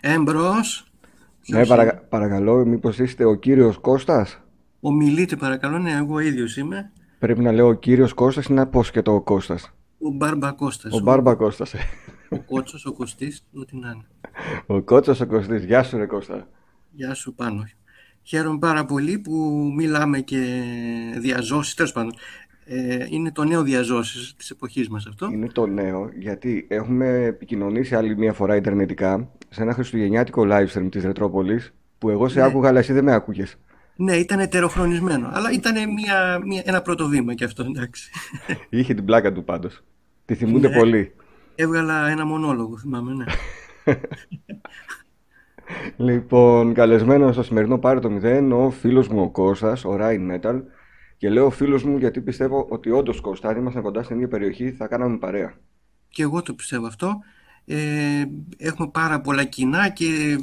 Εμπρός. Ναι, παρακα... παρακαλώ, μήπως είστε ο κύριος Κώστας; Ομιλείτε παρακαλώ, ναι, εγώ ίδιος είμαι. Πρέπει να λέω ο κύριος Κώστας ή να πω και το Κώστας; Ο Μπάρμπα Κώστας. Ο Μπάρμπα Κώστας. ε. Ο Κότσος, ο Κωστής, ό,τι να είναι. Ο Κώτσος ο Κωστής. Γεια σου ρε Κώστα. Γεια σου πάνω. Χαίρομαι πάρα πολύ που μιλάμε και διαζώσεις, τέλος πάντων. Ε, είναι το νέο διαζώσεις της εποχής μας αυτό. Είναι το νέο γιατί έχουμε επικοινωνήσει άλλη μια φορά ιντερνετικά σε ένα χριστουγεννιάτικο live stream της Ρετρόπολης που εγώ σε Ναι. άκουγα αλλά εσύ δεν με άκουγες. Ναι, ήταν ετεροχρονισμένο, αλλά ήταν μια, μια, ένα πρώτο βήμα και αυτό, εντάξει. Είχε την πλάκα του πάντως. Τη θυμούνται Ναι. πολύ. Έβγαλα ένα μονόλογο, θυμάμαι, ναι. Λοιπόν, καλεσμένο στο σημερινό Πάρε το 0 ο φίλος μου ο Κώστας, ο Ryan Metal. Και λέω φίλος μου γιατί πιστεύω ότι όντως Κώστα, αν ήμασταν κοντά στην ίδια περιοχή θα κάναμε παρέα. Και εγώ το πιστεύω αυτό. Ε, έχουμε πάρα πολλά κοινά και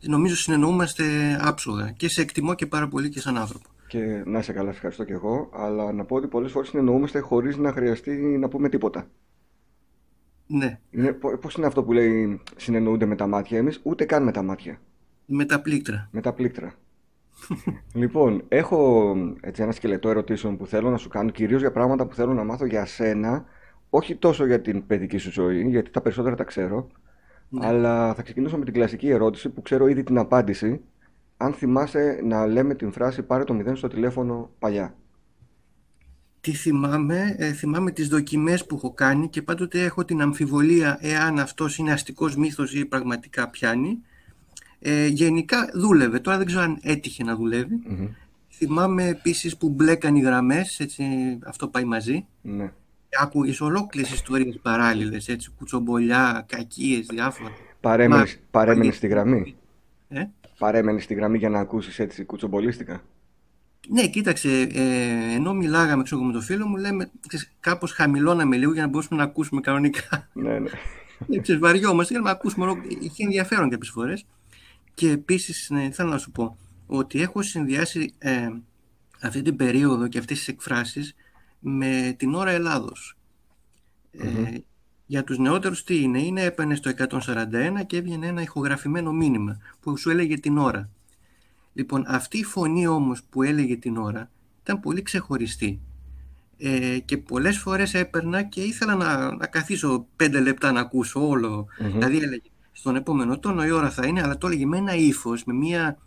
νομίζω συνεννοούμαστε άψογα. Και σε εκτιμώ και πάρα πολύ και σαν άνθρωπο. Και να σε καλά, σε ευχαριστώ και εγώ. Αλλά να πω ότι πολλές φορές συνεννοούμαστε χωρίς να χρειαστεί να πούμε τίποτα. Ναι, Είναι, πο- πώς είναι αυτό που λέει συνεννοούνται με τα μάτια εμείς, ούτε καν με τα μάτια, με τα πλήκτρα. με τα πλήκτρα. λοιπόν, έχω έτσι ένα σκελετό ερωτήσεων που θέλω να σου κάνω, κυρίως για πράγματα που θέλω να μάθω για σένα, όχι τόσο για την παιδική σου ζωή, γιατί τα περισσότερα τα ξέρω, Ναι. αλλά θα ξεκινήσω με την κλασική ερώτηση που ξέρω ήδη την απάντηση. Αν θυμάσαι να λέμε την φράση «Πάρε το 0 στο τηλέφωνο» παλιά. Τι θυμάμαι, ε, θυμάμαι τις δοκιμές που έχω κάνει και πάντοτε έχω την αμφιβολία εάν αυτός είναι αστικός μύθος ή πραγματικά πιάνει. Ε, γενικά δούλευε, τώρα δεν ξέρω αν έτυχε να δουλεύει. Μμμ. Θυμάμαι επίσης που μπλέκαν οι γραμμές, έτσι, αυτό πάει μαζί. Ναι. Άκουγες ολόκληρες ιστορίες παράλληλες, έτσι, κουτσομπολιά, κακίες, διάφορα. Παρέμενες, Μα- παρέμενες στη γραμμή. Ε; Παρέμενες στη γραμμή για να ακούσεις έτσι κουτσομπολίστικα. Ναι, κοίταξε, ε, ενώ μιλάγαμε ξέρω, εγώ, με τον φίλο μου, λέμε ξέρεις, κάπως χαμηλώναμε λίγο για να μπορούσαμε να ακούσουμε κανονικά. Ναι, ναι. Ε, ξέρεις, βαριόμαστε για να ακούσουμε, ολο- είχε ενδιαφέρον κάποιες φορές. Και επίσης, ναι, θέλω να σου πω ότι έχω συνδυάσει ε, αυτή την περίοδο και αυτές τις εκφράσεις με την ώρα Ελλάδος. Ε, Μμμ. για τους νεότερους τι είναι, είναι έπαιρνε στο 141 και έβγαινε ένα ηχογραφημένο μήνυμα που σου έλεγε την ώρα. Λοιπόν, αυτή η φωνή όμως που έλεγε την ώρα ήταν πολύ ξεχωριστή. Ε, και πολλές φορές έπαιρνα και ήθελα να, να καθίσω πέντε λεπτά να ακούσω όλο. Μμμ. Δηλαδή έλεγε στον επόμενο τόνο η ώρα θα είναι, αλλά το έλεγε με ένα ύφος, με μια...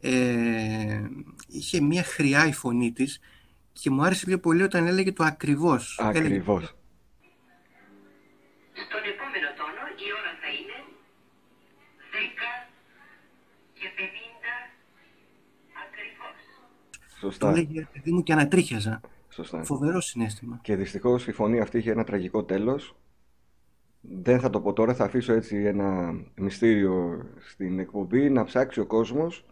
Ε, είχε μια χρειά η φωνή της και μου άρεσε πιο πολύ όταν έλεγε το ακριβώς. Έλεγε Ακριβώς. Στον επόμενο τόνο η ώρα θα είναι 10 και 50 ακριβώς. το Σωστά. έλεγε παιδί μου και ανατρίχιαζα. Σωστά. Φοβερό συνέστημα. Και δυστυχώς η φωνή αυτή είχε ένα τραγικό τέλος. Δεν θα το πω τώρα, θα αφήσω έτσι ένα μυστήριο στην εκπομπή να ψάξει ο κόσμος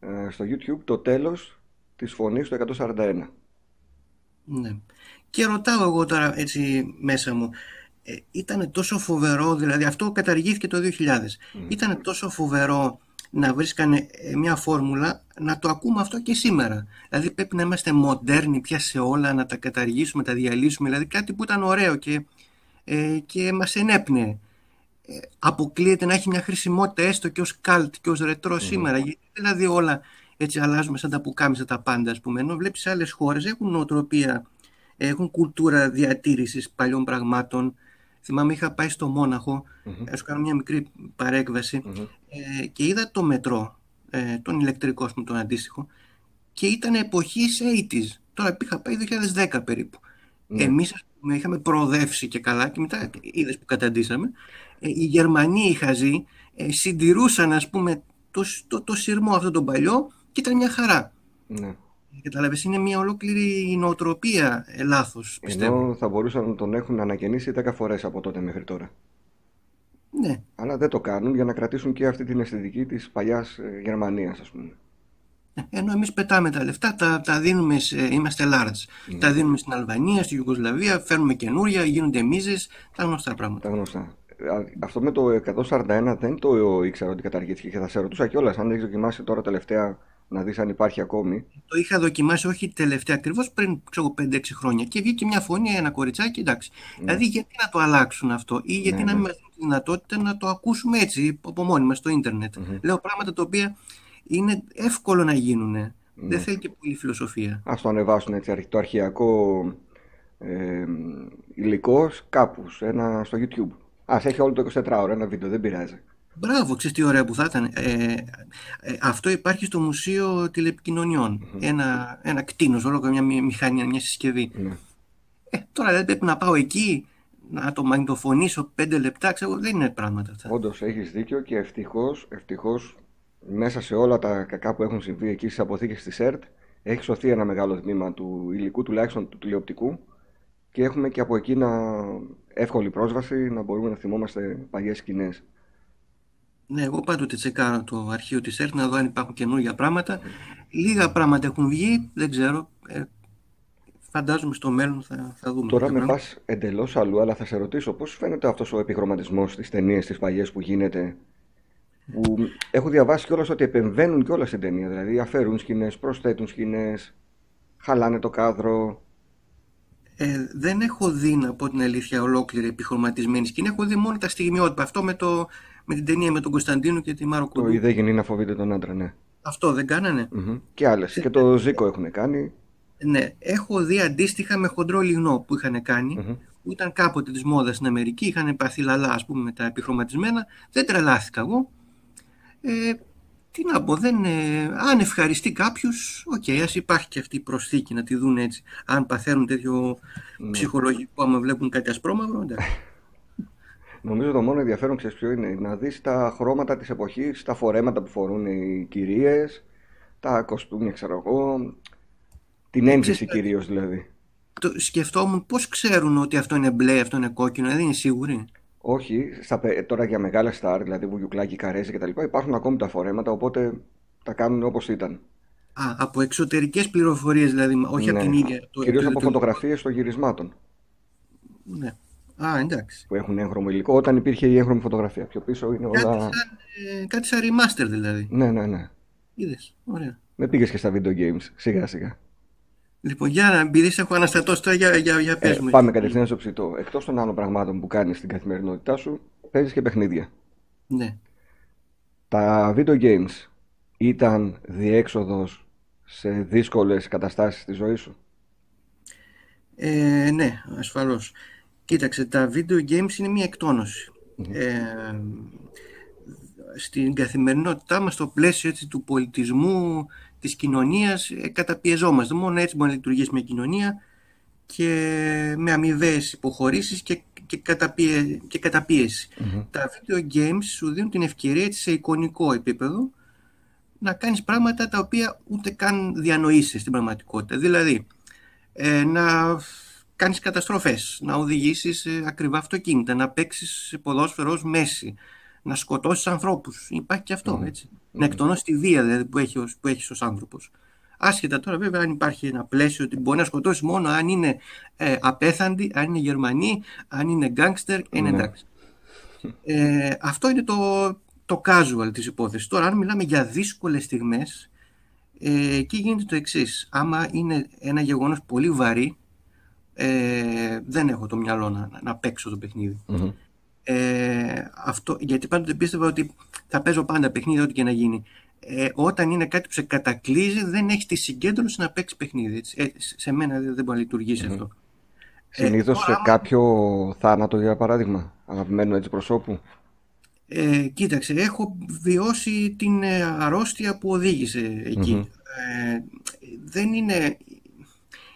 ε, στο YouTube το τέλος της φωνής του 141. Ναι. Και ρωτάω εγώ τώρα έτσι μέσα μου, ε, ήταν τόσο φοβερό, δηλαδή αυτό καταργήθηκε το 2000, Μμ. ήταν τόσο φοβερό να βρίσκανε ε, μια φόρμουλα να το ακούμε αυτό και σήμερα. Δηλαδή πρέπει να είμαστε μοντέρνοι πια σε όλα, να τα καταργήσουμε, τα διαλύσουμε, δηλαδή κάτι που ήταν ωραίο και, ε, και μας ενέπνεε. Ε, αποκλείεται να έχει μια χρησιμότητα έστω και ως καλτ και ως ρετρό Μμμ. σήμερα. Γιατί δηλαδή όλα έτσι αλλάζουμε σαν τα πουκάμισα τα πάντα ας πούμε. Ενώ βλέπεις άλλες χώρες έχουν νοοτροπία, έχουν κουλτούρα διατήρησης παλιών πραγμάτων. Θυμάμαι είχα πάει στο Μόναχο, Μμμ. να σου κάνω μια μικρή παρέκβαση Μμμ. ε, και είδα το μετρό, ε, τον ηλεκτρικό ας πούμε, τον αντίστοιχο και ήταν εποχής 80s. Τώρα είχα πάει 2010 περίπου. Ναι. Εμείς ας πούμε, είχαμε προοδεύσει και καλά και μετά είδες που καταντήσαμε. Ε, οι Γερμανοί οι χαζοί ε, συντηρούσαν ας πούμε το, το, το σειρμό αυτό τον παλιό και ήταν μια χαρά. Ναι. Κατάλαβες, είναι μια ολόκληρη νοοτροπία ε, λάθος, πιστεύω. Ενώ θα μπορούσαν να τον έχουν ανακαινήσει 10 φορές από τότε μέχρι τώρα. Ναι, Αλλά δεν το κάνουν για να κρατήσουν και αυτή την αισθητική της παλιάς ε, Γερμανίας, ας πούμε. ενώ εμείς πετάμε τα λεφτά, τα, τα δίνουμε, σε, είμαστε large. Ναι. Τα δίνουμε στην Αλβανία, στη Ιουγκοσλαβία, φέρνουμε καινούρια, γίνονται μίζες, τα γνωστά πράγματα. Τα γνωστά. Α, Αυτό με το 141 δεν το ήξερα ότι καταργήθηκε και θα σε ρωτούσα κιόλας αν έχεις δοκιμάσει τώρα τελευταία να δεις αν υπάρχει ακόμη. Το είχα δοκιμάσει όχι τελευταία ακριβώς πριν ξέρω, 5-6 χρόνια και βγήκε μια φωνή, ένα κοριτσάκι, εντάξει. Ναι. Δηλαδή γιατί να το αλλάξουν αυτό ή γιατί Ναι, να ναι. μην μας δίνουν τη δυνατότητα να το ακούσουμε έτσι από μόνοι μας στο ιντερνετ Λέω πράγματα τα οποία είναι εύκολο να γίνουν. Δεν θέλει και πολύ φιλοσοφία. Ας το ανεβάσουν έτσι το αρχιακό ε, υλικό κάπου ένα, στο YouTube. Ας έχει όλο το 24 ώρα ένα βίντεο, δεν πειράζει. Μπράβο, ξέρεις τι ωραία που θα ήταν. Ε, ε, αυτό υπάρχει στο Μουσείο Ένα, ένα κτίνος, όλο μια μηχανή, μια συσκευή. Ναι. Ε, τώρα δεν πρέπει να πάω εκεί, να το μαγνητοφωνήσω πέντε λεπτά, ξέρω, δεν είναι πράγματα αυτά. Όντως έχεις δίκιο και ευτυχώς ευτυχώς, μέσα σε όλα τα κακά που έχουν συμβεί εκεί στις αποθήκες της ΣΕΡΤ, έχει σωθεί ένα μεγάλο τμήμα του υλικού, τουλάχιστον του τηλεοπτικού, και έχουμε και από εκεί να... εύκολη πρόσβαση να μπορούμε να θυμόμαστε παλιές σκηνές. Ναι, εγώ πάντοτε τσεκάρω το αρχείο της ΕΡΤ να δω αν υπάρχουν καινούργια πράγματα. Λίγα πράγματα έχουν βγει, δεν ξέρω. Ε, φαντάζομαι στο μέλλον θα, θα δούμε. Τώρα με πας εντελώς αλλού, αλλά θα σε ρωτήσω πώς φαίνεται αυτός ο επιχρωματισμό στις ταινίες τις παλιές που γίνεται; Που έχω διαβάσει κιόλας ότι επεμβαίνουν κιόλας στην ταινία. Δηλαδή αφαιρούν σκηνές, προσθέτουν σκηνές, χαλάνε το κάδρο. Ε, δεν έχω δει, να πω την αλήθεια, ολόκληρη επιχρωματισμένη σκηνή. Έχω δει μόνο τα στιγμιότυπα. Αυτό με, το, με την ταινία με τον Κωνσταντίνο και τη Μάρο Το η δε γυνή να φοβείται τον άντρα, ναι. Αυτό δεν κάνανε; Και άλλες. Και το Ζήκο έχουν κάνει. Ναι, έχω δει αντίστοιχα με χοντρό λιγνό που είχαν που ήταν κάποτε της μόδας στην Αμερική, είχαν πάθει λαλά, ας πούμε, με τα επιχρωματισμένα. Δεν τρελάθηκα εγώ. Ε, τι να πω, δεν, ε, αν ευχαριστεί κάποιος, okay, ας υπάρχει και αυτή η προσθήκη να τη δουν έτσι. Αν παθαίνουν τέτοιο ναι. ψυχολογικό, άμα βλέπουν κάτι ασπρόμαυρο, εντάξει. Νομίζω το μόνο ενδιαφέρον ξέρεις ποιο είναι να δεις τα χρώματα της εποχής, τα φορέματα που φορούν οι κυρίες, τα κοστούμια, ξέρω εγώ, την έμφυση κυρίως δηλαδή. Το σκεφτόμουν πώς ξέρουν ότι αυτό είναι μπλε, αυτό είναι κόκκινο, δεν είναι σίγουροι. Όχι, στα, τώρα για μεγάλα στάρ, δηλαδή βουγιουκλάκι, καρέζι κτλ. υπάρχουν ακόμη τα φορέματα, οπότε τα κάνουν όπως ήταν. Α, από εξωτερικές πληροφορίες δηλαδή, όχι από ναι. την ίδια. Κυρίως από φωτογραφίες των γυρισμάτων. Ναι. Α, εντάξει. Που έχουν έγχρωμο υλικό, όταν υπήρχε η έγχρωμη φωτογραφία. Πιο πίσω είναι κάτι όλα. Σαν, ε, κάτι σαν remaster δηλαδή. Ναι, ναι, ναι. Είδες. Ωραία. Με πήγες και στα video games, σιγά σιγά. Λοιπόν, για να επειδή έχω αναστατώσει τώρα, για, για, για πες ε, μου. Πάμε κατευθείαν στο ψητό. Εκτός των άλλων πραγμάτων που κάνεις στην καθημερινότητά σου, παίζεις και παιχνίδια. Ναι. Τα video games ήταν διέξοδος σε δύσκολες καταστάσεις στη ζωής σου; Ε, ναι, ασφαλώς. Κοίταξε, τα video games είναι μια εκτονωση Ε, στην καθημερινότητά μας, στο πλαίσιο έτσι, του πολιτισμού, της κοινωνίας, ε, καταπιεζόμαστε. Μόνο έτσι μπορεί να λειτουργήσει μια κοινωνία και με αμοιβέ υποχωρήσεις και, και, καταπίε, και καταπιεση Τα video games σου δίνουν την ευκαιρία έτσι, σε εικονικό επίπεδο να κάνεις πράγματα τα οποία ούτε καν διανοήσεις στην πραγματικότητα. Δηλαδή, ε, να κάνεις καταστροφές, να οδηγήσεις ε, ακριβά αυτοκίνητα, να παίξεις ποδόσφαιρο ως μέση, να σκοτώσεις ανθρώπους. Υπάρχει και αυτό, έτσι. Να εκτονώσεις τη βία δηλαδή, που, έχει ως, που έχεις ως άνθρωπος. Άσχετα τώρα βέβαια αν υπάρχει ένα πλαίσιο ότι μπορεί να σκοτώσεις μόνο αν είναι ε, απέθαντοι, αν είναι Γερμανοί, αν είναι γκάγκστερ, είναι ναι. εντάξει. Ε, αυτό είναι το, το casual της υπόθεσης. Τώρα αν μιλάμε για δύσκολες στιγμές, ε, εκεί γίνεται το εξής. Άμα είναι ένα γεγονός πολύ βαρύ, ε, δεν έχω το μυαλό να, να παίξω το παιχνιδι Ε, αυτό, γιατί πάντοτε πίστευα ότι θα παίζω πάντα παιχνίδι, ό,τι και να γίνει. Ε, όταν είναι κάτι που σε κατακλείζει, δεν έχεις τη συγκέντρωση να παίξεις παιχνίδι. Έτσι. Ε, σε μένα δεν, μπορεί να λειτουργήσει mm-hmm. αυτό. Συνήθως ε, σε κάποιο θάνατο, για παράδειγμα, αγαπημένου έτσι προσώπου. Ε, κοίταξε, έχω βιώσει την ε, αρρώστια που οδήγησε εκεί. Ε, δεν είναι,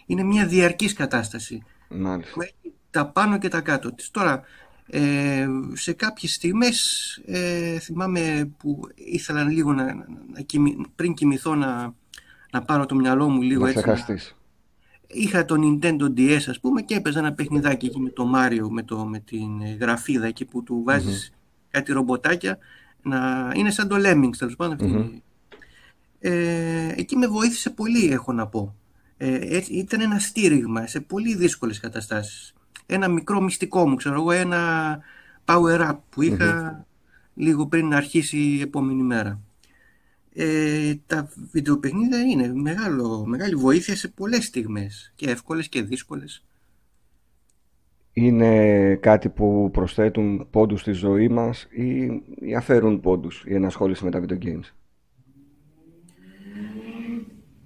είναι μια διαρκής κατάσταση. Μάλιστα. Που έχει τα πάνω και τα κάτω της. Τώρα, ε, σε κάποιες στιγμές ε, θυμάμαι που ήθελα λίγο να, να, πριν κοιμηθώ να, να πάρω το μυαλό μου λίγο να έτσι. Να... Είχα το Nintendo DS ας πούμε και έπαιζα ένα παιχνιδάκι εκεί με το Mario με, το, με την γραφίδα εκεί που του βαζεις κάτι ρομποτάκια να είναι σαν το Lemmings τέλος πάντων. Ε, εκεί με βοήθησε πολύ έχω να πω. Ε, ήταν ένα στήριγμα σε πολύ δύσκολες καταστάσεις. Ένα μικρό μυστικό μου, ξέρω εγώ, ένα power-up που ειχα λίγο πριν αρχίσει η επόμενη μέρα. Ε, τα βιντεοπαιχνίδια είναι μεγάλο, μεγάλη βοήθεια σε πολλές στιγμές και εύκολες και δύσκολες. είναι κάτι που προσθέτουν πόντους στη ζωή μας ή, ή αφαιρούν πόντους η ενασχόληση με τα video games;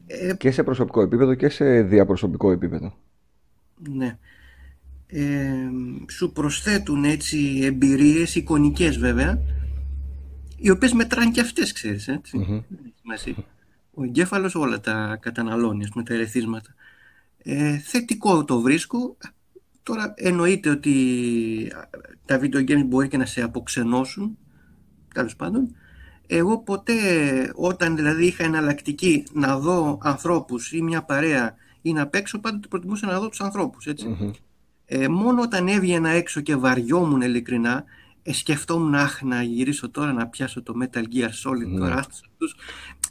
Ε, Και σε προσωπικό επίπεδο και σε διαπροσωπικό επίπεδο. ναι. Ε, σου προσθέτουν έτσι εμπειρίες, εικονικές βέβαια, οι οποίες μετράνε και αυτές, ξέρεις, έτσι. Μμμ. Δεν έχει σημασία. Ο εγκέφαλος όλα τα καταναλώνει, ας πούμε, τα ερεθίσματα. Ε, θετικό το βρίσκω. Τώρα εννοείται ότι τα video games μπορεί και να σε αποξενώσουν, τέλος πάντων. Εγώ ποτέ, όταν δηλαδή είχα εναλλακτική να δω ανθρώπους ή μια παρέα ή να παίξω, πάντοτε προτιμούσα να δω τους ανθρώπους, έτσι. Μμμ. Ε, μόνο όταν έβγαινα έξω και βαριόμουν ειλικρινά, ε, σκεφτόμουν αχ να γυρίσω τώρα να πιάσω το Metal Gear Solid Ναι. τώρα άστος αυτούς.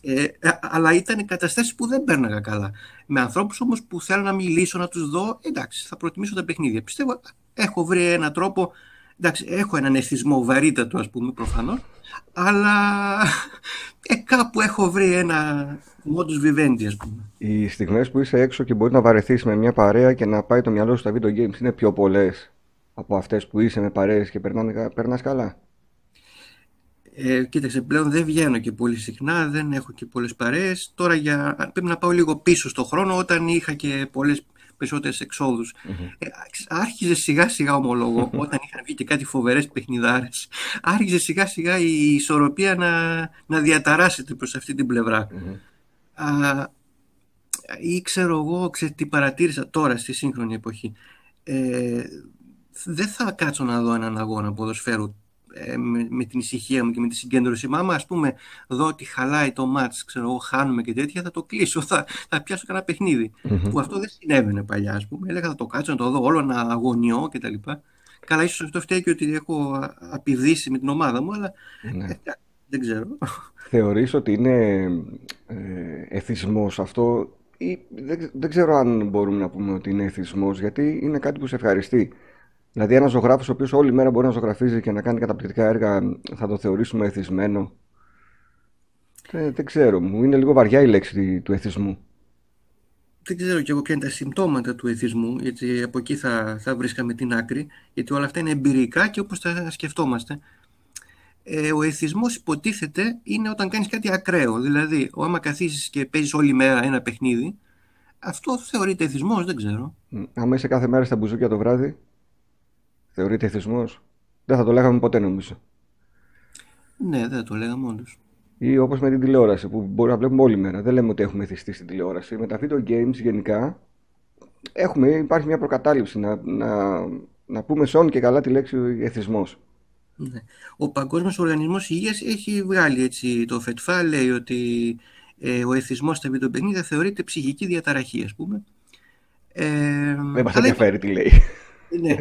Ε, ε, αλλά ήταν καταστάσεις που δεν πέρναγα καλά. Με ανθρώπους όμως που θέλω να μιλήσω, να τους δω, εντάξει, θα προτιμήσω τα παιχνίδια. Πιστεύω, έχω βρει έναν τρόπο, εντάξει, έχω έναν εθισμό βαρύτατο ας πούμε προφανώς, αλλά ε, κάπου έχω βρει ένα modus vivendi ας πούμε. Οι στιγμές που είσαι έξω και μπορεί να βαρεθείς με μια παρέα και να πάει το μυαλό σου στα video games είναι πιο πολλές από αυτές που είσαι με παρέες και περνάνε, περνάς καλά; Ε, κοίταξε, πλέον δεν βγαίνω και πολύ συχνά, δεν έχω και πολλές παρέες. Τώρα για, πρέπει να πάω λίγο πίσω στο χρόνο όταν είχα και πολλές περισσότερες εξόδους. Ε, άρχιζε σιγά σιγά ομολόγω, όταν είχαν βγει και κάτι φοβερές παιχνιδάρες, άρχιζε σιγά σιγά η ισορροπία να, να διαταράσσεται προς αυτή την πλευρά. Α, ή ξέρω εγώ, ξέρω τι παρατήρησα τώρα στη σύγχρονη εποχή. Ε, δεν θα κάτσω να δω έναν αγώνα ποδοσφαίρου ε, με, με την ησυχία μου και με τη συγκέντρωση. Μα άμα ας πούμε δω ότι χαλάει το μάτς, ξέρω εγώ, χάνουμε και τέτοια, θα το κλείσω, θα, θα πιάσω κανένα παιχνίδι. Που αυτό δεν συνέβαινε παλιά, ας πούμε. Έλεγα θα το κάτσω να το δω όλο, να αγωνιώ κτλ. Καλά, ίσως αυτό φταίει και ότι έχω α- απειδήσει με την ομάδα μου, αλλά Ναι. ε, δεν ξέρω. Θεωρείς ότι είναι ε, εθισμός αυτό ή δεν, δεν ξέρω αν μπορούμε να πούμε ότι είναι εθισμός γιατί είναι κάτι που σε ευχαριστεί. Δηλαδή ένας ζωγράφος ο οποίος όλη μέρα μπορεί να ζωγραφίζει και να κάνει καταπληκτικά έργα θα το θεωρήσουμε εθισμένο. Δεν, δεν ξέρω, μου είναι λίγο βαριά η λέξη του εθισμού. Δεν ξέρω κι εγώ ποια είναι τα συμπτώματα του εθισμού, γιατί από εκεί θα, θα βρίσκαμε την άκρη, γιατί όλα αυτά είναι εμπειρικά και όπως τα σκεφτόμαστε. Ε, ο εθισμός υποτίθεται είναι όταν κάνεις κάτι ακραίο. Δηλαδή, άμα καθίσεις και παίζεις όλη μέρα ένα παιχνίδι, αυτό θεωρείται εθισμός, δεν ξέρω. Μ, Άμα είσαι κάθε μέρα στα μπουζούκια το βράδυ, θεωρείται εθισμός. Δεν θα το λέγαμε ποτέ νομίζω. Ναι, δεν το λέγαμε όντως. Ή όπως με την τηλεόραση που μπορεί να βλέπουμε όλη μέρα. Δεν λέμε ότι έχουμε εθιστεί στην τηλεόραση. Με τα video games γενικά έχουμε, υπάρχει μια προκατάληψη να, να, να πούμε σόν και καλά τη λέξη εθισμός. Ναι. Ο Παγκόσμιος Οργανισμός Υγείας έχει βγάλει έτσι το ΦΕΤΦΑ, λέει ότι ε, ο εθισμός στα βιντεοπαιχνίδια θεωρείται ψυχική διαταραχή, ας πούμε. Ε, Δεν μας αλλά ενδιαφέρει τι λέει. Ναι.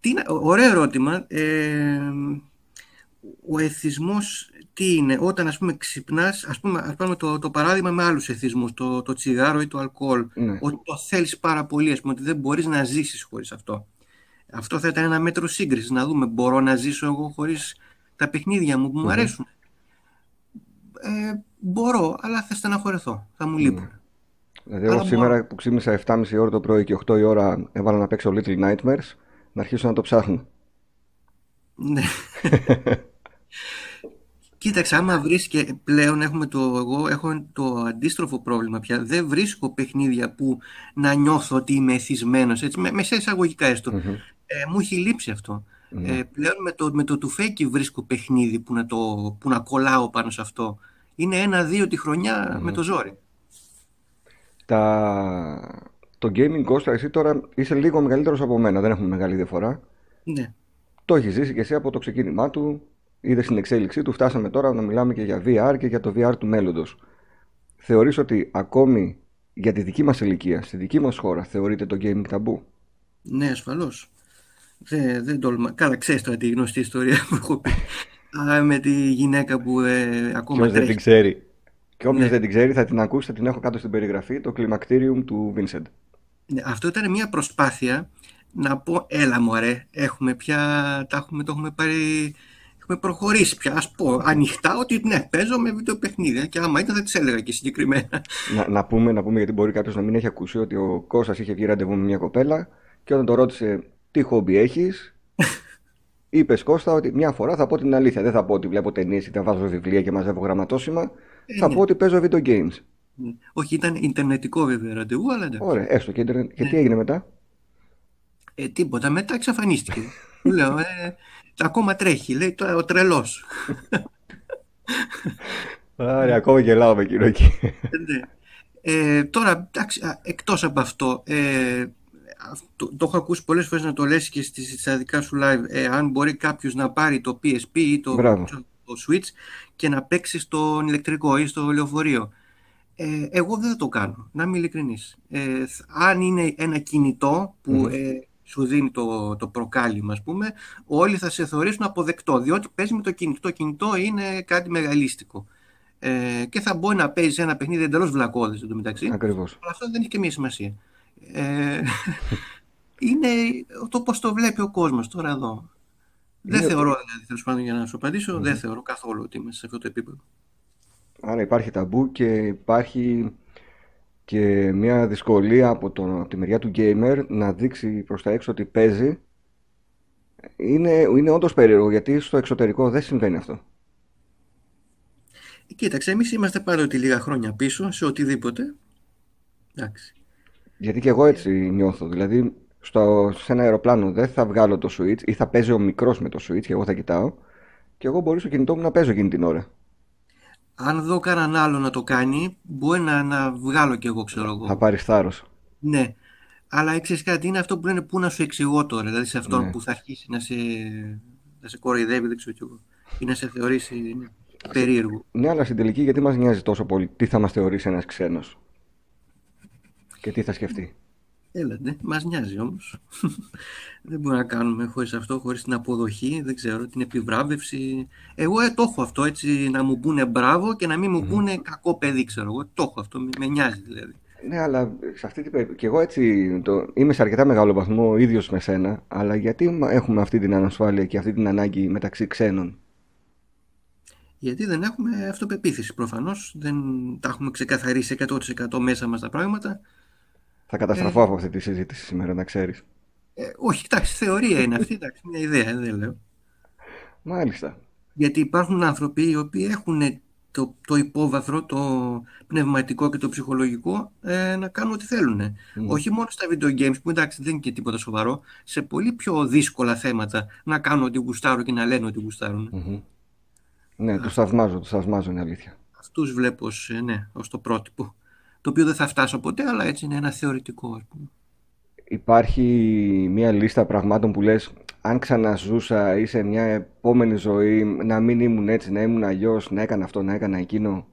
Τι είναι, ωραίο ερώτημα. Ε, ο εθισμός τι είναι, όταν ας πούμε ξυπνάς, ας πούμε, ας πάμε το, το παράδειγμα με άλλους εθισμούς, το, το τσιγάρο ή το αλκοόλ, Ναι. ότι το θέλεις πάρα πολύ, ας πούμε, ότι δεν μπορείς να ζήσεις χωρίς αυτό. Αυτό θα ήταν ένα μέτρο σύγκρισης, να δούμε, μπορώ να ζήσω εγώ χωρίς τα παιχνίδια μου που μου αρέσουν. Ε, μπορώ, αλλά θα στεναχωρεθώ, θα μου λείπουν. Δηλαδή, εγώ Αλλά σήμερα που ξύπνησα 7.30 ώρα το πρωί και 8 η ώρα έβαλα να παίξω Little Nightmares, να αρχίσω να το ψάχνω. Ναι. Κοίταξε, άμα βρεις και πλέον έχουμε το, εγώ έχω το αντίστροφο πρόβλημα πια. Δεν βρίσκω παιχνίδια που να νιώθω ότι είμαι εθισμένος, έτσι, με, μέσα εισαγωγικά έστω. Ε, μου έχει λείψει αυτό. Ε, πλέον με το, με το τουφέκι βρίσκω παιχνίδι που να, το, που να κολλάω πάνω σε αυτό. Είναι ένα-δύο τη χρονιά με το ζόρι. Τα... Το gaming Costa, εσύ τώρα είσαι λίγο μεγαλύτερος από μένα, δεν έχουμε μεγάλη διαφορά. Ναι. Το έχεις ζήσει και εσύ από το ξεκίνημά του, είδες την εξέλιξή του, φτάσαμε τώρα να μιλάμε και για VR και για το VR του μέλλοντος. Θεωρείς ότι ακόμη για τη δική μας ηλικία, στη δική μας χώρα, θεωρείται το gaming ταμπού; Ναι, ασφαλώς. Δεν, δεν τολμα... Καλά, ξέρεις τώρα τη γνωστή ιστορία που έχω πει. Α, με τη γυναίκα που ε, ακόμα Ποιος δεν τρέχει. την ξέρει. Και όποιος Ναι. δεν την ξέρει θα την ακούσει, θα την έχω κάτω στην περιγραφή, το κλιμακτήριουμ του Vincent. Ναι, αυτό ήταν μια προσπάθεια να πω έλα μωρέ, έχουμε πια, τα έχουμε, το έχουμε πάρει, έχουμε προχωρήσει πια. Α πω ανοιχτά ότι ναι, παίζω με βιντεοπαιχνίδια και άμα ήταν θα τις έλεγα και συγκεκριμένα. Να, να, πούμε, να πούμε, γιατί μπορεί κάποιος να μην έχει ακούσει ότι ο Κώστας είχε βγει ραντεβού με μια κοπέλα και όταν το ρώτησε τι χόμπι έχεις, είπες Κώστα ότι μια φορά θα πω την αλήθεια. Δεν θα πω ότι βλέπω ταινίες ή θα βάζω βιβλία και μαζεύω γραμματόσημα. Ε, θα ναι. πω ότι παίζω video games. Ναι. Όχι, ήταν ιντερνετικό βέβαια ραντεβού, αλλά εντάξει. Ωραία, έστω και, ίντερνετ. και Ναι. τι έγινε μετά; Ε, τίποτα, μετά εξαφανίστηκε. Του λέω, ε, ακόμα τρέχει, λέει τώρα ο τρελός. Άρα, ακόμα γελάω με εκείνο εκεί. ναι. ε, τώρα, εντάξει, α, εκτός από αυτό, ε, αυτό, το έχω ακούσει πολλές φορές να το λες και στις, στα δικά σου live, ε, αν μπορεί κάποιος να πάρει το PSP ή το, Μπράβο. Το Switch και να παίξει στον ηλεκτρικό ή στο λεωφορείο. Ε, εγώ δεν θα το κάνω, να είμαι ειλικρινής. Ε, θ- αν είναι ένα κινητό που Μμμ. ε, σου δίνει το, το προκάλημα, ας πούμε, όλοι θα σε θεωρήσουν αποδεκτό, διότι παίζει με το κινητό. Το κινητό είναι κάτι μεγαλίστικο. Ε, και θα μπορεί να παίζει ένα παιχνίδι εντελώς βλακώδες εντωμεταξύ. Ακριβώς. Αλλά αυτό δεν έχει και μία σημασία. Ε, είναι το πώς το βλέπει ο κόσμος τώρα εδώ. Δεν Είναι- θεωρώ, δηλαδή, τέλος πάντων, για να σου απαντήσω, δεν θεωρώ καθόλου ότι είμαστε σε αυτό το επίπεδο. Άρα υπάρχει ταμπού και υπάρχει και μια δυσκολία από, τον, από τη μεριά του gamer να δείξει προς τα έξω ότι παίζει. Είναι, είναι όντως περίεργο γιατί στο εξωτερικό δεν συμβαίνει αυτό. Κοίταξε, εμείς είμαστε πάντοτε λίγα χρόνια πίσω σε οτιδήποτε. Εντάξει. Γιατί και εγώ έτσι νιώθω. Δηλαδή στο, σε ένα αεροπλάνο δεν θα βγάλω το Switch ή θα παίζει ο μικρός με το Switch και εγώ θα κοιτάω και εγώ μπορείς στο κινητό μου να παίζω εκείνη την ώρα. Αν δω κανέναν άλλο να το κάνει, μπορεί να, να βγάλω κι εγώ, ξέρω εγώ. Θα πάρεις θάρρος. Ναι. Αλλά ξέρεις κάτι, είναι αυτό που λένε πού να σου εξηγώ τώρα. Δηλαδή σε αυτόν Ναι. που θα αρχίσει να σε, να σε κοροϊδεύει, δεν ξέρω κι εγώ. Ή να σε θεωρήσει ναι, περίεργο. Ναι, αλλά στην τελική γιατί μας νοιάζει τόσο πολύ τι θα μας θεωρήσει ένας ξένος και τι θα σκεφτεί. Έλα, ναι, μας νοιάζει όμως. δεν μπορούμε να κάνουμε χωρίς αυτό, χωρίς την αποδοχή, δεν ξέρω, την επιβράβευση. Εγώ ε, το έχω αυτό, έτσι, να μου πούνε μπράβο και να μην μου πούνε κακό παιδί, ξέρω εγώ. Το έχω αυτό, με, με νοιάζει δηλαδή. Ναι, αλλά σε αυτή την περίπτωση. Και εγώ έτσι το... είμαι σε αρκετά μεγάλο βαθμό ο ίδιος με σένα, αλλά γιατί μα- έχουμε αυτή την ανασφάλεια και αυτή την ανάγκη μεταξύ ξένων; Γιατί δεν έχουμε αυτοπεποίθηση προφανώς, δεν τα έχουμε ξεκαθαρίσει 100% μέσα μας τα πράγματα. Θα καταστραφώ από αυτή τη συζήτηση σήμερα, να ξέρεις. Ε, όχι, εντάξει, θεωρία είναι αυτή, εντάξει, μια ιδέα, δεν λέω. Μάλιστα. Γιατί υπάρχουν άνθρωποι οι οποίοι έχουν το, το υπόβαθρο, το πνευματικό και το ψυχολογικό ε, να κάνουν ό,τι θέλουν. Μμ. Όχι μόνο στα video games που εντάξει δεν είναι και τίποτα σοβαρό, σε πολύ πιο δύσκολα θέματα να κάνουν ό,τι γουστάρουν και να λένε ό,τι γουστάρουν. Μμμ. Ναι, τους θαυμάζω, τους θαυμάζω είναι αλήθεια. Αυτούς βλέπω ως, ε, ναι, ως το πρότυπο. Το οποίο δεν θα φτάσω ποτέ, αλλά έτσι είναι ένα θεωρητικό, ας πούμε. Υπάρχει μια λίστα πραγμάτων που λες αν ξαναζούσα ή σε μια επόμενη ζωή να μην ήμουν έτσι, να ήμουν αλλιώς, να έκανα αυτό, να έκανα εκείνο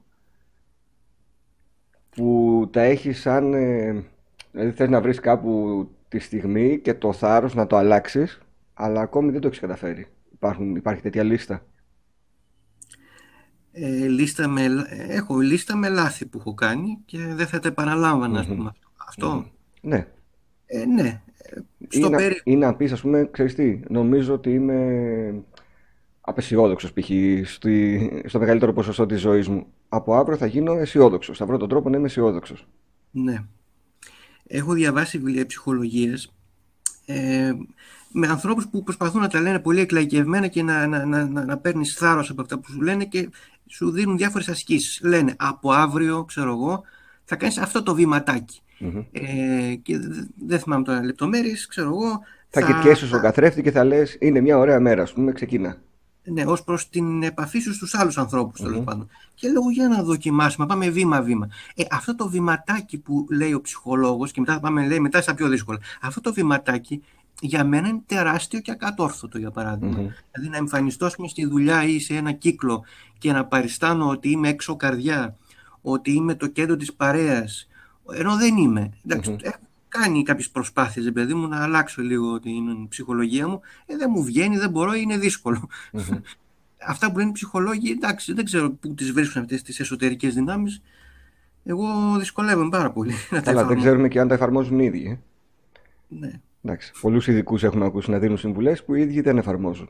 που τα έχεις σαν ε, δηλαδή θες να βρεις κάπου τη στιγμή και το θάρρος να το αλλάξεις αλλά ακόμη δεν το έχεις καταφέρει. Υπάρχουν, υπάρχει τέτοια λίστα. Ε, λίστα με, έχω λίστα με λάθη που έχω κάνει και δεν θα τα επαναλάμβανα, ας Μμμ. πούμε. Αυτό. Ναι. Ε, ναι. Ε, Ή Στο να, περί... ή να πεις ας πούμε, ξέρεις τι, νομίζω ότι είμαι απεσιόδοξος π.χ. στη- στο μεγαλύτερο ποσοστό της ζωής μου. Από αύριο θα γίνω αισιόδοξος. Θα βρω τον τρόπο να είμαι αισιόδοξος. Ναι. Έχω διαβάσει βιβλία ψυχολογίας ε, με ανθρώπους που προσπαθούν να τα λένε πολύ εκλαϊκευμένα και να, να, να, να, να παίρνεις θάρρος από αυτά που σου λένε και σου δίνουν διάφορες ασκήσεις. Λένε από αύριο, ξέρω εγώ, θα κάνεις αυτό το βηματάκι. Ε, και δε- δεν θυμάμαι τώρα λεπτομέρειες, ξέρω εγώ. Θα κοιτιέσαι στον καθρέφτη και θα λες είναι μια ωραία μέρα, ας πούμε, ξεκινά. Ναι, ως προς την επαφή σου στους άλλους ανθρώπους, τέλος πάντων. Και λέω για να δοκιμάσουμε, πάμε βήμα-βήμα. Ε, αυτό το βηματάκι που λέει ο ψυχολόγος και μετά θα πάμε λέει, μετά στα πιο δύσκολα. Αυτό το βηματάκι για μένα είναι τεράστιο και ακατόρθωτο, για παράδειγμα. Δηλαδή να εμφανιστώ ας πούμε, στη δουλειά ή σε ένα κύκλο και να παριστάνω ότι είμαι έξω καρδιά, ότι είμαι το κέντρο της παρέας, ενώ δεν είμαι. Εντάξει, έχω κάνει κάποιες προσπάθειες, ρε παιδί μου, να αλλάξω λίγο την ψυχολογία μου. Ε, δεν μου βγαίνει, δεν μπορώ, είναι δύσκολο. Αυτά που λένε οι ψυχολόγοι, εντάξει, δεν ξέρω πού τις βρίσκουν αυτές τις εσωτερικές δυνάμεις. Εγώ δυσκολεύομαι πάρα πολύ να τα Καλά, δεν εφαρμόσω. ξέρουμε και αν τα εφαρμόζουν οι ίδιοι. Ε. Ναι. Εντάξει, πολλούς ειδικούς έχουμε ακούσει να δίνουν συμβουλές που οι ίδιοι δεν εφαρμόζουν.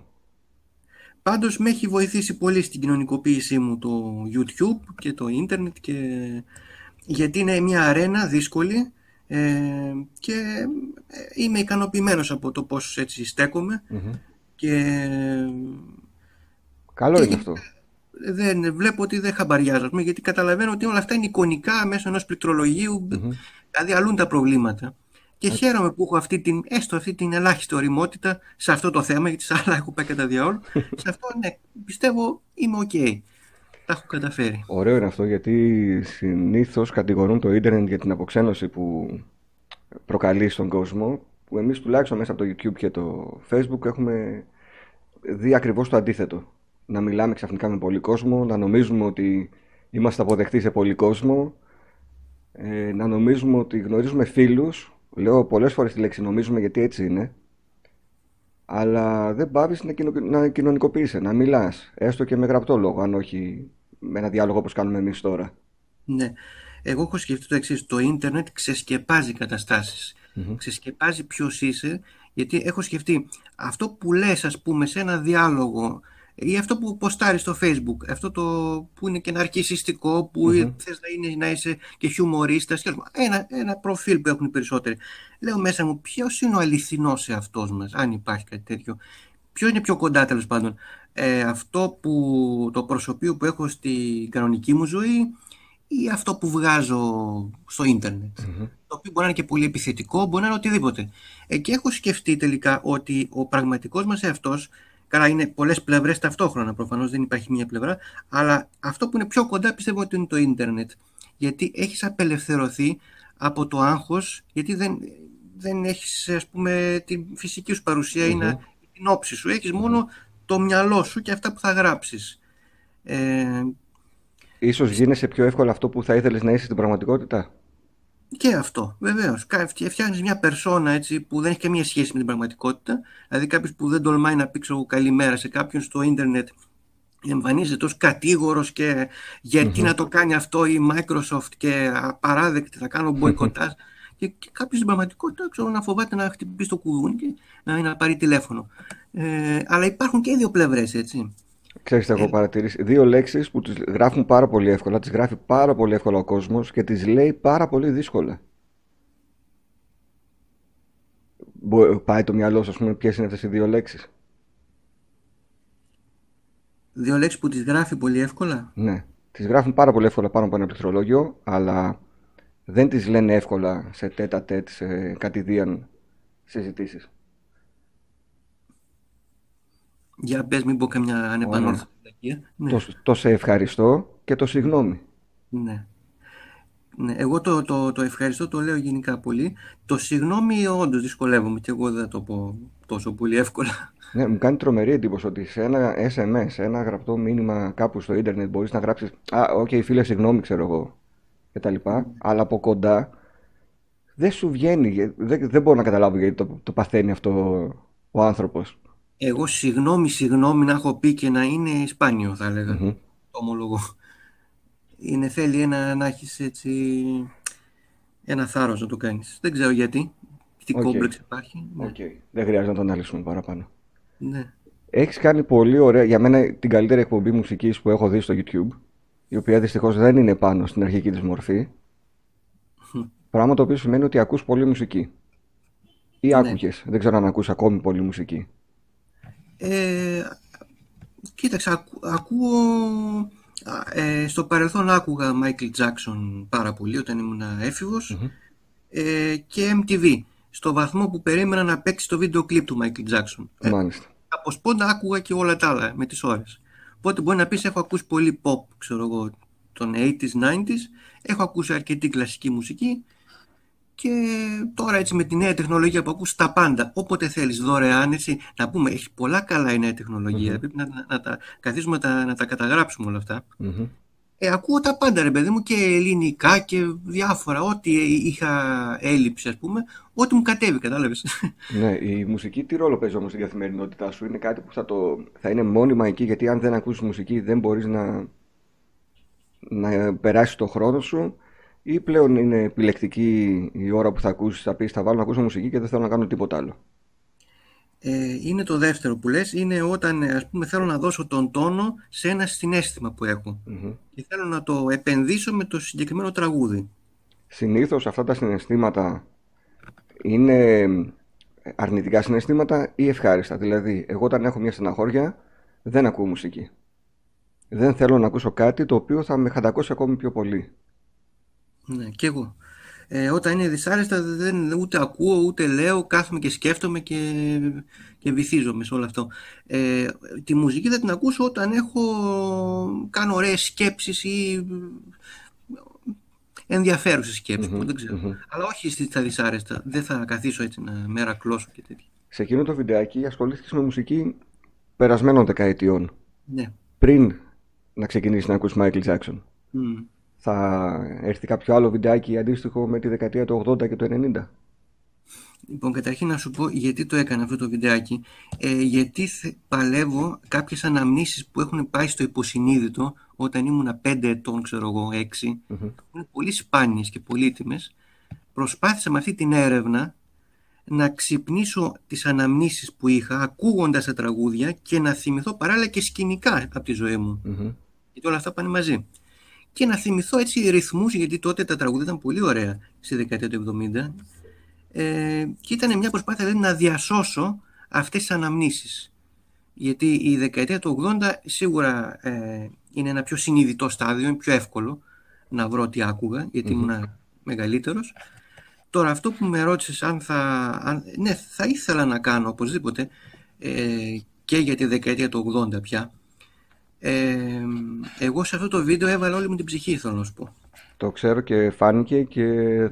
Πάντως με έχει βοηθήσει πολύ στην κοινωνικοποίησή μου το YouTube και το ίντερνετ και... γιατί είναι μια αρένα δύσκολη ε, και ε, είμαι ικανοποιημένος από το πώς έτσι στέκομαι και... Καλό είναι αυτό. Δεν, βλέπω ότι δεν χαμπαριάζω, γιατί καταλαβαίνω ότι όλα αυτά είναι εικονικά μέσω ενός πληκτρολογίου, δηλαδή αλλούν τα προβλήματα. Και χαίρομαι που έχω αυτή την, έστω αυτή την ελάχιστη ωριμότητα σε αυτό το θέμα, γιατί σε άλλα έχω πάει κατά διάολο. σε αυτό, ναι, πιστεύω είμαι okay. Τα έχω καταφέρει. Ωραίο είναι αυτό, γιατί συνήθως κατηγορούν το ίντερνετ για την αποξένωση που προκαλεί στον κόσμο, που εμείς τουλάχιστον μέσα από το YouTube και το Facebook έχουμε δει ακριβώς το αντίθετο. Να μιλάμε ξαφνικά με πολύ κόσμο, να νομίζουμε ότι είμαστε αποδεκτοί σε πολύ κόσμο, ε, να νομίζουμε ότι γνωρίζουμε φίλους Λέω πολλές φορές τη λέξη νομίζουμε γιατί έτσι είναι. Αλλά δεν πάβεις να, κοινο... να κοινωνικοποιείσαι, να μιλάς. Έστω και με γραπτό λόγο, αν όχι με ένα διάλογο όπως κάνουμε εμείς τώρα. Ναι. Εγώ έχω σκεφτεί το εξής. Το ίντερνετ ξεσκεπάζει καταστάσεις. Mm-hmm. Ξεσκεπάζει ποιος είσαι. Γιατί έχω σκεφτεί αυτό που λες ας πούμε σε ένα διάλογο ή αυτό που ποστάρεις στο facebook, αυτό το που είναι και ναρκισιστικό, που mm θες να, είναι, να είσαι και χιουμορίστας, ένα, ένα προφίλ που έχουν οι περισσότεροι. Λέω μέσα μου, ποιος είναι ο αληθινός σε αυτός μας, αν υπάρχει κάτι τέτοιο. Ποιος είναι πιο κοντά τέλος πάντων. Ε, αυτό που το προσωπείο που έχω στην κανονική μου ζωή ή αυτό που βγάζω στο ίντερνετ. Το οποίο μπορεί να είναι και πολύ επιθετικό, μπορεί να είναι οτιδήποτε. Ε, και έχω σκεφτεί τελικά ότι ο πραγματικός μας εαυτός Καλά, είναι πολλές πλευρές ταυτόχρονα. Προφανώς δεν υπάρχει μία πλευρά. Αλλά αυτό που είναι πιο κοντά πιστεύω ότι είναι το ίντερνετ. Γιατί έχεις απελευθερωθεί από το άγχος, γιατί δεν, δεν έχεις ας πούμε τη φυσική σου παρουσία ή να, την όψη σου. Έχεις μόνο το μυαλό σου και αυτά που θα γράψεις. Ε, Ίσως γίνεσαι πιο εύκολα αυτό που θα ήθελες να είσαι στην πραγματικότητα; Και αυτό, βεβαίως. Φτιάχνεις μια περσόνα έτσι, που δεν έχει καμία σχέση με την πραγματικότητα. Δηλαδή, κάποιος που δεν τολμάει να πει ξέρω, καλημέρα σε κάποιον στο ίντερνετ εμφανίζεται ως κατήγορος και γιατι να το κάνει αυτό η Microsoft και απαράδεκτη, θα κάνω μποϊκοτάζ. και, και κάποιος στην πραγματικότητα ξέρω, να φοβάται να χτυπήσει το κουδούνι και να, να πάρει τηλέφωνο. Ε, αλλά υπάρχουν και δύο πλευρές, έτσι. Ξέρεις, έχω ε, παρατηρήσει δύο λέξεις που τις γράφουν πάρα πολύ εύκολα, τις γράφει πάρα πολύ εύκολα ο κόσμος και τις λέει πάρα πολύ δύσκολα. Πάει το μυαλό σου, ας πούμε, ποιες είναι αυτές οι δύο λέξεις; Δύο λέξεις που τις γράφει πολύ εύκολα; Ναι, τις γράφουν πάρα πολύ εύκολα πάνω από ένα πληκτρολόγιο, αλλά δεν τις λένε εύκολα σε τέτα τέτ, σε κατηδίαν συζητήσεις. Για πες μην πω καμιά ανεπανόρθωτη ναι. Το, το σε ευχαριστώ και το συγγνώμη. Ναι. Ναι, εγώ το, το, το ευχαριστώ το λέω γενικά πολύ. Το συγγνώμη όντως δυσκολεύομαι και εγώ δεν το πω τόσο πολύ εύκολα. Ναι, μου κάνει τρομερή εντύπωση ότι σε ένα SMS, σε ένα γραπτό μήνυμα κάπου στο ίντερνετ μπορείς να γράψεις «Α, okay, φίλε, συγγνώμη, ξέρω εγώ» και τα λοιπά, αλλά από κοντά δεν σου βγαίνει, δεν, δεν μπορώ να καταλάβω γιατί το, το παθαίνει αυτό ο άνθρωπος. Εγώ συγγνώμη, συγγνώμη να έχω πει και να είναι σπάνιο θα έλεγα. Mm-hmm. Το ομολογώ. Είναι θέλει ένα, να έχεις έτσι ένα θάρρος να το κάνεις. Δεν ξέρω γιατί. Τι okay. κόμπλεξ υπάρχει. Okay. Ναι. Δεν χρειάζεται να το αναλύσουμε παραπάνω. Ναι. Έχεις κάνει πολύ ωραία, για μένα την καλύτερη εκπομπή μουσικής που έχω δει στο YouTube, η οποία δυστυχώς δεν είναι πάνω στην αρχική της μορφή. Πράγμα το οποίο σημαίνει ότι ακούς πολύ μουσική. Ή ναι. άκουγες, δεν ξέρω αν ακούς ακόμη πολύ μουσική. Ε, κοίταξε, ακούω... Ε, στο παρελθόν άκουγα Michael Jackson πάρα πολύ όταν ήμουν ε, και MTV στο βαθμό που περίμενα να παίξει το βίντεο κλιπ του Michael Jackson. Ε, Μάλιστα. από σπόντα άκουγα και όλα τα άλλα με τις ώρες. Οπότε μπορεί να πεις έχω ακούσει πολύ pop, ξέρω εγώ, των 80s, 90s. Έχω ακούσει αρκετή κλασική μουσική και τώρα έτσι με τη νέα τεχνολογία που ακούς τα πάντα, όποτε θέλεις δωρεάν, έτσι, να πούμε, έχει πολλά καλά η νέα τεχνολογία, πρέπει να, να, τα καθίσουμε να, να τα καταγράψουμε όλα αυτά. Ε, ακούω τα πάντα ρε παιδί μου και ελληνικά και διάφορα, ό,τι είχα έλλειψη ας πούμε, ό,τι μου κατέβει, κατάλαβες. Ναι, η μουσική τι ρόλο παίζει όμως στην καθημερινότητά σου, είναι κάτι που θα, το, θα είναι μόνιμα εκεί, γιατί αν δεν ακούσεις μουσική δεν μπορείς να, να περάσεις το χρόνο σου ή πλέον είναι επιλεκτική η ώρα που θα ακούσεις, θα πεις θα βάλω να ακούσω μουσική και δεν θέλω να κάνω τίποτα άλλο; Ε, είναι το δεύτερο που λες, είναι όταν ας πούμε θέλω να δώσω τον τόνο σε ένα συνέστημα που έχω και θέλω να το επενδύσω με το συγκεκριμένο τραγούδι. Συνήθως αυτά τα συναισθήματα είναι αρνητικά συναισθήματα ή ευχάριστα; Δηλαδή, εγώ όταν έχω μια στεναχώρια δεν ακούω μουσική. Δεν θέλω να ακούσω κάτι το οποίο θα με χαντακώσει ακόμη πιο πολύ. Ναι, και εγώ. Ε, όταν είναι δυσάρεστα δεν, ούτε ακούω ούτε λέω, κάθομαι και σκέφτομαι και, και βυθίζομαι σε όλο αυτό. Ε, τη μουσική θα την ακούσω όταν έχω, κάνω ωραίες σκέψεις ή ενδιαφέρουσες σκέψεις, δεν ξερω Αλλά όχι στα δυσάρεστα. Δεν θα καθίσω έτσι να μέρα κλώσω και τέτοια. Σε εκείνο το βιντεάκι ασχολήθηκες με μουσική περασμένων δεκαετιών. Ναι. Πριν να ξεκινήσεις να ακούσει Michael Jackson. Θα έρθει κάποιο άλλο βιντεάκι αντίστοιχο με τη δεκαετία του 80 και του 90. Λοιπόν, καταρχήν να σου πω γιατί το έκανα αυτό το βιντεάκι. Ε, γιατί παλεύω κάποιες αναμνήσεις που έχουν πάει στο υποσυνείδητο όταν ήμουν 5 ετών, ξέρω εγώ, 6. mm Είναι πολύ σπάνιες και πολύτιμες. Προσπάθησα με αυτή την έρευνα να ξυπνήσω τις αναμνήσεις που είχα ακούγοντας τα τραγούδια και να θυμηθώ παράλληλα και σκηνικά από τη ζωή μου. Γιατί όλα αυτά πάνε μαζί και να θυμηθώ έτσι ρυθμούς, γιατί τότε τα τραγούδια ήταν πολύ ωραία στη δεκαετία του 70 ε, και ήταν μια προσπάθεια δηλαδή, να διασώσω αυτές τις αναμνήσεις. Γιατί η δεκαετία του 80 σίγουρα ε, είναι ένα πιο συνειδητό στάδιο, είναι πιο εύκολο να βρω τι άκουγα, γιατί mm-hmm. ήμουν μεγαλύτερος. Τώρα αυτό που με ρώτησες αν θα... Αν, ναι, θα ήθελα να κάνω οπωσδήποτε ε, και για τη δεκαετία του 80 πια ε, εγώ σε αυτό το βίντεο έβαλα όλη μου την ψυχή, θέλω να σου πω. Το ξέρω και φάνηκε και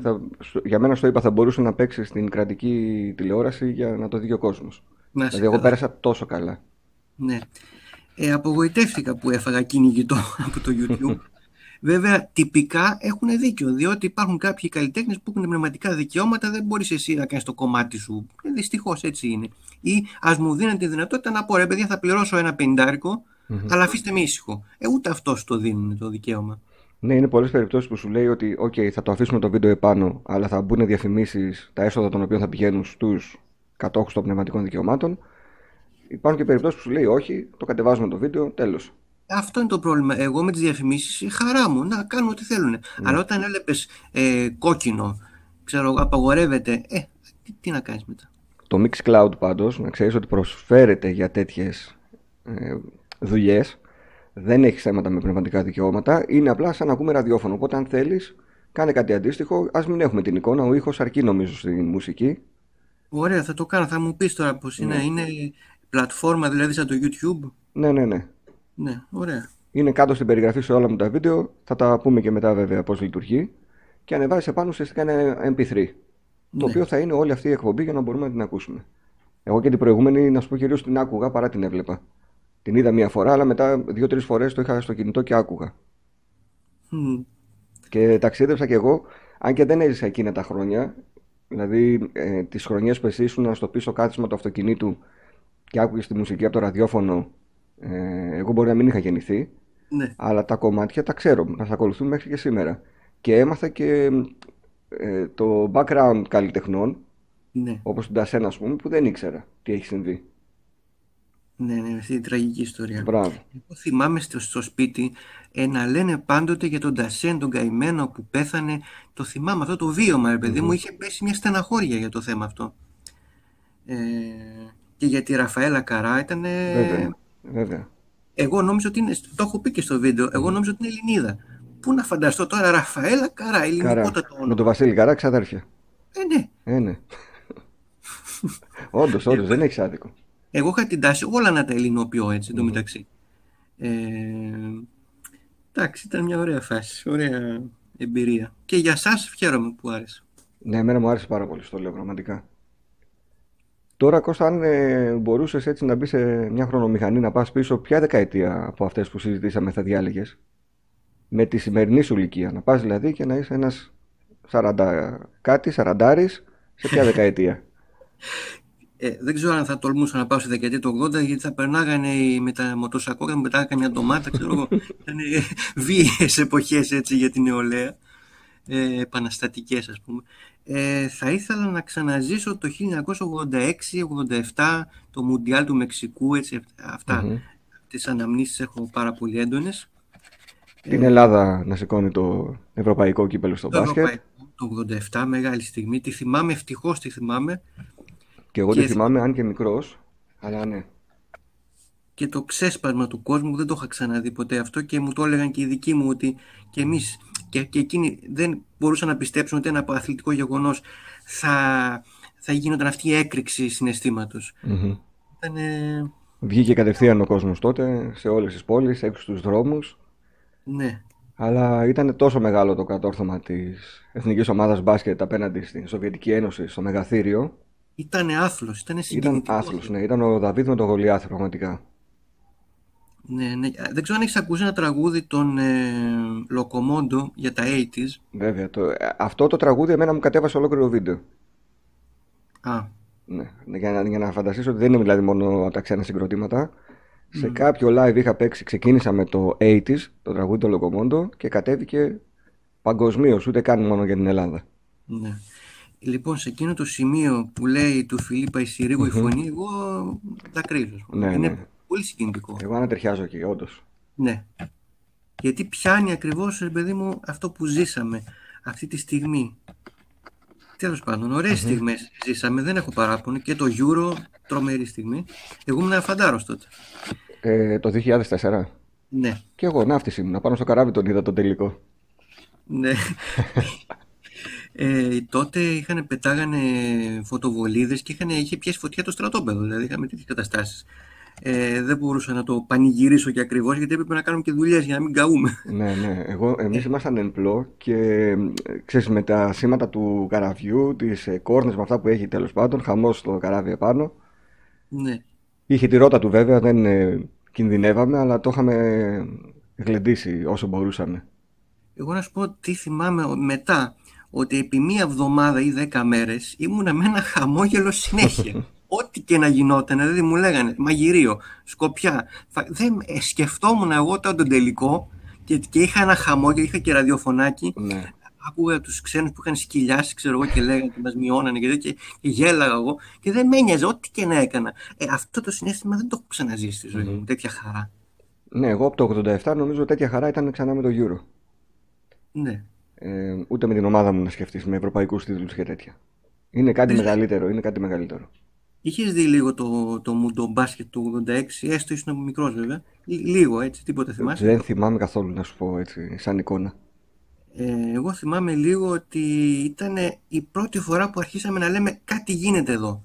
θα, για μένα στο είπα θα μπορούσε να παίξει στην κρατική τηλεόραση για να το δει ο κόσμος. Δηλαδή εγώ πέρασα τόσο καλά. Ναι. Ε, απογοητεύτηκα που έφαγα κυνηγητό από το YouTube. Βέβαια, τυπικά έχουν δίκιο, διότι υπάρχουν κάποιοι καλλιτέχνες που έχουν πνευματικά δικαιώματα, δεν μπορείς εσύ να κάνεις το κομμάτι σου. Ε, Δυστυχώς έτσι είναι. Ή ας μου δίνουν τη δυνατότητα να πω ρε παιδιά, θα πληρώσω ένα πεντάρικο Mm-hmm. Αλλά αφήστε με ήσυχο. Ε, ούτε αυτός το δίνουν το δικαίωμα. Ναι, είναι πολλές περιπτώσεις που σου λέει ότι, OK, θα το αφήσουμε το βίντεο επάνω, αλλά θα μπουν διαφημίσεις, τα έσοδα των οποίων θα πηγαίνουν στους κατόχους των πνευματικών δικαιωμάτων. Υπάρχουν και περιπτώσεις που σου λέει, Όχι, το κατεβάζουμε το βίντεο, τέλος. Αυτό είναι το πρόβλημα. Εγώ με τις διαφημίσεις, χαρά μου να κάνουν ό,τι θέλουν. Ναι. Αλλά όταν έλεπες ε, κόκκινο, ξέρω, απαγορεύεται, ε, τι, τι να κάνεις μετά; Το Mixcloud πάντως, να ξέρεις ότι προσφέρεται για τέτοιες ε, δουλειές, δεν έχει θέματα με πνευματικά δικαιώματα, είναι απλά σαν να ακούμε ραδιόφωνο. Οπότε, αν θέλεις, κάνε κάτι αντίστοιχο. Α μην έχουμε την εικόνα, ο ήχος αρκεί νομίζω στη μουσική. Ωραία, θα το κάνω. Θα μου πεις τώρα πώς είναι. Ναι. Είναι πλατφόρμα δηλαδή σαν το YouTube; Ναι, ναι, ναι. Ναι, ωραία. Είναι κάτω στην περιγραφή σε όλα μου τα βίντεο. Θα τα πούμε και μετά βέβαια πώς λειτουργεί. Και ανεβάζει επάνω ουσιαστικά ένα MP3. Το ναι. οποίο θα είναι όλη αυτή η εκπομπή για να μπορούμε να την ακούσουμε. Εγώ και την προηγούμενη, να σου πω κυρίως την άκουγα παρά την έβλεπα. Την είδα μία φορά, αλλά μετά δύο-τρεις φορές το είχα στο κινητό και άκουγα. Mm. Και ταξίδεψα κι εγώ, αν και δεν έζησα εκείνα τα χρόνια, δηλαδή ε, τις χρονιές που εσύ ήσουν στο πίσω κάθισμα του αυτοκινήτου και άκουγες τη μουσική από το ραδιόφωνο, ε, εγώ μπορεί να μην είχα γεννηθεί, ναι. αλλά τα κομμάτια τα ξέρω, μα ακολουθούν μέχρι και σήμερα. Και έμαθα και ε, το background καλλιτεχνών, ναι. όπως τον Τασένα, ας πούμε, που δεν ήξερα τι έχει συμβεί. Ναι, ναι, αυτή η τραγική ιστορία. Μπράβο. Εγώ θυμάμαι στο, στο σπίτι ε, να λένε πάντοτε για τον Τασέν, τον καημένο που πέθανε. Το θυμάμαι αυτό το βίωμα, ρε παιδί μου, είχε πέσει μια στεναχώρια για το θέμα αυτό. Ε, και για τη Ραφαέλα Καρά ήταν. Βέβαια, βέβαια. Εγώ νόμιζα ότι είναι. Το έχω πει και στο βίντεο. Εγώ νόμιζα ότι είναι Ελληνίδα. Πού να φανταστώ τώρα Ραφαέλα Καρά, ελληνικότατο όνομα. Με τον Βασίλη Καρά, ξαδέρφια. Ε, ναι. Ε, ναι. όντως, όντως, δεν έχεις άδικο. Εγώ είχα την τάση όλα να τα ελληνοποιώ έτσι εντωμεταξύ. Ε, εντάξει, ήταν μια ωραία φάση, ωραία εμπειρία. Και για σας χαίρομαι που άρεσε. Ναι, εμένα μου άρεσε πάρα πολύ, στο λέω πραγματικά. Τώρα, Κώστα, αν ε, μπορούσες έτσι να μπεις σε μια χρονομηχανή, να πας πίσω, ποια δεκαετία από αυτές που συζητήσαμε θα διάλεγες, με τη σημερινή σου ηλικία, να πας δηλαδή και να είσαι ένας 40 κάτι, σαραντάρης, σε ποια δεκαετία; Ε, δεν ξέρω αν θα τολμούσα να πάω στη δεκαετία του 80 γιατί θα περνάγανε με τα μοτοσακό με πετάγανε μια ντομάτα, ξέρω εγώ. Ήταν βίαιες εποχές έτσι για την νεολαία. ε, επαναστατικές ας πούμε. Ε, θα ήθελα να ξαναζήσω το 1986-87 το Μουντιάλ του Μεξικού, έτσι, αυτά. Mm-hmm. Τις αναμνήσεις έχω πάρα πολύ έντονες. Την Ελλάδα να σηκώνει το ευρωπαϊκό κύπελο στο το μπάσκετ. Το 87, μεγάλη στιγμή. Τη θυμάμαι, ευτυχώς τη θυμάμαι. Και εγώ τη θυμάμαι, αν και μικρός, αλλά ναι. Και το ξέσπασμα του κόσμου δεν το είχα ξαναδεί ποτέ αυτό και μου το έλεγαν και οι δικοί μου ότι και εμείς και, και εκείνοι δεν μπορούσαν να πιστέψουν ότι ένα αθλητικό γεγονός θα, θα γίνονταν αυτή η έκρηξη συναισθήματος. Mm-hmm. Βγήκε κατευθείαν ο κόσμος τότε σε όλες τις πόλεις, έξω στους δρόμους. Ναι. Αλλά ήταν τόσο μεγάλο το κατόρθωμα της εθνικής ομάδας μπάσκετ απέναντι στην Σοβιετική Ένωση, στο Μεγαθύριο. Ήταν άθλος, ήταν συγκινητικός. Ήταν άθλος, ναι. Ήταν ο Δαβίδ με τον Γολιάθ, πραγματικά. Ναι, ναι. Δεν ξέρω αν έχεις ακούσει ένα τραγούδι των ε, Λοκομόντο για τα 80s. Βέβαια. Το, ε, αυτό το τραγούδι εμένα μου κατέβασε ολόκληρο βίντεο. Α. Ναι, για να, για να φανταστείς ότι δεν είναι δηλαδή μόνο από τα ξένα συγκροτήματα. Σε κάποιο live είχα παίξει, ξεκίνησα με το 80s, το τραγούδι του Λοκομόντο και κατέβηκε παγκοσμίως, ούτε καν μόνο για την Ελλάδα. Ναι. Λοιπόν, σε εκείνο το σημείο που λέει του Φιλίππα Ισηρίγου η φωνή, εγώ δακρύζω. Ναι, είναι ναι. πολύ συγκινητικό. Εγώ ανατριχιάζω εκεί, όντως. Ναι. Γιατί πιάνει ακριβώς, παιδί μου, αυτό που ζήσαμε αυτή τη στιγμή. Τέλος πάντων, ωραίες mm-hmm. στιγμές ζήσαμε, δεν έχω παράπονο. Και το Euro, τρομερή στιγμή. Εγώ ήμουν φαντάρος τότε. Ε, το 2004. Ναι. Και εγώ ναύτιση ήμουν. Πάνω στο καράβι τον είδα τον τελικό. Ναι. ε, τότε είχαν πετάγανε φωτοβολίδες και είχαν, είχε πιάσει φωτιά το στρατόπεδο. Δηλαδή είχαμε τέτοιες καταστάσεις. Ε, δεν μπορούσα να το πανηγυρίσω και ακριβώς γιατί έπρεπε να κάνουμε και δουλειές για να μην καούμε. Ναι, ναι. Εγώ, εμείς ήμασταν εμπλό και ξέρεις, με τα σήματα του καραβιού, τις ε, κόρνες με αυτά που έχει τέλος πάντων, χαμός στο καράβι επάνω. Ναι. Είχε τη ρότα του βέβαια, δεν ε, κινδυνεύαμε, αλλά το είχαμε γλεντήσει όσο μπορούσαμε. Εγώ να σου πω τι θυμάμαι μετά, ότι επί μία εβδομάδα ή δέκα μέρες ήμουνα με ένα χαμόγελο συνέχεια. Ό,τι και να γινόταν, δηλαδή μου λέγανε μαγειρίο, σκοπιά. Δεν ε, σκεφτόμουν εγώ τώρα τον τελικό και, και είχα ένα χαμόγελο, είχα και ραδιοφωνάκι. Ναι. Άκουγα τους ξένους που είχαν σκυλιάσει, ξέρω εγώ, και λέγανε και μας μειώνανε και, και, και γέλαγα εγώ. Και δεν με ένοιαζε, ό,τι και να έκανα. Ε, αυτό το συνέστημα δεν το έχω ξαναζήσει στη ζωή μου, τέτοια χαρά. Ναι, εγώ από το 87 νομίζω τέτοια χαρά ήταν ξανά με το Euro. Ναι. Ε, ούτε με την ομάδα μου να σκεφτείς με ευρωπαϊκούς τίτλους και τέτοια. Είναι κάτι μεγαλύτερο, είναι κάτι μεγαλύτερο. Είχες δει λίγο το, το, το μπάσκετ του 86, έστω ήσουν μικρός βέβαια. Λίγο έτσι, τίποτα θυμάσαι. Δεν θυμάμαι καθόλου να σου πω έτσι, σαν εικόνα. Ε, εγώ θυμάμαι λίγο ότι ήταν η πρώτη φορά που αρχίσαμε να λέμε κάτι γίνεται εδώ.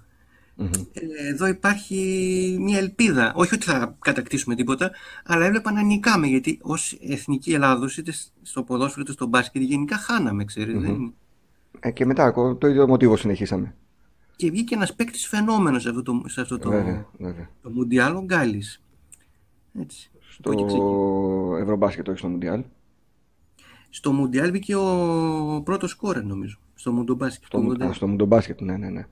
Ε, εδώ υπάρχει μια ελπίδα. Όχι ότι θα κατακτήσουμε τίποτα, αλλά έβλεπα να νικάμε. Γιατί ως εθνική Ελλάδο, είτε στο ποδόσφαιρο είτε στο μπάσκετ, γενικά χάναμε, Ε, και μετά το ίδιο μοτίβο συνεχίσαμε. Και βγήκε ένας παίκτης φαινόμενος σε αυτό το, σε αυτό το, βέβαια, βέβαια. το Μουντιάλ, ο Γκάλης. Στο Ευρωμπάσκετ, όχι στο Μουντιάλ. Στο Μουντιάλ βγήκε ο πρώτος κόρε, νομίζω. Στο Μουντομπάσκετ. Στο, στο Μουντομπάσκετ, ναι, ναι. ναι.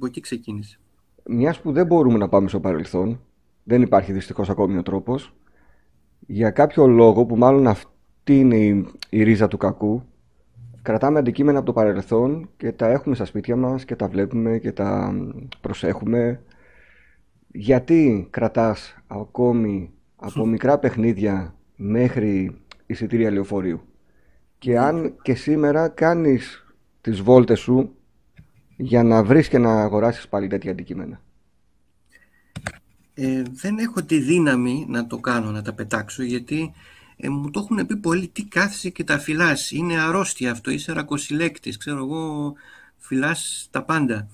Από εκεί ξεκίνησε. Μιας που δεν μπορούμε να πάμε στο παρελθόν, δεν υπάρχει δυστυχώς ακόμη ο τρόπος, για κάποιο λόγο που μάλλον αυτή είναι η, η ρίζα του κακού, κρατάμε αντικείμενα από το παρελθόν και τα έχουμε στα σπίτια μας και τα βλέπουμε και τα προσέχουμε. Γιατί κρατάς ακόμη από μικρά παιχνίδια μέχρι εισιτήρια λεωφορείου; Και αν και σήμερα κάνεις τις βόλτες σου για να βρεις και να αγοράσεις πάλι τέτοια αντικείμενα. Ε, δεν έχω τη δύναμη να το κάνω, να τα πετάξω, γιατί ε, μου το έχουν πει πολύ τι κάθεσαι και τα φυλάς. Είναι αρρώστια αυτό, είσαι ρακοσυλέκτης, ξέρω εγώ, φυλάς τα πάντα.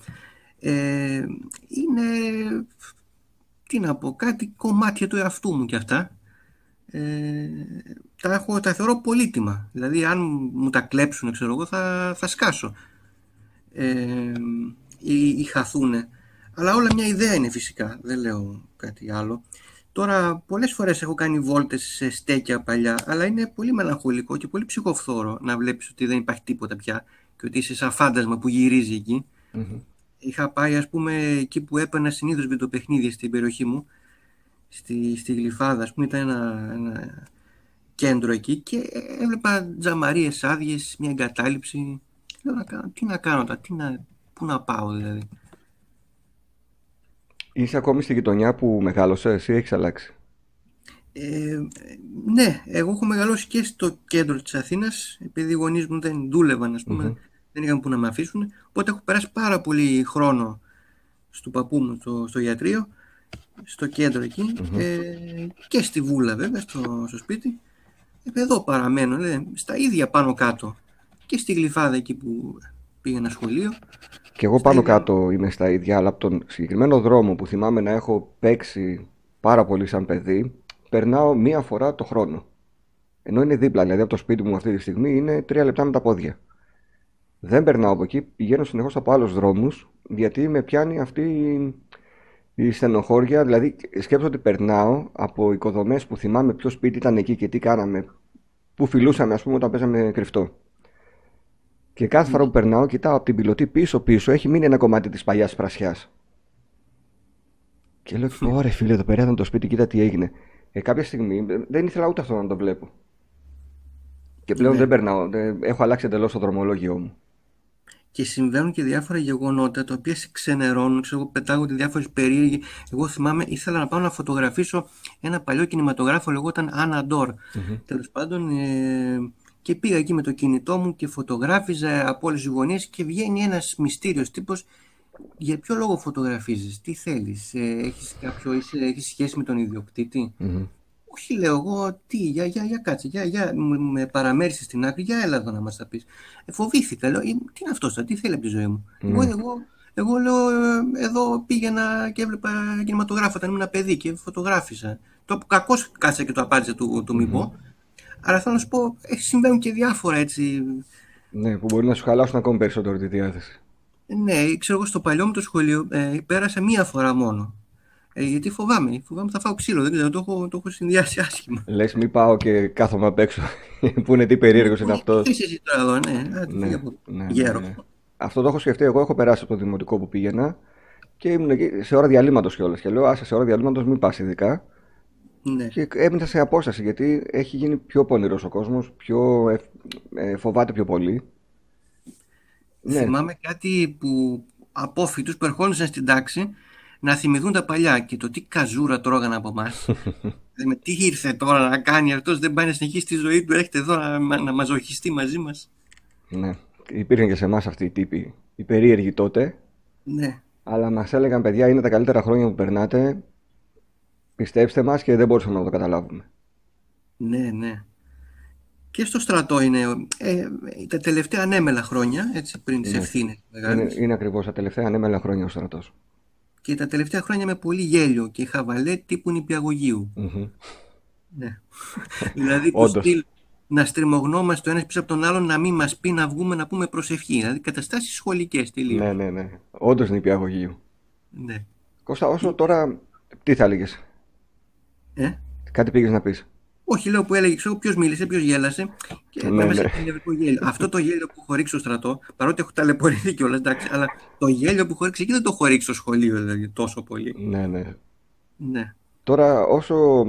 Ε, είναι, τι να πω, κάτι κομμάτια του εαυτού μου κι αυτά. Ε, τα, έχω, τα θεωρώ πολύτιμα. Δηλαδή αν μου τα κλέψουν, ξέρω εγώ, θα, θα σκάσω. Ε, ή, ή χαθούνε. Αλλά όλα μια ιδέα είναι φυσικά, δεν λέω κάτι άλλο. Τώρα, πολλές φορές έχω κάνει βόλτες σε στέκια παλιά, αλλά είναι πολύ μελαγχολικό και πολύ ψυχοφθόρο να βλέπεις ότι δεν υπάρχει τίποτα πια και ότι είσαι σαν φάντασμα που γυρίζει εκεί. Mm-hmm. Είχα πάει, ας πούμε, εκεί που έπαιρνα συνήθως βιντεοπαιχνίδια στην περιοχή μου, στη, στη Γλυφάδα, ας πούμε, ήταν ένα, ένα, κέντρο εκεί και έβλεπα τζαμαρίες άδειες, μια εγκατάλειψη. Λέω να κάνω, τι να κάνω τι να, πού να πάω δηλαδή. Είσαι ακόμη στη γειτονιά που μεγάλωσες ή έχεις αλλάξει; Ε, ναι, εγώ έχω μεγαλώσει και στο κέντρο της Αθήνας επειδή οι γονείς μου δεν δούλευαν ας πούμε, δεν είχαν που να με αφήσουν οπότε έχω περάσει πάρα πολύ χρόνο στο παππού μου στο, στο ιατρείο στο κέντρο ε, και στη Βούλα βέβαια στο, στο σπίτι ε, εδώ παραμένω στα ίδια πάνω κάτω και στη Γλυφάδα εκεί που πήγαινα σχολείο και εγώ πάνω κάτω είμαι στα ίδια αλλά από τον συγκεκριμένο δρόμο που θυμάμαι να έχω παίξει πάρα πολύ σαν παιδί περνάω μία φορά το χρόνο. Ενώ είναι δίπλα, δηλαδή από το σπίτι μου αυτή τη στιγμή είναι τρία λεπτά με τα πόδια. Δεν περνάω από εκεί, πηγαίνω συνεχώς από άλλους δρόμους, γιατί με πιάνει αυτή η στενοχώρια. Δηλαδή, σκέψω ότι περνάω από οικοδομές που θυμάμαι ποιο σπίτι ήταν εκεί και τι κάναμε, που φιλούσαμε, ας πούμε, όταν παίζαμε κρυφτό. Και κάθε φορά που περνάω, κοιτάω από την πιλωτή πίσω-πίσω, έχει μείνει ένα κομμάτι της παλιάς πρασιάς. Και λέω: Ωραία, φίλε, εδώ πέρα ήταν το σπίτι, κοίτα τι έγινε. Ε, κάποια στιγμή δεν ήθελα ούτε αυτό να το βλέπω. Και πλέον ναι. δεν περνάω. Έχω αλλάξει εντελώς το δρομολόγιο μου. Και συμβαίνουν και διάφορα γεγονότα τα οποία σε ξενερώνουν. Ξέρω, πετάγονται διάφορε περίεργε. Εγώ θυμάμαι, ήθελα να πάω να φωτογραφίσω ένα παλιό κινηματογράφο, λεγόταν Anna Dor. Mm-hmm. Τέλος πάντων, ε, και πήγα εκεί με το κινητό μου και φωτογράφιζα από όλες τις γωνίες και βγαίνει ένας μυστήριος τύπος για ποιο λόγο φωτογραφίζεις, τι θέλεις, ε, έχεις, κάποιο, είσαι, έχεις σχέση με τον ιδιοκτήτη; Mm-hmm. Όχι λέω εγώ, τι, για, για, για κάτσε, για, για, με παραμέρισε στην άκρη, για έλα εδώ να μας τα πεις. Ε, φοβήθηκα, λέω, τι είναι αυτός, τι θέλει από τη ζωή μου. Mm-hmm. Εγώ, εγώ, εγώ λέω, ε, εδώ πήγαινα και έβλεπα κινηματογράφο όταν ήμουν ένα παιδί και φωτογράφησα. Το κακός κάτσε και το απάντησε του, του mm-hmm. πω. Αλλά θέλω να σου πω, ε, συμβαίνουν και διάφορα έτσι. Ναι, που μπορεί να σου χαλάσουν ακόμη περισσότερο τη διάθεση. Ναι, ξέρω εγώ στο παλιό μου το σχολείο ε, πέρασα μία φορά μόνο. Ε, γιατί φοβάμαι, φοβάμαι θα φάω ξύλο, δεν ξέρω, το έχω, το έχω συνδυάσει άσχημα. Λες, μην πάω και κάθομαι απ' έξω. Πού είναι, τι περίεργος είναι αυτός. Τι εσύ τώρα εδώ, ναι, ναι, ναι, γέρο. Ναι, ναι. Αυτό το έχω σκεφτεί. Εγώ έχω περάσει από το δημοτικό που πήγαινα και ήμουν εκεί σε ώρα διαλύματος κιόλας. Και λέω, άσε σε ώρα διαλύματος μην πας ειδικά. Ναι. Και έμεινα σε απόσταση γιατί έχει γίνει πιο πονηρός ο κόσμος, πιο ε, ε, φοβάται πιο πολύ. Ναι. Θυμάμαι κάτι που απόφοιτου που ερχόντουσαν στην τάξη να θυμηθούν τα παλιά και το τι καζούρα τρώγαν από εμάς. δηλαδή, τι ήρθε τώρα να κάνει αυτός, δεν πάει να συνεχίσει τη ζωή του, έρχεται εδώ να, να μαζοχιστεί μαζί μας. Ναι. Υπήρχαν και σε εμάς αυτοί οι τύποι, οι περίεργοι τότε. Ναι. Αλλά μας έλεγαν, παιδιά, είναι τα καλύτερα χρόνια που περνάτε. Πιστέψτε μας και δεν μπορούσαμε να το καταλάβουμε. Ναι, ναι και στο στρατό είναι ε, τα τελευταία ανέμελα χρόνια, έτσι, πριν τις ναι. ευθύνες Είναι, είναι ακριβώς τα τελευταία ανέμελα χρόνια ο στρατός. Και τα τελευταία χρόνια με πολύ γέλιο και χαβαλέ τύπου νηπιαγωγείου. Mm-hmm. Ναι. δηλαδή το στυλ να στριμωγνόμαστε ο ένας πίσω από τον άλλον, να μην μας πει να βγούμε να πούμε προσευχή. Δηλαδή καταστάσεις σχολικές τελείως. Ναι, ναι, ναι. Όντως νηπιαγωγείου. Ναι. Κώστα, όσο τώρα, τι θα έλεγες; Ε; Κάτι πήγες να πεις. Όχι, λέω που έλεγε, ξέρω ποιος μίλησε, ποιος γέλασε. Και ναι, ναι. γέλιο. Αυτό το γέλιο που χωρίξει στο στρατό, παρότι έχω ταλαιπωρηθεί κιόλας, εντάξει, αλλά το γέλιο που χωρίξει εκεί δεν το χωρίξει στο σχολείο δηλαδή, τόσο πολύ. Ναι, ναι. ναι. Τώρα, όσο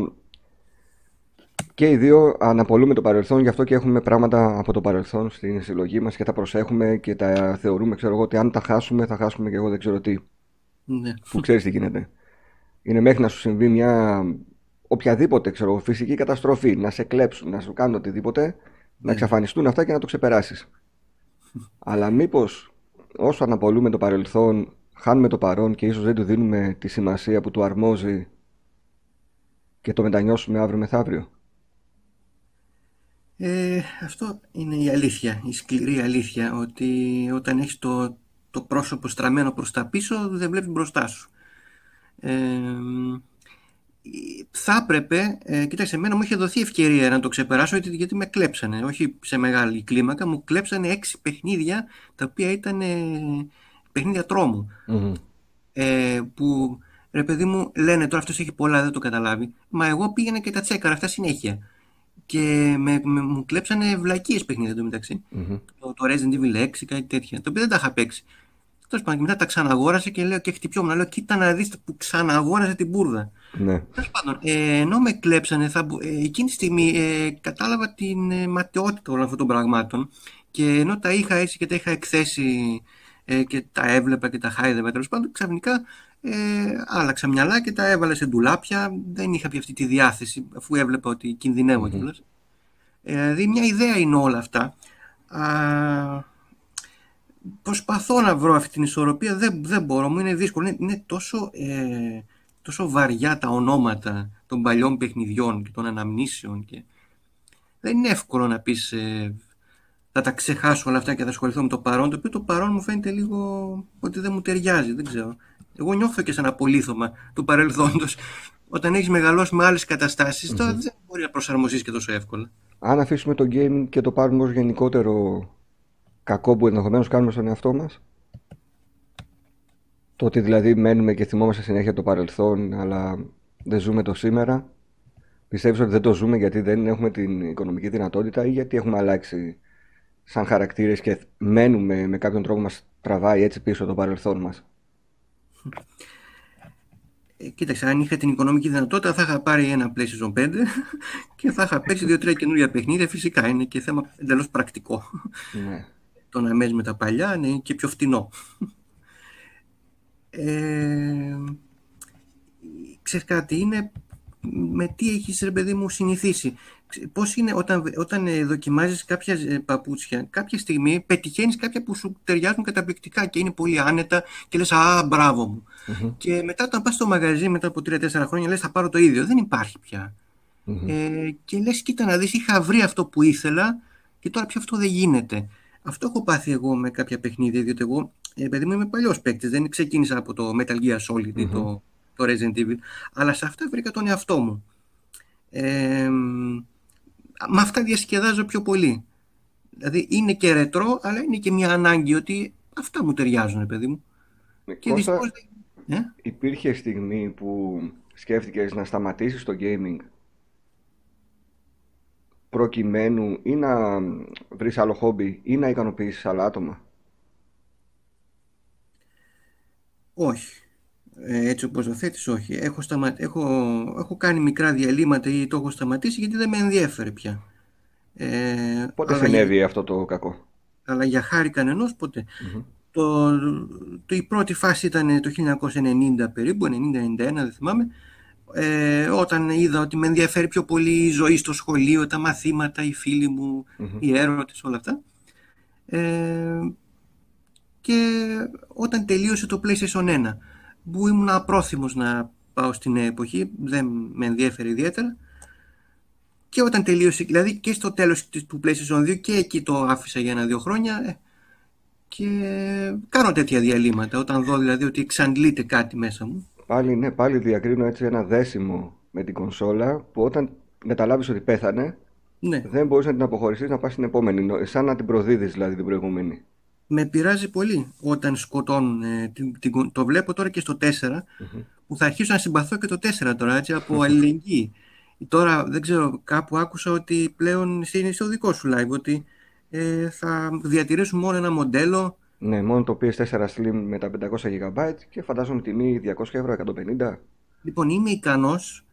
και οι δύο αναπολούμε το παρελθόν, γι' αυτό και έχουμε πράγματα από το παρελθόν στην συλλογή μας και τα προσέχουμε και τα θεωρούμε, ξέρω εγώ, ότι αν τα χάσουμε, θα χάσουμε και εγώ δεν ξέρω τι. Ναι. Που ξέρεις τι γίνεται. Είναι μέχρι να σου συμβεί μια οποιαδήποτε ξέρω, φυσική καταστροφή, να σε κλέψουν, να σου κάνουν οτιδήποτε, να ναι. εξαφανιστούν αυτά και να το ξεπεράσεις. Αλλά μήπως όσο αναπολούμε το παρελθόν, χάνουμε το παρόν και ίσως δεν του δίνουμε τη σημασία που του αρμόζει και το μετανιώσουμε αύριο μεθαύριο; Ε, αυτό είναι η αλήθεια, η σκληρή αλήθεια, ότι όταν έχεις το, το πρόσωπο στραμμένο προς τα πίσω δεν βλέπεις μπροστά σου. Ε, θα έπρεπε, ε, κοίταξε, εμένα μου είχε δοθεί ευκαιρία να το ξεπεράσω γιατί, γιατί με κλέψανε, όχι σε μεγάλη κλίμακα, μου κλέψανε έξι παιχνίδια τα οποία ήταν ε, παιχνίδια Ε, που ρε παιδί μου λένε τώρα αυτός έχει πολλά, δεν το καταλάβει. Μα εγώ πήγαινα και τα τσέκαρα αυτά συνέχεια. Και με, με, μου κλέψανε βλακίες παιχνίδια το μεταξύ. Mm-hmm. Το, το Resident Evil 6, κάτι τέτοια. Το οποίο δεν τα είχα παίξει. Τέλος πάντων, μετά τα ξαναγόρασε και λέω και χτυπιόμουν. Λέω, κοίτα να δεις που ξαναγόρασε την μπουρδα. Ναι. Τέλος πάντων, ε, ενώ με κλέψανε, θα, μπο- ε, εκείνη τη στιγμή ε, κατάλαβα την ε, ματαιότητα όλων αυτών των πραγμάτων και ενώ τα είχα έτσι και τα είχα εκθέσει ε, και τα έβλεπα και τα χάιδευα τέλος πάντων, ξαφνικά ε, άλλαξα μυαλά και τα έβαλα σε ντουλάπια. Δεν είχα πια αυτή τη διάθεση, αφού έβλεπα ότι κινδυνεύω Μμμ. κιόλας. Ε, δηλαδή, μια ιδέα είναι όλα αυτά. Α, προσπαθώ να βρω αυτή την ισορροπία, δεν, δεν μπορώ, μου είναι δύσκολο. Είναι, είναι τόσο, ε, τόσο βαριά τα ονόματα των παλιών παιχνιδιών και των αναμνήσεων και δεν είναι εύκολο να πεις ε, θα τα ξεχάσω όλα αυτά και θα ασχοληθώ με το παρόν, το οποίο το παρόν μου φαίνεται λίγο ότι δεν μου ταιριάζει, δεν ξέρω. Εγώ νιώθω και σαν απολύθωμα του παρελθόντος. Όταν έχεις μεγαλώσει με άλλες καταστάσεις, τώρα δεν μπορεί να προσαρμοστείς και τόσο εύκολα. Αν αφήσουμε το gaming και το πάρουμε ως γενικότερο κακό που ενδεχομένως κάνουμε στον εαυτό μας, το ότι δηλαδή μένουμε και θυμόμαστε συνέχεια το παρελθόν, αλλά δεν ζούμε το σήμερα, πιστεύεις ότι δεν το ζούμε γιατί δεν έχουμε την οικονομική δυνατότητα ή γιατί έχουμε αλλάξει σαν χαρακτήρες και μένουμε με κάποιον τρόπο μας τραβάει έτσι πίσω το παρελθόν μας; Ε, κοίταξε, αν είχα την οικονομική δυνατότητα θα είχα πάρει ένα PlayStation 5 και θα είχα παίξει δύο-τρία καινούργια παιχνίδια. Φυσικά είναι και θέμα εντελώς πρακτικό. Ναι. Το να μένει με τα παλιά είναι και πιο φτηνό. Ε, ξέρεις κάτι, είναι με τι έχεις ρε παιδί μου συνηθίσει. Ξε- Πώς είναι όταν, όταν ε, δοκιμάζεις κάποια ε, παπούτσια, κάποια στιγμή πετυχαίνεις κάποια που σου ταιριάζουν καταπληκτικά και είναι πολύ άνετα και λες «Α, μπράβο μου». Μμμ. Και μετά όταν πας στο μαγαζί μετά από 3-4 χρόνια λες «Θα πάρω το ίδιο». Δεν υπάρχει πια. Μμμ. Ε, και λες «Κοίτα να δεις, είχα βρει αυτό που ήθελα και τώρα πια αυτό δεν γίνεται». Αυτό έχω πάθει εγώ με κάποια παιχνίδια, διότι εγώ, ε, παιδί μου, είμαι παλιός παίκτης. Δεν ξεκίνησα από το Metal Gear Solid ή Μμμ. το, το Resident Evil, αλλά σε αυτά βρήκα τον εαυτό μου. Ε, με αυτά διασκεδάζω πιο πολύ. Δηλαδή είναι και ρετρό, αλλά είναι και μια ανάγκη ότι αυτά μου ταιριάζουν, παιδί μου. Ε, Και Κώστα, δυστυχώς δεν- Ε; υπήρχε στιγμή που σκέφτηκες να σταματήσεις το gaming; Προκειμένου ή να βρεις άλλο χόμπι ή να ικανοποιήσεις άλλα άτομα; Όχι. Ε, έτσι όπως το θέτεις, όχι. Έχω, σταμα... έχω, έχω κάνει μικρά διαλύματα ή το έχω σταματήσει γιατί δεν με ενδιέφερε πια. Ε, Πότε αλλά, για, συνέβη αυτό το κακό; αλλά για χάρη κανενός ποτέ. Μμμ. Το, το, η πρώτη φάση ήταν το 1990 περίπου, 90-91 δεν θυμάμαι, ε, όταν είδα ότι με ενδιαφέρει πιο πολύ η ζωή στο σχολείο, τα μαθήματα, οι φίλοι μου, Μμμ. οι έρωτες, όλα αυτά. Ε, και όταν τελείωσε το PlayStation 1, που ήμουν απρόθυμος να πάω στην νέα εποχή, δεν με ενδιαφέρει ιδιαίτερα, και όταν τελείωσε, δηλαδή και στο τέλος της- του PlayStation 2 και εκεί το άφησα για ένα-δύο χρόνια ε, και κάνω τέτοια διαλύματα όταν δω δηλαδή ότι εξαντλείται κάτι μέσα μου. Πάλι, ναι, πάλι διακρίνω έτσι ένα δέσιμο με την κονσόλα που όταν καταλάβεις ότι πέθανε Ναι, δεν μπορείς να την αποχωρήσεις να πας στην επόμενη, νο- σαν να την προδίδεις δηλαδή την προηγούμενη. με πειράζει πολύ όταν σκοτώνουν ε, την, την- το βλέπω τώρα και στο 4 Μμμ. που θα αρχίσω να συμπαθώ και το 4 τώρα έτσι από αλληλεγγύη. Τώρα δεν ξέρω κάπου άκουσα ότι πλέον είναι στο δικό σου live ότι ε, θα διατηρήσουν μόνο ένα μοντέλο Ναι, μόνο το PS4 Slim με τα 500 GB και φαντάζομαι τιμή 200 ευρώ, 150. Λοιπόν, είμαι ικανός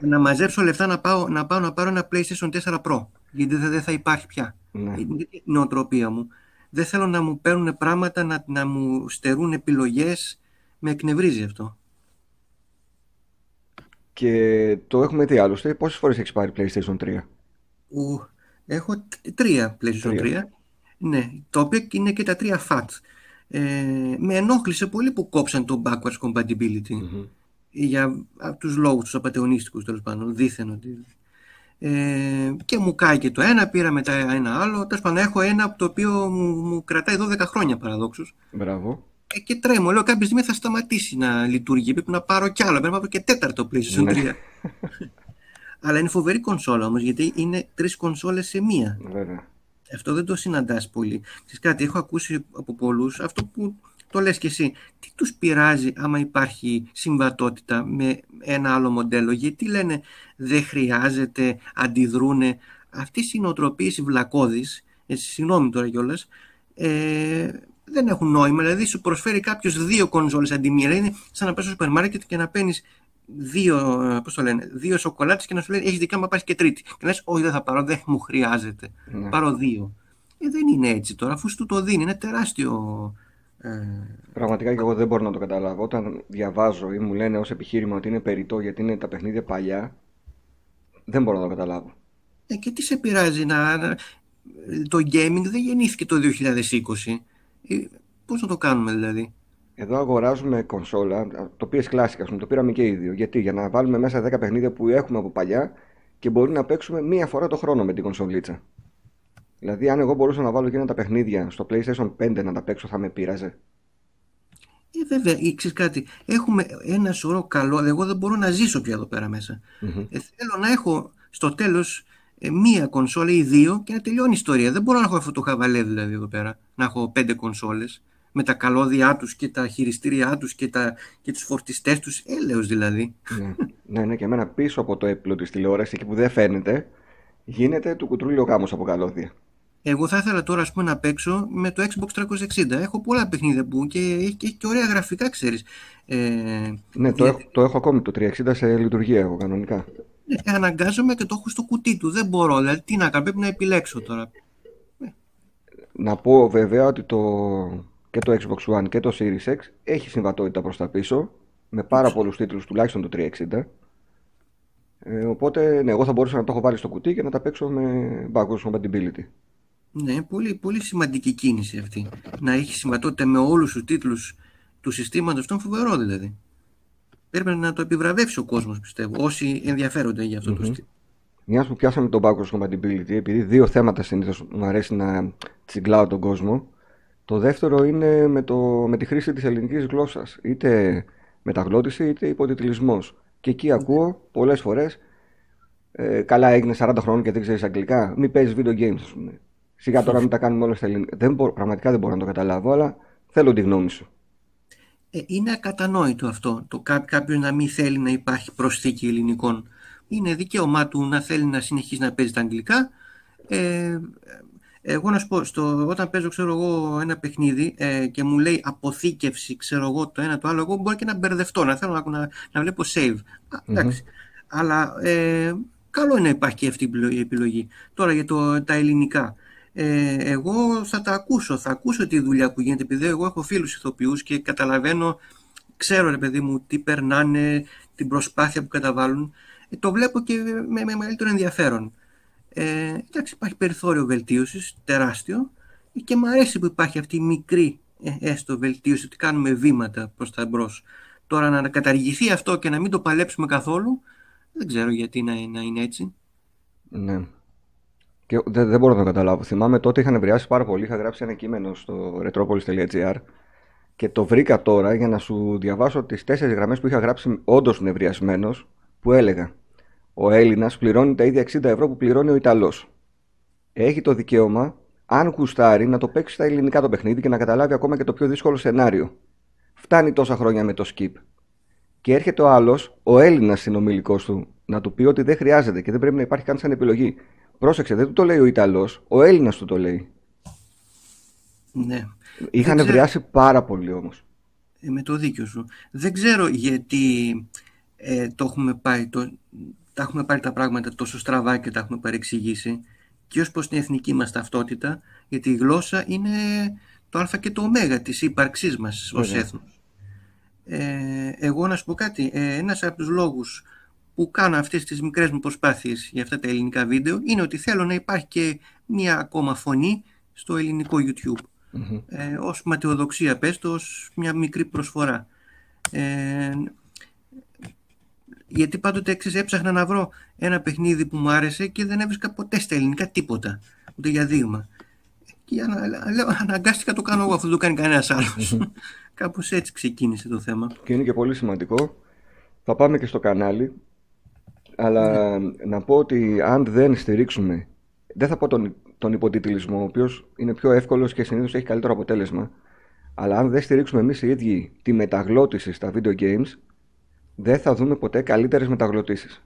να μαζέψω λεφτά να πάω, να πάω να πάρω ένα PlayStation 4 Pro. Γιατί δεν δεν θα υπάρχει πια. Ναι. Είναι η νοοτροπία μου. Δεν θέλω να μου παίρνουν πράγματα, να, να μου στερούν επιλογές. Με εκνευρίζει αυτό. Και το έχουμε δει άλλωστε. Πόσες φορές έχεις πάρει PlayStation 3? Ου, έχω τ- τρία PlayStation Τρία. 3. Ναι, τα οποία είναι και τα τρία FAT. Ε, με ενόχλησε πολύ που κόψαν το backwards compatibility. Μμμ. για από τους λόγους τους απατεωνίστικους τέλος πάντων, δήθεν ότι... Ε, και μου κάει και το ένα, πήρα μετά ένα άλλο. Τέλος πάντων, έχω ένα το οποίο μου, μου κρατάει 12 χρόνια παραδόξως. Μπράβο. Ε, και τρέμω, λέω κάποια στιγμή θα σταματήσει να λειτουργεί. Πρέπει να πάρω κι άλλο. Πρέπει να πάρω και τέταρτο PlayStation 3. Ναι. Αλλά είναι φοβερή κονσόλα όμως, γιατί είναι τρεις κονσόλες σε μία. Βέβαια. Αυτό δεν το συναντάς πολύ. Ξέρεις κάτι, έχω ακούσει από πολλούς αυτό που το λες και εσύ. Τι τους πειράζει άμα υπάρχει συμβατότητα με ένα άλλο μοντέλο; Γιατί λένε δεν χρειάζεται, αντιδρούνε. Αυτές οι νοοτροπίες οι βλακώδεις, ε, συγγνώμη τώρα κιόλας, ε, δεν έχουν νόημα. Δηλαδή, σου προσφέρει κάποιος δύο κονσόλες αντί μία. Δηλαδή, είναι σαν να πας στο σούπερ μάρκετ και να παίρνεις δύο, ε, πώς το λένε, δύο σοκολάτες και να σου λέει: Έχεις δικά μου, πάρεις και τρίτη. Και λες: Όχι, δεν θα πάρω, δεν μου χρειάζεται. Ναι. Πάρω δύο. Ε, δεν είναι έτσι τώρα, αφού σου το δίνει. Είναι τεράστιο. Ε, Πραγματικά και εγώ δεν μπορώ να το καταλάβω. Όταν διαβάζω ή μου λένε ως επιχείρημα ότι είναι περιττό γιατί είναι τα παιχνίδια παλιά, δεν μπορώ να το καταλάβω. ε, και τι σε πειράζει να. να- Το gaming δεν γεννήθηκε το 2020. Ε, Πώς να το κάνουμε δηλαδή; Εδώ αγοράζουμε κονσόλα, το PS Classic, ας πούμε, το πήραμε και οι δύο. Γιατί, για να βάλουμε μέσα 10 παιχνίδια που έχουμε από παλιά και μπορεί να παίξουμε μία φορά το χρόνο με την κονσολίτσα. Δηλαδή, αν εγώ μπορούσα να βάλω εκείνα τα παιχνίδια στο PlayStation 5 να τα παίξω, θα με πείραζε. Ε, βέβαια, ή ξέρεις κάτι, έχουμε ένα σωρό καλό, εγώ δεν μπορώ να ζήσω πια εδώ πέρα μέσα. Μμμ. Ε, θέλω να έχω στο τέλος ε, μία κονσόλα ή δύο και να τελειώνει η ιστορία. Δεν μπορώ να έχω αυτό το χαβαλέ δηλαδή εδώ πέρα, να έχω πέντε κονσόλες με τα καλώδια τους και τα χειριστήριά τους και, τα, και τους φορτιστές τους, έλεος δηλαδή. ναι. ναι, ναι, και εμένα πίσω από το έπιπλο της τηλεόρασης, εκεί που δεν φαίνεται, γίνεται του κουτρούλι ο γάμος από καλώδια. Εγώ θα ήθελα τώρα ας πούμε, να παίξω με το Xbox 360. Έχω πολλά παιχνίδια που και έχει, και έχει και ωραία γραφικά, ξέρεις. Ε, Ναι, το δια- έχω, το έχω ακόμη το 360 σε λειτουργία εγώ κανονικά. ε, αναγκάζομαι και το έχω στο κουτί του. Δεν μπορώ, δηλαδή τι να κάνω, πρέπει να επιλέξω τώρα. Να πω βέβαια ότι το, και το Xbox One και το Series X έχει συμβατότητα προς τα πίσω με πάρα πολλούς τίτλους τουλάχιστον το 360 ε, οπότε ναι, εγώ θα μπορούσα να το έχω βάλει στο κουτί και να τα παίξω με backwards compatibility. Ναι, πολύ, πολύ σημαντική κίνηση αυτή. Να έχει συμβατότητα με όλους τους τίτλους του συστήματος, αυτό είναι φοβερό δηλαδή. Πρέπει να το επιβραβεύσει ο κόσμος, πιστεύω, όσοι ενδιαφέρονται για αυτό το Μμμ. στυλ. Μιας που πιάσαμε το backwards compatibility, επειδή δύο θέματα συνήθως μου αρέσει να τσιγκλάω τον κόσμο, το δεύτερο είναι με, το, με τη χρήση της ελληνικής γλώσσας, είτε μεταγλώτηση είτε υποτιτλισμός. Και εκεί ακούω πολλές φορές, ε, καλά έγινε 40 χρόνων και δεν ξέρεις αγγλικά, μην παίζεις video games, ας πούμε. Σιγά τώρα μην τα κάνουμε όλα στα ελληνικά. Δεν μπορώ, πραγματικά δεν μπορώ να το καταλάβω, αλλά θέλω τη γνώμη σου. Ε, είναι ακατανόητο αυτό, το κά, κάποιος να μην θέλει να υπάρχει προσθήκη ελληνικών. Είναι δικαίωμά του να θέλει να συνεχίσει να παίζει τα αγγλικά. Ε, εγώ να σου πω, στο, όταν παίζω ξέρω εγώ, ένα παιχνίδι ε, και μου λέει αποθήκευση, ξέρω εγώ το ένα το άλλο, εγώ μπορεί και να μπερδευτώ, να θέλω να, να, να βλέπω save. Α, εντάξει. Αλλά ε, καλό είναι να υπάρχει και αυτή η επιλογή- η επιλογή. Τώρα για το, τα ελληνικά. Ε, εγώ θα τα ακούσω, θα ακούσω τη δουλειά που γίνεται, επειδή εγώ έχω φίλους ηθοποιούς και καταλαβαίνω, ξέρω ρε παιδί μου τι περνάνε, την προσπάθεια που καταβάλουν. Ε, το βλέπω και με, με μεγαλύτερο ενδιαφέρον. Ε, εντάξει, υπάρχει περιθώριο βελτίωσης, τεράστιο, και μου αρέσει που υπάρχει αυτή η μικρή ε, έστω βελτίωση, ότι κάνουμε βήματα προς τα εμπρός. Τώρα να καταργηθεί αυτό και να μην το παλέψουμε καθόλου, δεν ξέρω γιατί να, να είναι έτσι. Ναι. Και δεν, δεν μπορώ να το καταλάβω. Θυμάμαι τότε είχα νευριάσει πάρα πολύ. Είχα γράψει ένα κείμενο στο retropolis.gr και το βρήκα τώρα για να σου διαβάσω τις τέσσερις γραμμές που είχα γράψει όντως νευριασμένος που έλεγα ο Έλληνας πληρώνει τα ίδια 60 ευρώ που πληρώνει ο Ιταλός. Έχει το δικαίωμα, αν γουστάρει, να το παίξει στα ελληνικά το παιχνίδι και να καταλάβει ακόμα και το πιο δύσκολο σενάριο. Φτάνει τόσα χρόνια με το skip. Και έρχεται ο άλλος, ο Έλληνας συνομιλικός του, να του πει ότι δεν χρειάζεται και δεν πρέπει να υπάρχει καν σαν επιλογή. Πρόσεξε, δεν του το λέει ο Ιταλός, ο Έλληνας του το λέει. Ναι. Είχαν ξέρω. ευρεάσει πάρα πολύ όμως. Ε, με το δίκιο σου. Δεν ξέρω γιατί ε, το έχουμε πάει, το, τα έχουμε πάρει τα πράγματα τόσο στραβά και τα έχουμε παρεξηγήσει και ως προς την εθνική μας ταυτότητα, γιατί η γλώσσα είναι το α και το ω της ύπαρξής μας ως Βέβαια. έθνος. Ε, εγώ να σου πω κάτι, ε, ένας από τους λόγους που κάνω αυτές τις μικρές μου προσπάθειες για αυτά τα ελληνικά βίντεο είναι ότι θέλω να υπάρχει και μία ακόμα φωνή στο ελληνικό YouTube Μμμ. ε, ως ματαιοδοξία πες το, ως μια μικρή προσφορά. Ε, γιατί πάντοτε ξέρεις, έψαχνα να βρω ένα παιχνίδι που μου άρεσε και δεν έβρισκα ποτέ στα ελληνικά τίποτα, ούτε για δείγμα. Και ανα, λέω, αναγκάστηκα το κάνω εγώ, αυτό δεν το κάνει κανένας άλλος. Κάπως έτσι ξεκίνησε το θέμα. Και είναι και πολύ σημαντικό. Θα πάμε και στο κανάλι. Αλλά να πω ότι αν δεν στηρίξουμε, δεν θα πω τον, τον υποτιτλισμό, ο οποίος είναι πιο εύκολος και συνήθως έχει καλύτερο αποτέλεσμα. Αλλά αν δεν στηρίξουμε εμείς οι ίδιοι τη μεταγλώτηση στα video games, δεν θα δούμε ποτέ καλύτερες μεταγλωτήσεις.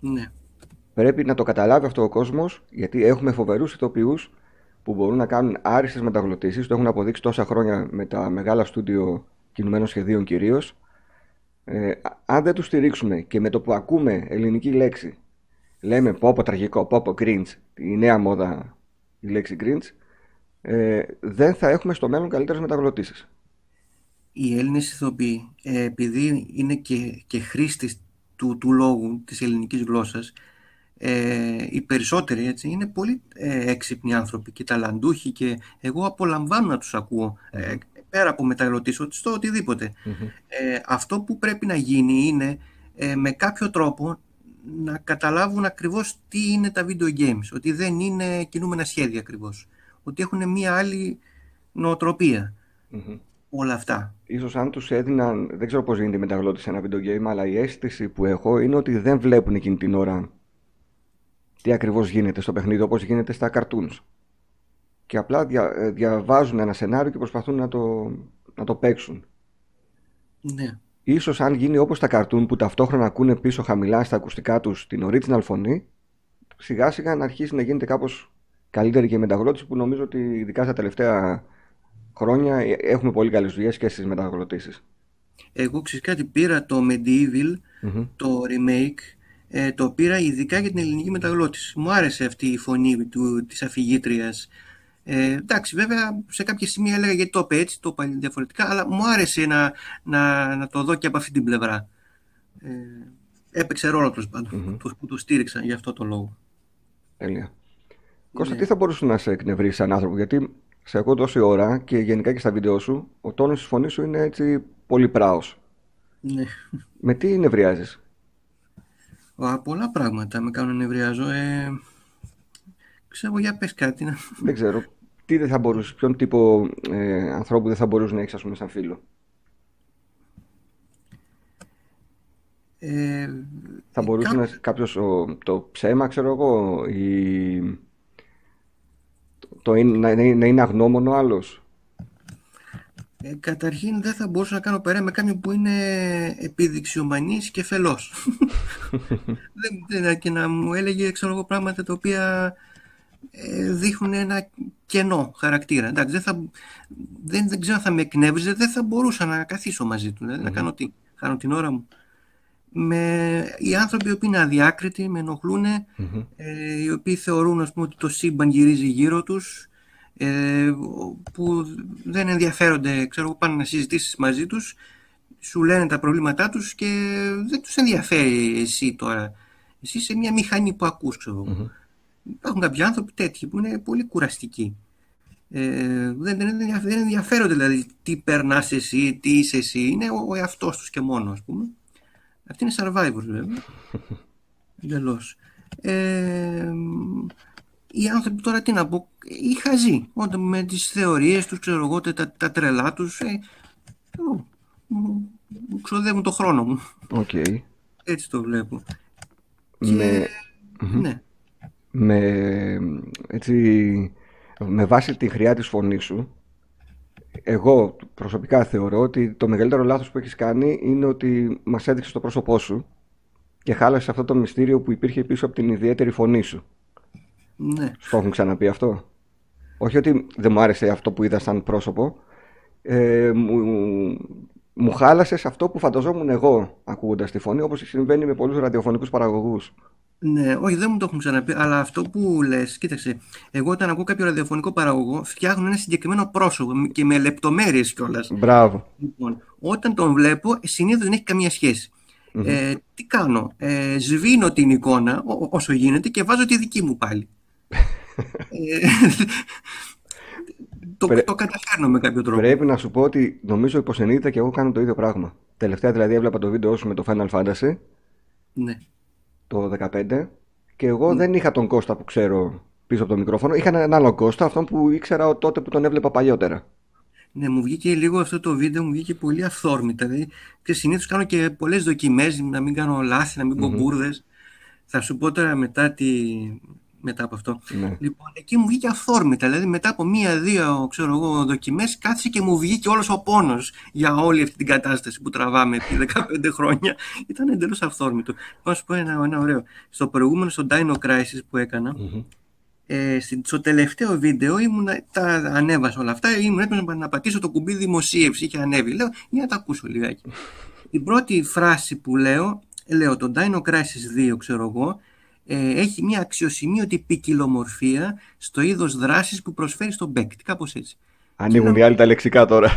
Ναι. Πρέπει να το καταλάβει αυτό ο κόσμος, γιατί έχουμε φοβερούς ηθοποιούς που μπορούν να κάνουν άριστες μεταγλωτήσεις, το έχουν αποδείξει τόσα χρόνια με τα μεγάλα στούντιο κινουμένων σχεδίων κυρίως. Ε, αν δεν τους στηρίξουμε και με το που ακούμε ελληνική λέξη λέμε πόπο τραγικό, πόπο cringe, η νέα μόδα η λέξη cringe, ε, δεν θα έχουμε στο μέλλον καλύτερες μεταγλωτήσεις. Οι Έλληνες ηθοποιοί, ε, επειδή είναι και, και χρήστες του, του λόγου της ελληνικής γλώσσας, ε, οι περισσότεροι έτσι, είναι πολύ ε, έξυπνοι άνθρωποι και ταλαντούχοι και εγώ απολαμβάνω να τους ακούω ε, πέρα από μεταγλωτήσω στο οτιδήποτε. Ε, αυτό που πρέπει να γίνει είναι ε, με κάποιο τρόπο να καταλάβουν ακριβώς τι είναι τα video games, ότι δεν είναι κινούμενα σχέδια ακριβώς, ότι έχουν μία άλλη όλα αυτά. Ίσως αν τους έδιναν, δεν ξέρω πώς γίνεται η μεταγλώτηση σε ένα video game, αλλά η αίσθηση που έχω είναι ότι δεν βλέπουν εκείνη την ώρα τι ακριβώς γίνεται στο παιχνίδι, όπως γίνεται στα cartoons. Και απλά δια, διαβάζουν ένα σενάριο και προσπαθούν να το, να το παίξουν. Ναι. Ίσως αν γίνει όπως τα cartoon που ταυτόχρονα ακούνε πίσω χαμηλά στα ακουστικά τους την original φωνή, σιγά σιγά να αρχίσει να γίνεται κάπως καλύτερη και η μεταγλώτηση που νομίζω ότι ειδικά στα τελευταία χρόνια έχουμε πολύ καλές δουλειές και στις μεταγλωτήσεις. Εγώ ξέρεις κάτι πήρα το Medieval, το remake, ε, το πήρα ειδικά για την ελληνική μεταγλώτηση. Μου άρεσε αυτή η φωνή του, της αφηγήτριας. Ε, εντάξει, βέβαια σε κάποια σημεία έλεγα γιατί το είπε έτσι, το είπα διαφορετικά, αλλά μου άρεσε να, να, να το δω και από αυτή την πλευρά. Ε, έπαιξε ρόλο τους πάντων, mm-hmm. που το στήριξαν για αυτό το λόγο. Τέλεια. Κώστα, τι θα μπορούσε να σε εκνευρίσει σαν άνθρωπο, γιατί σε ακούω τόση ώρα και γενικά και στα βίντεο σου, ο τόνος της φωνής σου είναι έτσι πολύ πράος. Ναι. Με τι νευριάζεις; πολλά πράγματα με κάνουν να νευριάζω. Ε, ξέρω, για πες κάτι. Δεν ξέρω. Τι δεν θα μπορούσες, ποιον τύπο ε, ανθρώπου δεν θα μπορούσες να έχεις ας πούμε σαν φίλο; Ε, θα μπορούσε να κάποιος το ψέμα, ξέρω εγώ, ή το, να, να, είναι αγνώμονο άλλος; Ε, καταρχήν δεν θα μπορούσα να κάνω παρέα με κάποιον που είναι επιδειξιομανής και φελός. δεν, δεν, και να μου έλεγε ξέρω εγώ, πράγματα τα οποία ε, δείχνουν ένα κενό χαρακτήρα. Εντάξει, δεν, θα, δεν, δεν ξέρω αν θα με εκνεύριζε, δεν θα μπορούσα να καθίσω μαζί του, δηλαδή, να κάνω τι, κάνω την ώρα μου. Με, οι άνθρωποι που είναι αδιάκριτοι, με ενοχλουν ε, οι οποίοι θεωρούν ας πούμε, ότι το σύμπαν γυρίζει γύρω τους, ε, που δεν ενδιαφέρονται, ξέρω, πάνε να συζητήσεις μαζί τους, σου λένε τα προβλήματά τους και δεν τους ενδιαφέρει εσύ τώρα. Εσύ είσαι μια μηχανή που ακούς, ξέρω. Mm-hmm. Υπάρχουν κάποιοι άνθρωποι τέτοιοι που είναι πολύ κουραστικοί. Ε, δεν, δεν, δεν ενδιαφέρονται δηλαδή τι περνάς εσύ, τι είσαι εσύ. Είναι ο, ο εαυτός τους και μόνος, ας πούμε. Αυτή είναι survivors, βέβαια. Εντελώς. Ε, οι άνθρωποι τώρα τι να πω, οι χαζοί, όταν με τις θεωρίες τους, ξέρω εγώ, τα, τα τρελά τους, ε, ξοδεύουν το χρόνο μου. Okay. Έτσι το βλέπω. Με... Ναι. Με, έτσι, με βάση τη χρειά της φωνής σου, εγώ προσωπικά θεωρώ ότι το μεγαλύτερο λάθος που έχεις κάνει είναι ότι μας έδειξες το πρόσωπό σου και χάλασες αυτό το μυστήριο που υπήρχε πίσω από την ιδιαίτερη φωνή σου. Ναι. Στο έχουν ξαναπεί αυτό; Όχι ότι δεν μου άρεσε αυτό που είδα σαν πρόσωπο. Ε, μου, μου χάλασες αυτό που φανταζόμουν εγώ ακούγοντας τη φωνή, όπως συμβαίνει με πολλούς ραδιοφωνικούς παραγωγούς. Ναι, όχι, δεν μου το έχουν ξαναπεί, αλλά αυτό που λες, κοίταξε. Εγώ όταν ακούω κάποιο ραδιοφωνικό παραγωγό, φτιάχνω ένα συγκεκριμένο πρόσωπο και με λεπτομέρειες κιόλας. Μπράβο. Λοιπόν, όταν τον βλέπω, συνήθως δεν έχει καμία Ε, τι κάνω, ε, σβήνω την εικόνα όσο γίνεται και βάζω τη δική μου πάλι. Ε, το, Πρέ... το καταφέρνω με κάποιο τρόπο. Πρέπει να σου πω ότι νομίζω υποσυνείδητα και εγώ κάνω το ίδιο πράγμα. Τελευταία δηλαδή έβλεπα το βίντεο σου με το Final Fantasy. Ναι. Το 15. Και εγώ ναι. δεν είχα τον Κώστα που ξέρω πίσω από το μικρόφωνο. Είχα έναν άλλο Κώστα, αυτόν που ήξερα τότε που τον έβλεπα παλιότερα. Ναι, μου βγήκε λίγο αυτό το βίντεο, μου βγήκε πολύ αυθόρμητα. Δηλαδή, και συνήθως κάνω και πολλές δοκιμές, να μην κάνω λάθη, να μην πω μπουρδες. Θα σου πω τώρα μετά τη, μετά από αυτό. Ναι. Λοιπόν, εκεί μου βγήκε αφόρμητα. Δηλαδή, μετά από μία-δύο δοκιμές, κάθισε και μου βγήκε όλος ο πόνος για όλη αυτή την κατάσταση που τραβάμε επί 15 χρόνια. Ήταν εντελώς αυθόρμητο. Θα σου πω ένα, ένα ωραίο. Στο προηγούμενο, στο Dino Crisis που έκανα, ε, στο τελευταίο βίντεο ήμουν, τα ανέβασα όλα αυτά, ήμουν έτοιμος να πατήσω το κουμπί δημοσίευση, είχε ανέβει. Λέω, για να τα ακούσω λιγάκι. Η πρώτη φράση που λέω, λέω το Dino Crisis 2, ξέρω εγώ, ε, έχει μια αξιοσημείωτη ποικιλομορφία στο είδος δράσης που προσφέρει στον παίκτη, κάπως έτσι. Ανοίγουν οι άλλοι τα λεξικά τώρα.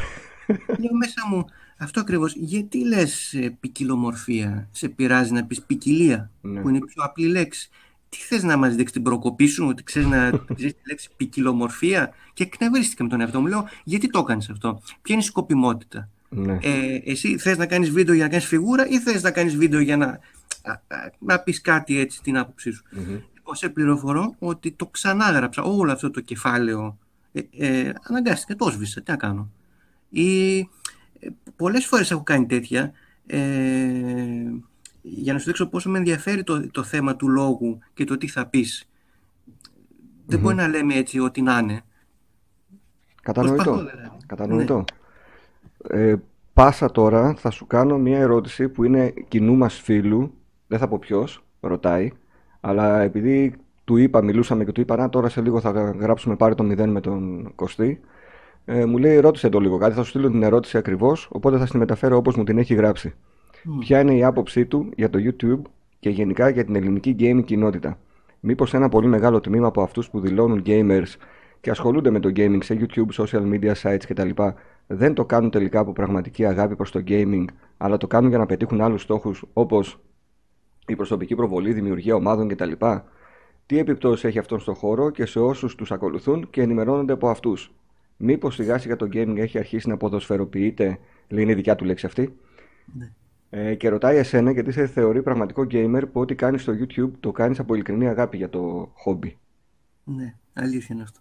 Λέω μέσα μου, αυτό ακριβώς. Γιατί λες ποικιλομορφία, σε πειράζει να πεις ποικιλία, Ναι. που είναι η πιο απλή λέξη. Τι θες να μας δείξει την προκοπή σου, ότι ξέρεις να ξέρεις τη λέξη ποικιλομορφία; Και εκνευρίστηκα με τον εαυτό μου. Λέω, γιατί το έκανε αυτό, Ποια είναι η σκοπιμότητα; Ναι. Ε, εσύ θες να κάνεις βίντεο για να κάνεις φιγούρα ή θες να κάνεις βίντεο για να, α, α, να πεις κάτι έτσι την άποψή σου. Μμμ. Λοιπόν, σε πληροφορώ ότι το ξανάγραψα όλο αυτό το κεφάλαιο. Ε, ε, αναγκάστηκα, το σβήσα. Τι να κάνω. Ή, ε, πολλές φορές έχω κάνει τέτοια ε, για να σου δείξω πόσο με ενδιαφέρει το, το θέμα του λόγου και το τι θα πεις. Δεν μπορεί να λέμε έτσι ό,τι να είναι. Κατανοητό. Προσπαθώ, δηλαδή. Κατανοητό. Ε, πάσα τώρα θα σου κάνω μια ερώτηση που είναι κοινού μας φίλου, δεν θα πω ποιος, ρωτάει, αλλά επειδή του είπα, μιλούσαμε και του είπα, να τώρα σε λίγο θα γράψουμε πάρει το 0 με τον Κωστή, ε, μου λέει ρώτησε το λίγο κάτι, θα σου στείλω την ερώτηση ακριβώς, οπότε θα στη μεταφέρω όπως μου την έχει γράψει. Ποια είναι η άποψή του για το YouTube και γενικά για την ελληνική gaming κοινότητα; Μήπως ένα πολύ μεγάλο τμήμα από αυτούς που δηλώνουν gamers και ασχολούνται με το gaming σε YouTube, social media sites κτλ. δεν το κάνουν τελικά από πραγματική αγάπη προς το gaming, αλλά το κάνουν για να πετύχουν άλλους στόχους όπως η προσωπική προβολή, δημιουργία ομάδων κτλ. Τι επιπτώσεις έχει αυτό στον χώρο και σε όσους τους ακολουθούν και ενημερώνονται από αυτούς; Μήπως σιγά σιγά το gaming έχει αρχίσει να ποδοσφαιροποιείται, λέει είναι η δικιά του λέξη αυτή, ε, και ρωτάει εσένα γιατί σε θεωρεί πραγματικό gamer που ό,τι κάνεις στο YouTube το κάνεις από ειλικρινή αγάπη για το χόμπι. Ναι, αλήθεια είναι αυτό.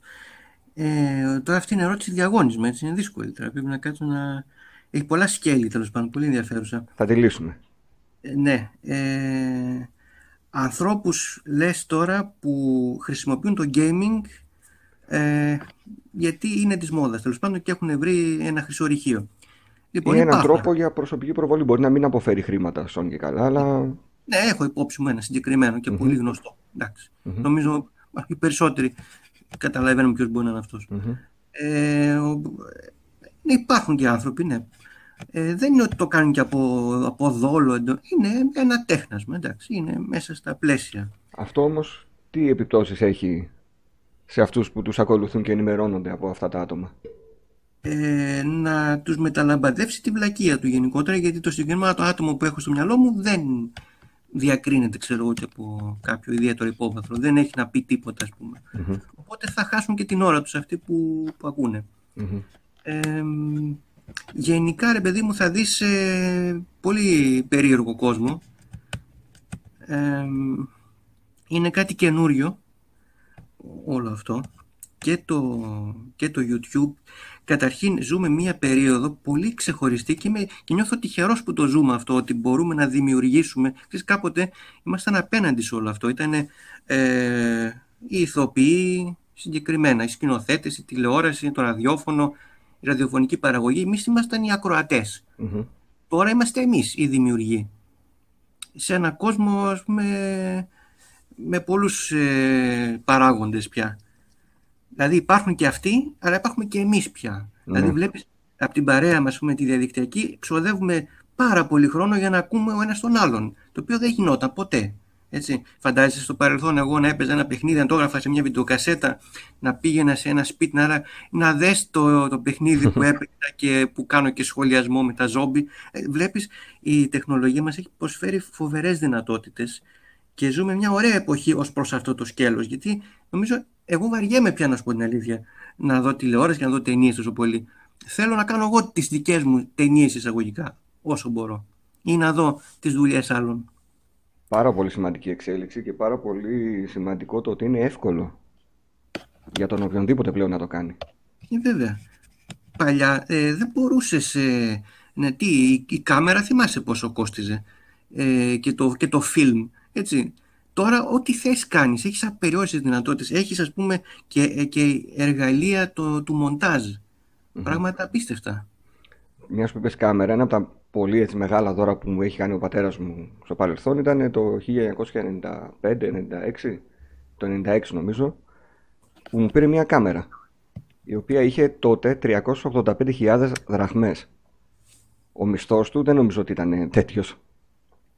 Ε, τώρα αυτή είναι ερώτηση διαγώνισμα, έτσι είναι δύσκολη. Τώρα πρέπει να κάτσω να. Έχει πολλά σκέλη τέλος πάντων, πολύ ενδιαφέρουσα. Θα τη λύσουμε. Ε, ναι. Ε, ανθρώπους λες τώρα που χρησιμοποιούν το gaming ε, γιατί είναι της μόδας τέλος πάντων και έχουν βρει ένα χρυσορυχείο. Λοιπόν, Είναι έναν υπάρχουν. τρόπο για προσωπική προβολή. Μπορεί να μην αποφέρει χρήματα στον και καλά, αλλά Ναι, έχω υπόψη μου ένα συγκεκριμένο και πολύ γνωστό. Εντάξει. Νομίζω οι περισσότεροι καταλαβαίνουμε ποιος μπορεί να είναι αυτός. Ε, ο- ναι, υπάρχουν και άνθρωποι, ναι. Ε, δεν είναι ότι το κάνουν και από, από δόλο. εντο- Είναι ένα τέχνασμα, εντάξει. Είναι μέσα στα πλαίσια. αυτό όμως τι επιπτώσεις έχει σε αυτούς που τους ακολουθούν και ενημερώνονται από αυτά τα άτομα; ε, να τους μεταλαμπαδεύσει τη βλακεία του γενικότερα γιατί το συγκεκριμένο το άτομο που έχω στο μυαλό μου δεν διακρίνεται ξέρω εγώ και από κάποιο ιδιαίτερο υπόβαθρο δεν έχει να πει τίποτα ας πούμε οπότε θα χάσουν και την ώρα τους αυτοί που, που ακούνε ε, γενικά ρε παιδί μου θα δεις ε, πολύ περίεργο κόσμο ε, είναι κάτι καινούριο όλο αυτό και το, και το YouTube. Καταρχήν ζούμε μία περίοδο πολύ ξεχωριστή και, είμαι, και νιώθω τυχερός που το ζούμε αυτό, ότι μπορούμε να δημιουργήσουμε. Ξέρεις, κάποτε ήμασταν απέναντι σε όλο αυτό. Ήταν ε, οι ηθοποιοί συγκεκριμένα, οι σκηνοθέτες, η τηλεόραση, το ραδιόφωνο, η ραδιοφωνική παραγωγή. Εμείς ήμασταν οι ακροατές. Μμμ. Τώρα είμαστε εμείς οι δημιουργοί. Σε ένα κόσμο, ας πούμε, με πολλούς ε, παράγοντες πια. Δηλαδή υπάρχουν και αυτοί, αλλά υπάρχουν και εμείς πια. Δηλαδή βλέπεις από την παρέα μας, ας πούμε, τη διαδικτυακή, ξοδεύουμε πάρα πολύ χρόνο για να ακούμε ο ένας τον άλλον, το οποίο δεν γινόταν ποτέ. Έτσι. Φαντάζεσαι στο παρελθόν εγώ να έπαιζα ένα παιχνίδι, να το έγραφα σε μια βιντεοκασέτα, να πήγαινα σε ένα σπίτι, να, να δες το, το παιχνίδι που έπαιξα και που κάνω και σχολιασμό με τα ζόμπι. Ε, βλέπεις, η τεχνολογία μας έχει προσφέρει φοβερές δυνατότητες και ζούμε μια ωραία εποχή ως προς αυτό το σκέλος, γιατί νομίζω εγώ βαριέμαι πια να σου πω την αλήθεια, να δω τηλεόραση και να δω ταινίες τόσο πολύ. Θέλω να κάνω εγώ τις δικές μου ταινίες εισαγωγικά, όσο μπορώ, ή να δω τις δουλειές άλλων. Πάρα πολύ σημαντική εξέλιξη και πάρα πολύ σημαντικό το ότι είναι εύκολο για τον οποιονδήποτε πλέον να το κάνει. Ε, βέβαια. Παλιά ε, δεν μπορούσες... Ε, ναι, τι, η, η κάμερα θυμάσαι πόσο κόστιζε ε, και, το, και το φιλμ, έτσι. Τώρα ό,τι θες κάνεις, έχεις απεριόριστες δυνατότητες, έχεις ας πούμε και, ε, και εργαλεία το, του μοντάζ. Πράγματα απίστευτα. Μιας που είπες κάμερα, ένα από τα πολύ έτσι, μεγάλα δώρα που μου έχει κάνει ο πατέρας μου στο παρελθόν ήταν το 1995-96, το 96 νομίζω, που μου πήρε μια κάμερα η οποία είχε τότε 385.000 δραχμές. Ο μισθός του δεν νομίζω ότι ήταν τέτοιος.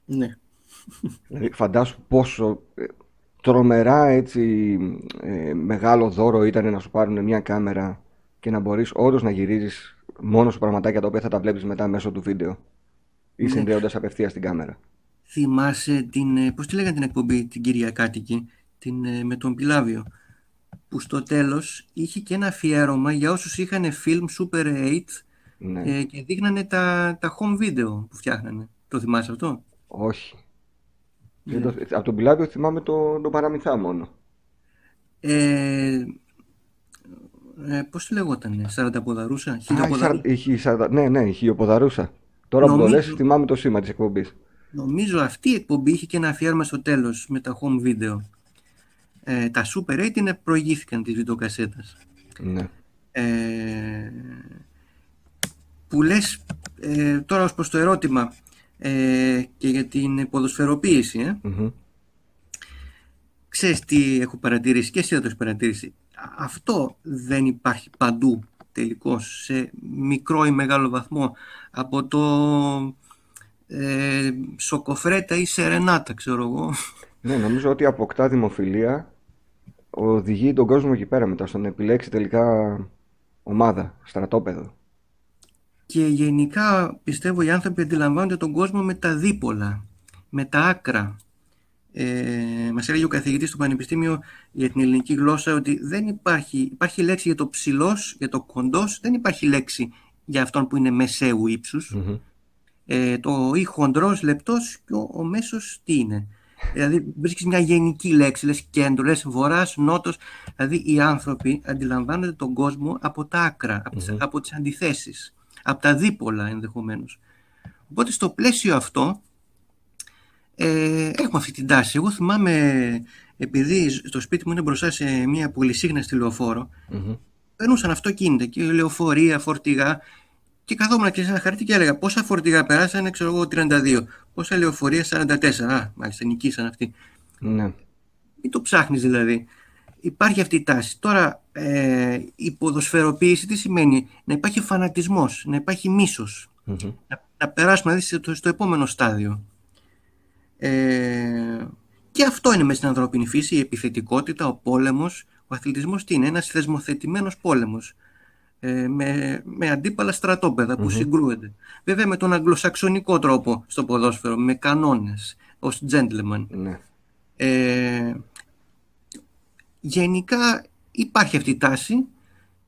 Ναι. Δηλαδή, φαντάσου πόσο ε, τρομερά έτσι ε, μεγάλο δώρο ήταν να σου πάρουν μια κάμερα και να μπορείς όντως να γυρίζεις μόνος σου πραγματάκια τα οποία θα τα βλέπεις μετά μέσω του βίντεο ή Ναι. συνδέοντας απευθείας την κάμερα. Θυμάσαι την, ε, πώς τη λέγανε την εκπομπή την Κυριακάτικη, την, ε, με τον Πιλάβιο, που στο τέλος είχε και ένα αφιέρωμα για όσους είχαν film Super 8 Ναι. ε, και δείχνανε τα, τα home video που φτιάχνανε. Το θυμάσαι αυτό; Όχι. Ναι. Δεν το- από τον Πιλάβιο θυμάμαι το, το παραμυθά μόνο. Ε, ε, πώς τη λεγότανε, Σαρανταποδαρούσα, Α, η Χιλιοποδαρούσα. Σαρ- η Χι- Σαρδα- Ναι, ναι, η Χιοποδαρούσα. Τώρα που το Νομίζω- λες θυμάμαι το σήμα της εκπομπής. Νομίζω αυτή η εκπομπή είχε και ένα αφιέρωμα στο τέλος με τα home video. Ε, τα Super 8 είναι προηγήθηκαν της βιντεοκασέτας. Ναι. Ε, που λες ε, τώρα ως προς το ερώτημα ε, και για την ποδοσφαιροποίηση ε, Μμμ. ξέρεις τι έχω παρατηρήσει και εσύ θα το έχεις παρατηρήσει Α- αυτό δεν υπάρχει παντού τελικώς σε μικρό ή μεγάλο βαθμό από το ε, Σοκοφρέτα ή Σερενάτα ξέρω εγώ Ναι, νομίζω ότι αποκτά δημοφιλία, οδηγεί τον κόσμο εκεί πέρα μετά στο να επιλέξει τελικά ομάδα, στρατόπεδο. Και γενικά πιστεύω οι άνθρωποι αντιλαμβάνονται τον κόσμο με τα δίπολα, με τα άκρα. Ε, μας έλεγε ο καθηγητής στο Πανεπιστήμιο για την ελληνική γλώσσα ότι δεν υπάρχει, υπάρχει λέξη για το ψηλός, για το κοντός, δεν υπάρχει λέξη για αυτόν που είναι μεσαίου ύψους. Μμμ. Ε, το ή χοντρός, λεπτός και ο, ο μέσος τι είναι. Δηλαδή βρίσκεις μια γενική λέξη, λες κέντρο, λες βορράς, νότος. Δηλαδή οι άνθρωποι αντιλαμβάνονται τον κόσμο από τα άκρα, από τις, Μμμ. από τις αντιθέσεις, από τα δίπολα ενδεχομένως. Οπότε στο πλαίσιο αυτό ε, έχουμε αυτή την τάση. Εγώ θυμάμαι, επειδή στο σπίτι μου είναι μπροστά σε μια πολυσύγναστη λεωφόρο, Μμμ. περνούσαν αυτοκίνητα και λεωφορεία, φορτηγά και καθόμουν και σε ένα χαρτί και έλεγα πόσα φορτηγά περάσανε, ξέρω εγώ 32, πόσα λεωφορεία 44, α, μάλιστα νικήσαν αυτοί. Ναι. Μην το ψάχνεις δηλαδή. Υπάρχει αυτή η τάση. Τώρα ε, η ποδοσφαιροποίηση τι σημαίνει, να υπάρχει φανατισμός, να υπάρχει μίσος, Μμμ. να, να περάσουμε δηλαδή στο, στο επόμενο στάδιο. Ε, και αυτό είναι μέσα στην ανθρώπινη φύση, η επιθετικότητα, ο πόλεμος. Ο αθλητισμός τι είναι, ένας θεσμοθετημένος πόλεμος ε, με, με αντίπαλα στρατόπεδα που Μμμ. συγκρούονται. Βέβαια με τον αγγλοσαξονικό τρόπο στο ποδόσφαιρο, με κανόνες, ως gentleman. Ναι. Ε, γενικά υπάρχει αυτή η τάση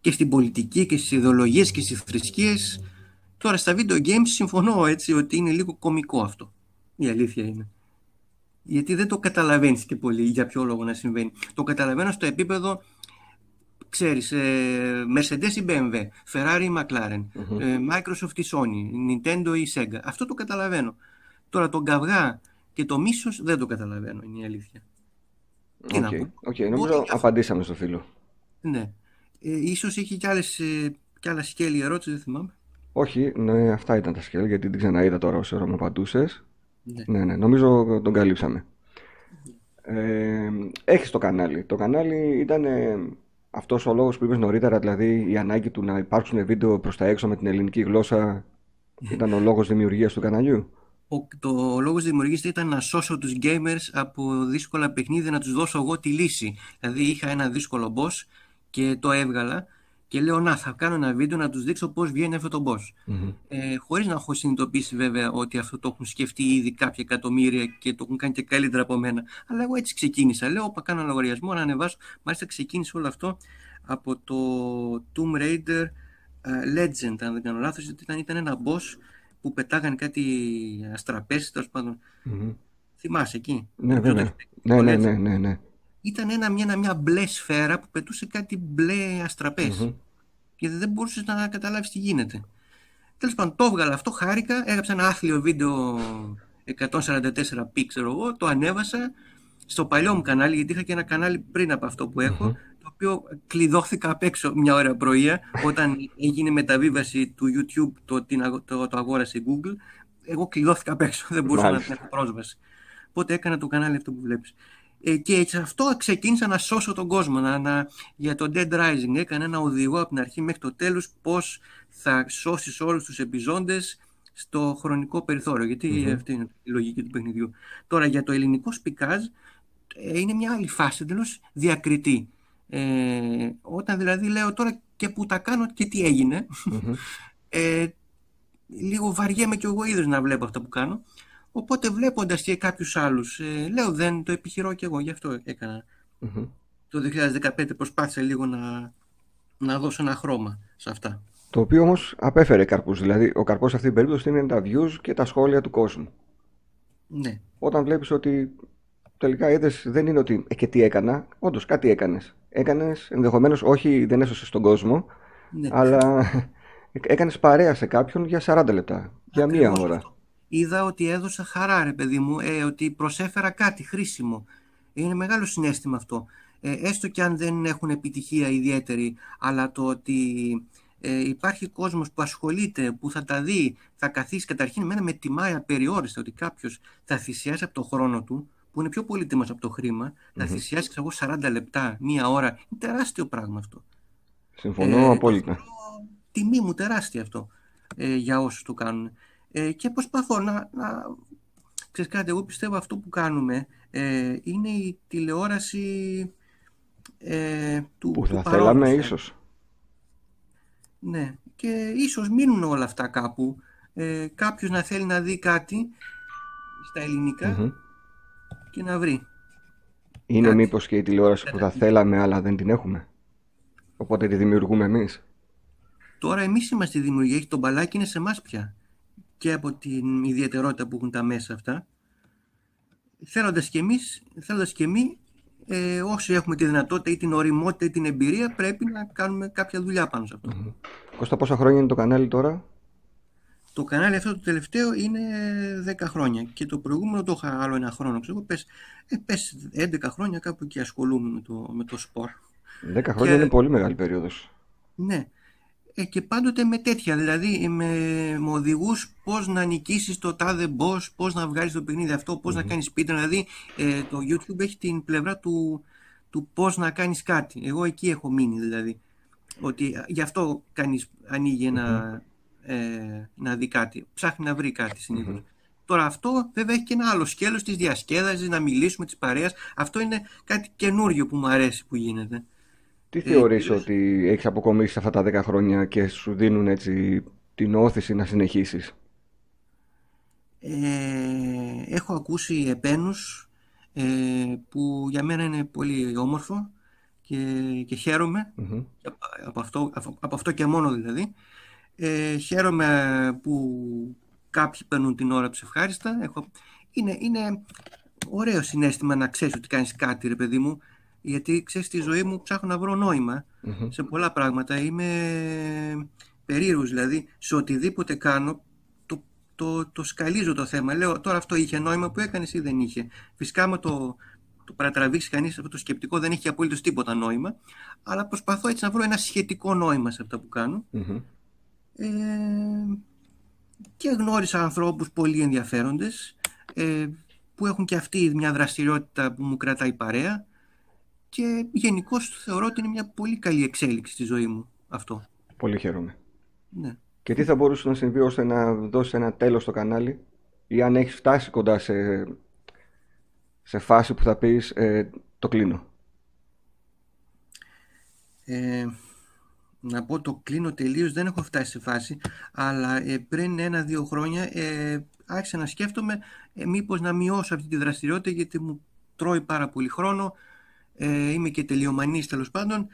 και στην πολιτική και στις ιδεολογίες και στις θρησκείες. Τώρα στα video games συμφωνώ έτσι ότι είναι λίγο κωμικό αυτό. Η αλήθεια είναι. Γιατί δεν το καταλαβαίνεις και πολύ για ποιο λόγο να συμβαίνει. Το καταλαβαίνω στο επίπεδο, ξέρεις, ε, Mercedes ή BMW, Ferrari ή McLaren, Μμμ. ε, Microsoft ή Sony, Nintendo ή Sega. Αυτό το καταλαβαίνω. Τώρα τον καυγά και το μίσος δεν το καταλαβαίνω, είναι η αλήθεια. Τι να Οκ. πω. Οκ, Μπορεί Νομίζω και αυτό. απαντήσαμε στο φίλο. Ναι. Ε, ίσως έχει κι, άλλες, ε, κι άλλα σκέλη ερώτησης, δεν θυμάμαι. Όχι, ναι, αυτά ήταν τα σκέλ, γιατί την ξαναείδα τώρα όσο ώρα μου απαντούσες. Ναι. Ναι, ναι, νομίζω τον καλύψαμε. Ε, έχεις το κανάλι. Το κανάλι ήταν ε, αυτός ο λόγος που είπες νωρίτερα, δηλαδή η ανάγκη του να υπάρξουν βίντεο προς τα έξω με την ελληνική γλώσσα ήταν ο λόγος δημιουργίας του καναλιού; Ο, το λόγος δημιουργίας ήταν να σώσω τους gamers από δύσκολα παιχνίδια, να τους δώσω εγώ τη λύση. Δηλαδή είχα ένα δύσκολο boss και το έβγαλα και λέω να θα κάνω ένα βίντεο να τους δείξω πώς βγαίνει αυτό το boss. Μμμ. Ε, χωρίς να έχω συνειδητοποιήσει βέβαια ότι αυτό το έχουν σκεφτεί ήδη κάποια εκατομμύρια και το έχουν κάνει και καλύτερα από μένα. Αλλά εγώ έτσι ξεκίνησα. Λέω, όπα κάνω λογαριασμό να ανεβάσω. Μάλιστα ξεκίνησε όλο αυτό από το Tomb Raider ε, Legend, αν δεν κάνω λάθος, γιατί ήταν, ήταν ένα boss που πετάγανε κάτι αστραπές, τέλος πάντων. Μμμ. Θυμάσαι εκεί; Ναι, Δεν ξέρω βέβαια. το έχεις δει. Ναι, Το ναι, Legend. ναι, ναι, ναι. Ήταν ένα, μια, μια μπλε σφαίρα που πετούσε κάτι μπλε αστραπές Μμμ. και δεν μπορούσες να καταλάβεις τι γίνεται. Τέλος πάντων, το έβγαλα αυτό, χάρηκα, έγραψα ένα άθλιο βίντεο 144p, ξέρω εγώ, το ανέβασα στο παλιό μου κανάλι, γιατί είχα και ένα κανάλι πριν από αυτό που έχω, Μμμ. το οποίο κλειδώθηκα απ' έξω μια ώρα πρωία, όταν έγινε μεταβίβαση του YouTube, το, την, αγο- το, το αγόρασε η Google, εγώ κλειδώθηκα απ' έξω, δεν μπορούσα να Μάλιστα. έχω πρόσβαση. Οπότε έκανα το κανάλι αυτό που βλέπεις. Ε, και σε αυτό ξεκίνησα να σώσω τον κόσμο. Να, να, για το Dead Rising έκανε ένα οδηγό από την αρχή μέχρι το τέλος πώς θα σώσεις όλους τους επιζώντες στο χρονικό περιθώριο. Γιατί αυτή είναι η λογική του παιχνιδιού. Τώρα για το ελληνικό σπικάζ ε, είναι μια άλλη φάση εντελώς διακριτή. Ε, όταν δηλαδή λέω τώρα και που τα κάνω και τι έγινε, ε, λίγο βαριέμαι και εγώ ίδιος να βλέπω αυτά που κάνω. Οπότε βλέποντας και κάποιους άλλους, ε, λέω δεν το επιχειρώ και εγώ, γι' αυτό Το 2015 προσπάθησα λίγο να, να δώσω ένα χρώμα σε αυτά. Το οποίο όμως απέφερε καρπούς, δηλαδή ο καρπός σε αυτή την περίπτωση είναι τα views και τα σχόλια του κόσμου. Ναι. Όταν βλέπεις ότι τελικά είδες δεν είναι ότι ε, και τι έκανα, όντως κάτι έκανες. Έκανες ενδεχομένως όχι δεν έσωσες τον κόσμο, ναι. αλλά έκανες παρέα σε κάποιον για 40 λεπτά, για μία ώρα είδα ότι έδωσα χαρά, ρε παιδί μου, ε, ότι προσέφερα κάτι χρήσιμο. Είναι μεγάλο συνέστημα αυτό. Ε, έστω και αν δεν έχουν επιτυχία ιδιαίτερη, αλλά το ότι ε, υπάρχει κόσμος που ασχολείται, που θα τα δει, θα καθίσει. Καταρχήν, εμένα με τιμάει απεριόριστα ότι κάποιος θα θυσιάσει από το χρόνο του, που είναι πιο πολύτιμος από το χρημα θα θυσιάσει ξέρω, 40 λεπτά, μία ώρα. Είναι τεράστιο πράγμα αυτό. Συμφωνώ ε, απόλυτα. Τιμή μου τεράστια αυτό ε, για όσους το κάνουν. Ε, και προσπαθώ να, να... Ξέρεις κάτι, εγώ πιστεύω αυτό που κάνουμε ε, είναι η τηλεόραση ε, του Που θα θέλαμε ίσως. Ναι, και ίσως μείνουν όλα αυτά κάπου. Ε, κάποιος να θέλει να δει κάτι στα ελληνικα και να βρει. Είναι κάτι. μήπως και η τηλεόραση που θα θέλαμε αλλά δεν την έχουμε. Οπότε τη δημιουργούμε εμείς. Τώρα εμείς είμαστε οι δημιουργοί, έχει το μπαλάκι είναι σε εμάς πια και από την ιδιαιτερότητα που έχουν τα μέσα αυτά. Θέλοντας και εμείς, θέλοντας και εμείς, ε, όσοι έχουμε τη δυνατότητα ή την οριμότητα ή την εμπειρία, πρέπει να κάνουμε κάποια δουλειά πάνω σε αυτό. Mm-hmm. Κώστα, πόσα χρόνια είναι το κανάλι τώρα; Το κανάλι αυτό το τελευταίο είναι 10 χρόνια και το προηγούμενο το είχα άλλο ένα χρόνο. Ξέρω, πες, ε, πες 11 χρόνια κάπου εκεί ασχολούμαι με το, με το σπορ. 10 χρόνια είναι πολύ μεγάλη περίοδος. Ναι. Ε, και πάντοτε με τέτοια, δηλαδή με, με οδηγούς πώς να νικήσεις το τάδε boss, πώς να βγάλεις το παιχνίδι αυτό, πώς να κάνεις speed. Δηλαδή ε, το YouTube έχει την πλευρά του, του πώς να κάνεις κάτι. Εγώ εκεί έχω μείνει δηλαδή. Ότι γι' αυτό κανείς ανοίγει ένα, ε, να δει κάτι. Ψάχνει να βρει κάτι συνήθως. Τώρα αυτό βέβαια έχει και ένα άλλο σκέλος της διασκέδασης, να μιλήσουμε της παρέας. Αυτό είναι κάτι καινούριο που μου αρέσει που γίνεται. Τι θεωρείς ότι έχεις αποκομίσει αυτά τα 10 χρόνια και σου δίνουν έτσι την όθηση να συνεχίσεις; Ε, έχω ακούσει επένους ε, που για μένα είναι πολύ όμορφο και, και χαιρομαι από, αυτό, από αυτό και μόνο δηλαδή. Ε, χαίρομαι που κάποιοι παίρνουν την ώρα τους ευχάριστα. Έχω, είναι, είναι ωραίο συνέστημα να ξέρεις ότι κάνεις κάτι ρε παιδί μου γιατί ξέρεις στη ζωή μου ψάχνω να βρω σε πολλά πράγματα. Είμαι περίεργος δηλαδή σε οτιδήποτε κάνω το, το, το σκαλίζω το θέμα. Λέω τώρα αυτό είχε νόημα που έκανες ή δεν είχε. Φυσικά με το, το παρατραβήξεις κανείς αυτό το σκεπτικό δεν έχει απολύτως τίποτα νόημα αλλά προσπαθώ έτσι να βρω ένα σχετικό νόημα σε αυτά που κάνω. Ε, και γνώρισα ανθρώπους πολύ ενδιαφέροντες ε, που έχουν και αυτοί μια δραστηριότητα που μου κρατάει παρέα και γενικώς θεωρώ ότι είναι μια πολύ καλή εξέλιξη στη ζωή μου αυτό. Πολύ χαίρομαι. Ναι. Και τι θα μπορούσε να συμβεί ώστε να δώσει ένα τέλος στο κανάλι ή αν έχεις φτάσει κοντά σε, σε φάση που θα πεις ε, το κλείνω. Ε, να πω το κλείνω τελείως, δεν έχω φτάσει σε φάση, αλλά ε, πριν ένα-δύο χρόνια ε, άρχισα να σκέφτομαι ε, μήπως να μειώσω αυτή τη δραστηριότητα γιατί μου τρώει πάρα πολύ χρόνο, ε, είμαι και τελειομανής τέλος πάντων.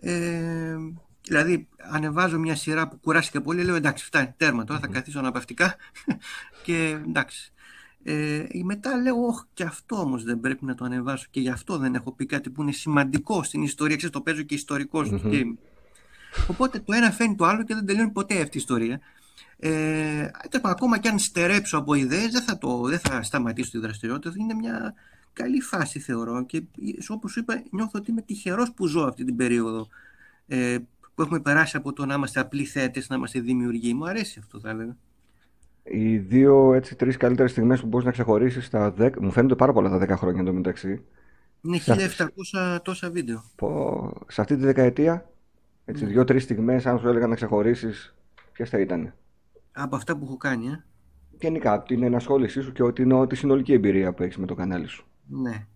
Ε, δηλαδή, ανεβάζω μια σειρά που κουράστηκα πολύ, λέω εντάξει, φτάνει, τέρμα, τώρα θα καθίσω αναπαυτικά και εντάξει. Ε, μετά λέω, όχι, και αυτό όμως δεν πρέπει να το ανεβάσω και γι' αυτό δεν έχω πει κάτι που είναι σημαντικό στην ιστορία. Ξέρεις, το παίζω και ιστορικό στο game. Οπότε το ένα φαίνει το άλλο και δεν τελειώνει ποτέ αυτή η ιστορία. Ε, ακόμα και αν στερέψω από ιδέες δεν θα, το, δεν θα σταματήσω τη δραστηριότητα. Είναι μια καλή φάση θεωρώ και όπως σου είπα νιώθω ότι είμαι τυχερός που ζω αυτή την περίοδο ε, που έχουμε περάσει από το να είμαστε απλοί θέτες, να είμαστε δημιουργοί. Μου αρέσει αυτό θα έλεγα. Οι δύο έτσι τρεις καλύτερες στιγμές που μπορείς να ξεχωρίσεις τα 10, μου φαίνονται πάρα πολλά τα 10 χρόνια εντωμεταξύ. Είναι Σε αυτές- 1700 τόσα βίντεο. Πω, σε αυτή τη δεκαετία, έτσι, Ναι. δύο-τρεις στιγμές, αν σου έλεγα να ξεχωρίσεις, ποιες θα ήταν. Από αυτά που έχω κάνει, ε. Γενικά, από την ενασχόλησή σου και ότι είναι τη συνολική εμπειρία που έχεις με το κανάλι σου. Ναι.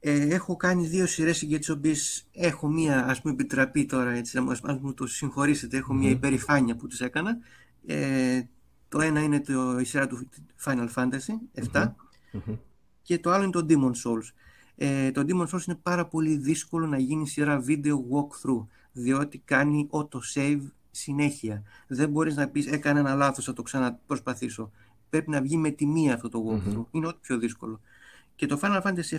Ε, έχω κάνει δύο σειρές για τις οποίες έχω μία ας πούμε επιτραπεί τώρα έτσι, να ας μου το συγχωρήσετε, έχω μία Μμμ. υπερηφάνεια που τις έκανα. Ε, το ένα είναι το, η σειρά του Final Fantasy 7 Μμμ. και το άλλο είναι το Demon Souls. Ε, το Demon Souls είναι πάρα πολύ δύσκολο να γίνει σειρά βίντεο walkthrough διότι κάνει auto-save συνέχεια. Δεν μπορείς να πεις έκανα ένα λάθος, θα το ξαναπροσπαθήσω. Πρέπει να βγει με τη μία αυτό το walkthrough. Μμμ. Είναι ό,τι πιο δύσκολο. Και το Final Fantasy 7,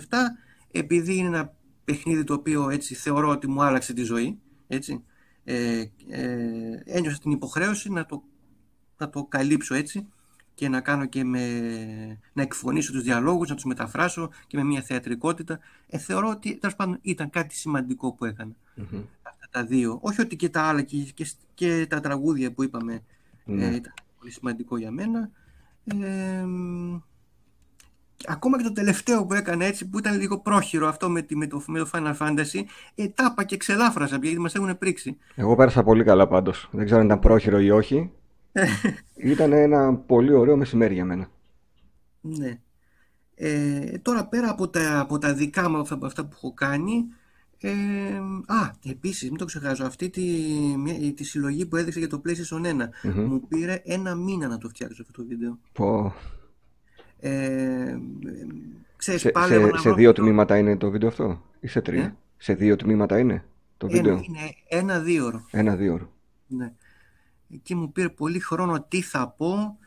επειδή είναι ένα παιχνίδι το οποίο έτσι θεωρώ ότι μου άλλαξε τη ζωή, έτσι, ε, ε, ένιωσα την υποχρέωση να το, να το καλύψω έτσι και να κάνω και με, να εκφωνήσω τους διαλόγους, να τους μεταφράσω και με μια θεατρικότητα. Ε, θεωρώ ότι τέλος πάντων ήταν κάτι σημαντικό που έκανα Μμμ. αυτά τα δύο. Όχι ότι και τα άλλα και, και, και τα τραγούδια που είπαμε Ναι. ε, ήταν πολύ σημαντικό για μένα. Ε, μ, και ακόμα και το τελευταίο που έκανα έτσι, που ήταν λίγο πρόχειρο αυτό με, τη- με, το, με το Final Fantasy, ε, τα είπα και ξελάφρασα γιατί μας έχουν πρίξει. Εγώ πέρασα πολύ καλά πάντως. Δεν ξέρω αν ήταν πρόχειρο ή όχι. Ήταν ένα πολύ ωραίο μεσημέρι για μένα. Ναι. Ε, τώρα πέρα από τα, από τα δικά μου αυτά, αυτά που έχω κάνει, ε, α, επίσης, μην το ξεχάσω, αυτή τη, μια- τη συλλογή που έδειξε για το PlayStation 1, Μμμ. μου πήρε ένα μήνα να το φτιάξω αυτό το βίντεο. Πω. Ε, ε, ξέρεις, Σε, πάλευα σε, να σε βρω δύο το- τμήματα είναι το βίντεο αυτό ή σε τρία; Ε; Σε δύο τμήματα είναι το Ένα, βίντεο; είναι ένα-δύο ώρο. Ένα-δύο ώρο. Ναι. Εκεί μου πήρε πολύ χρόνο τι θα πω,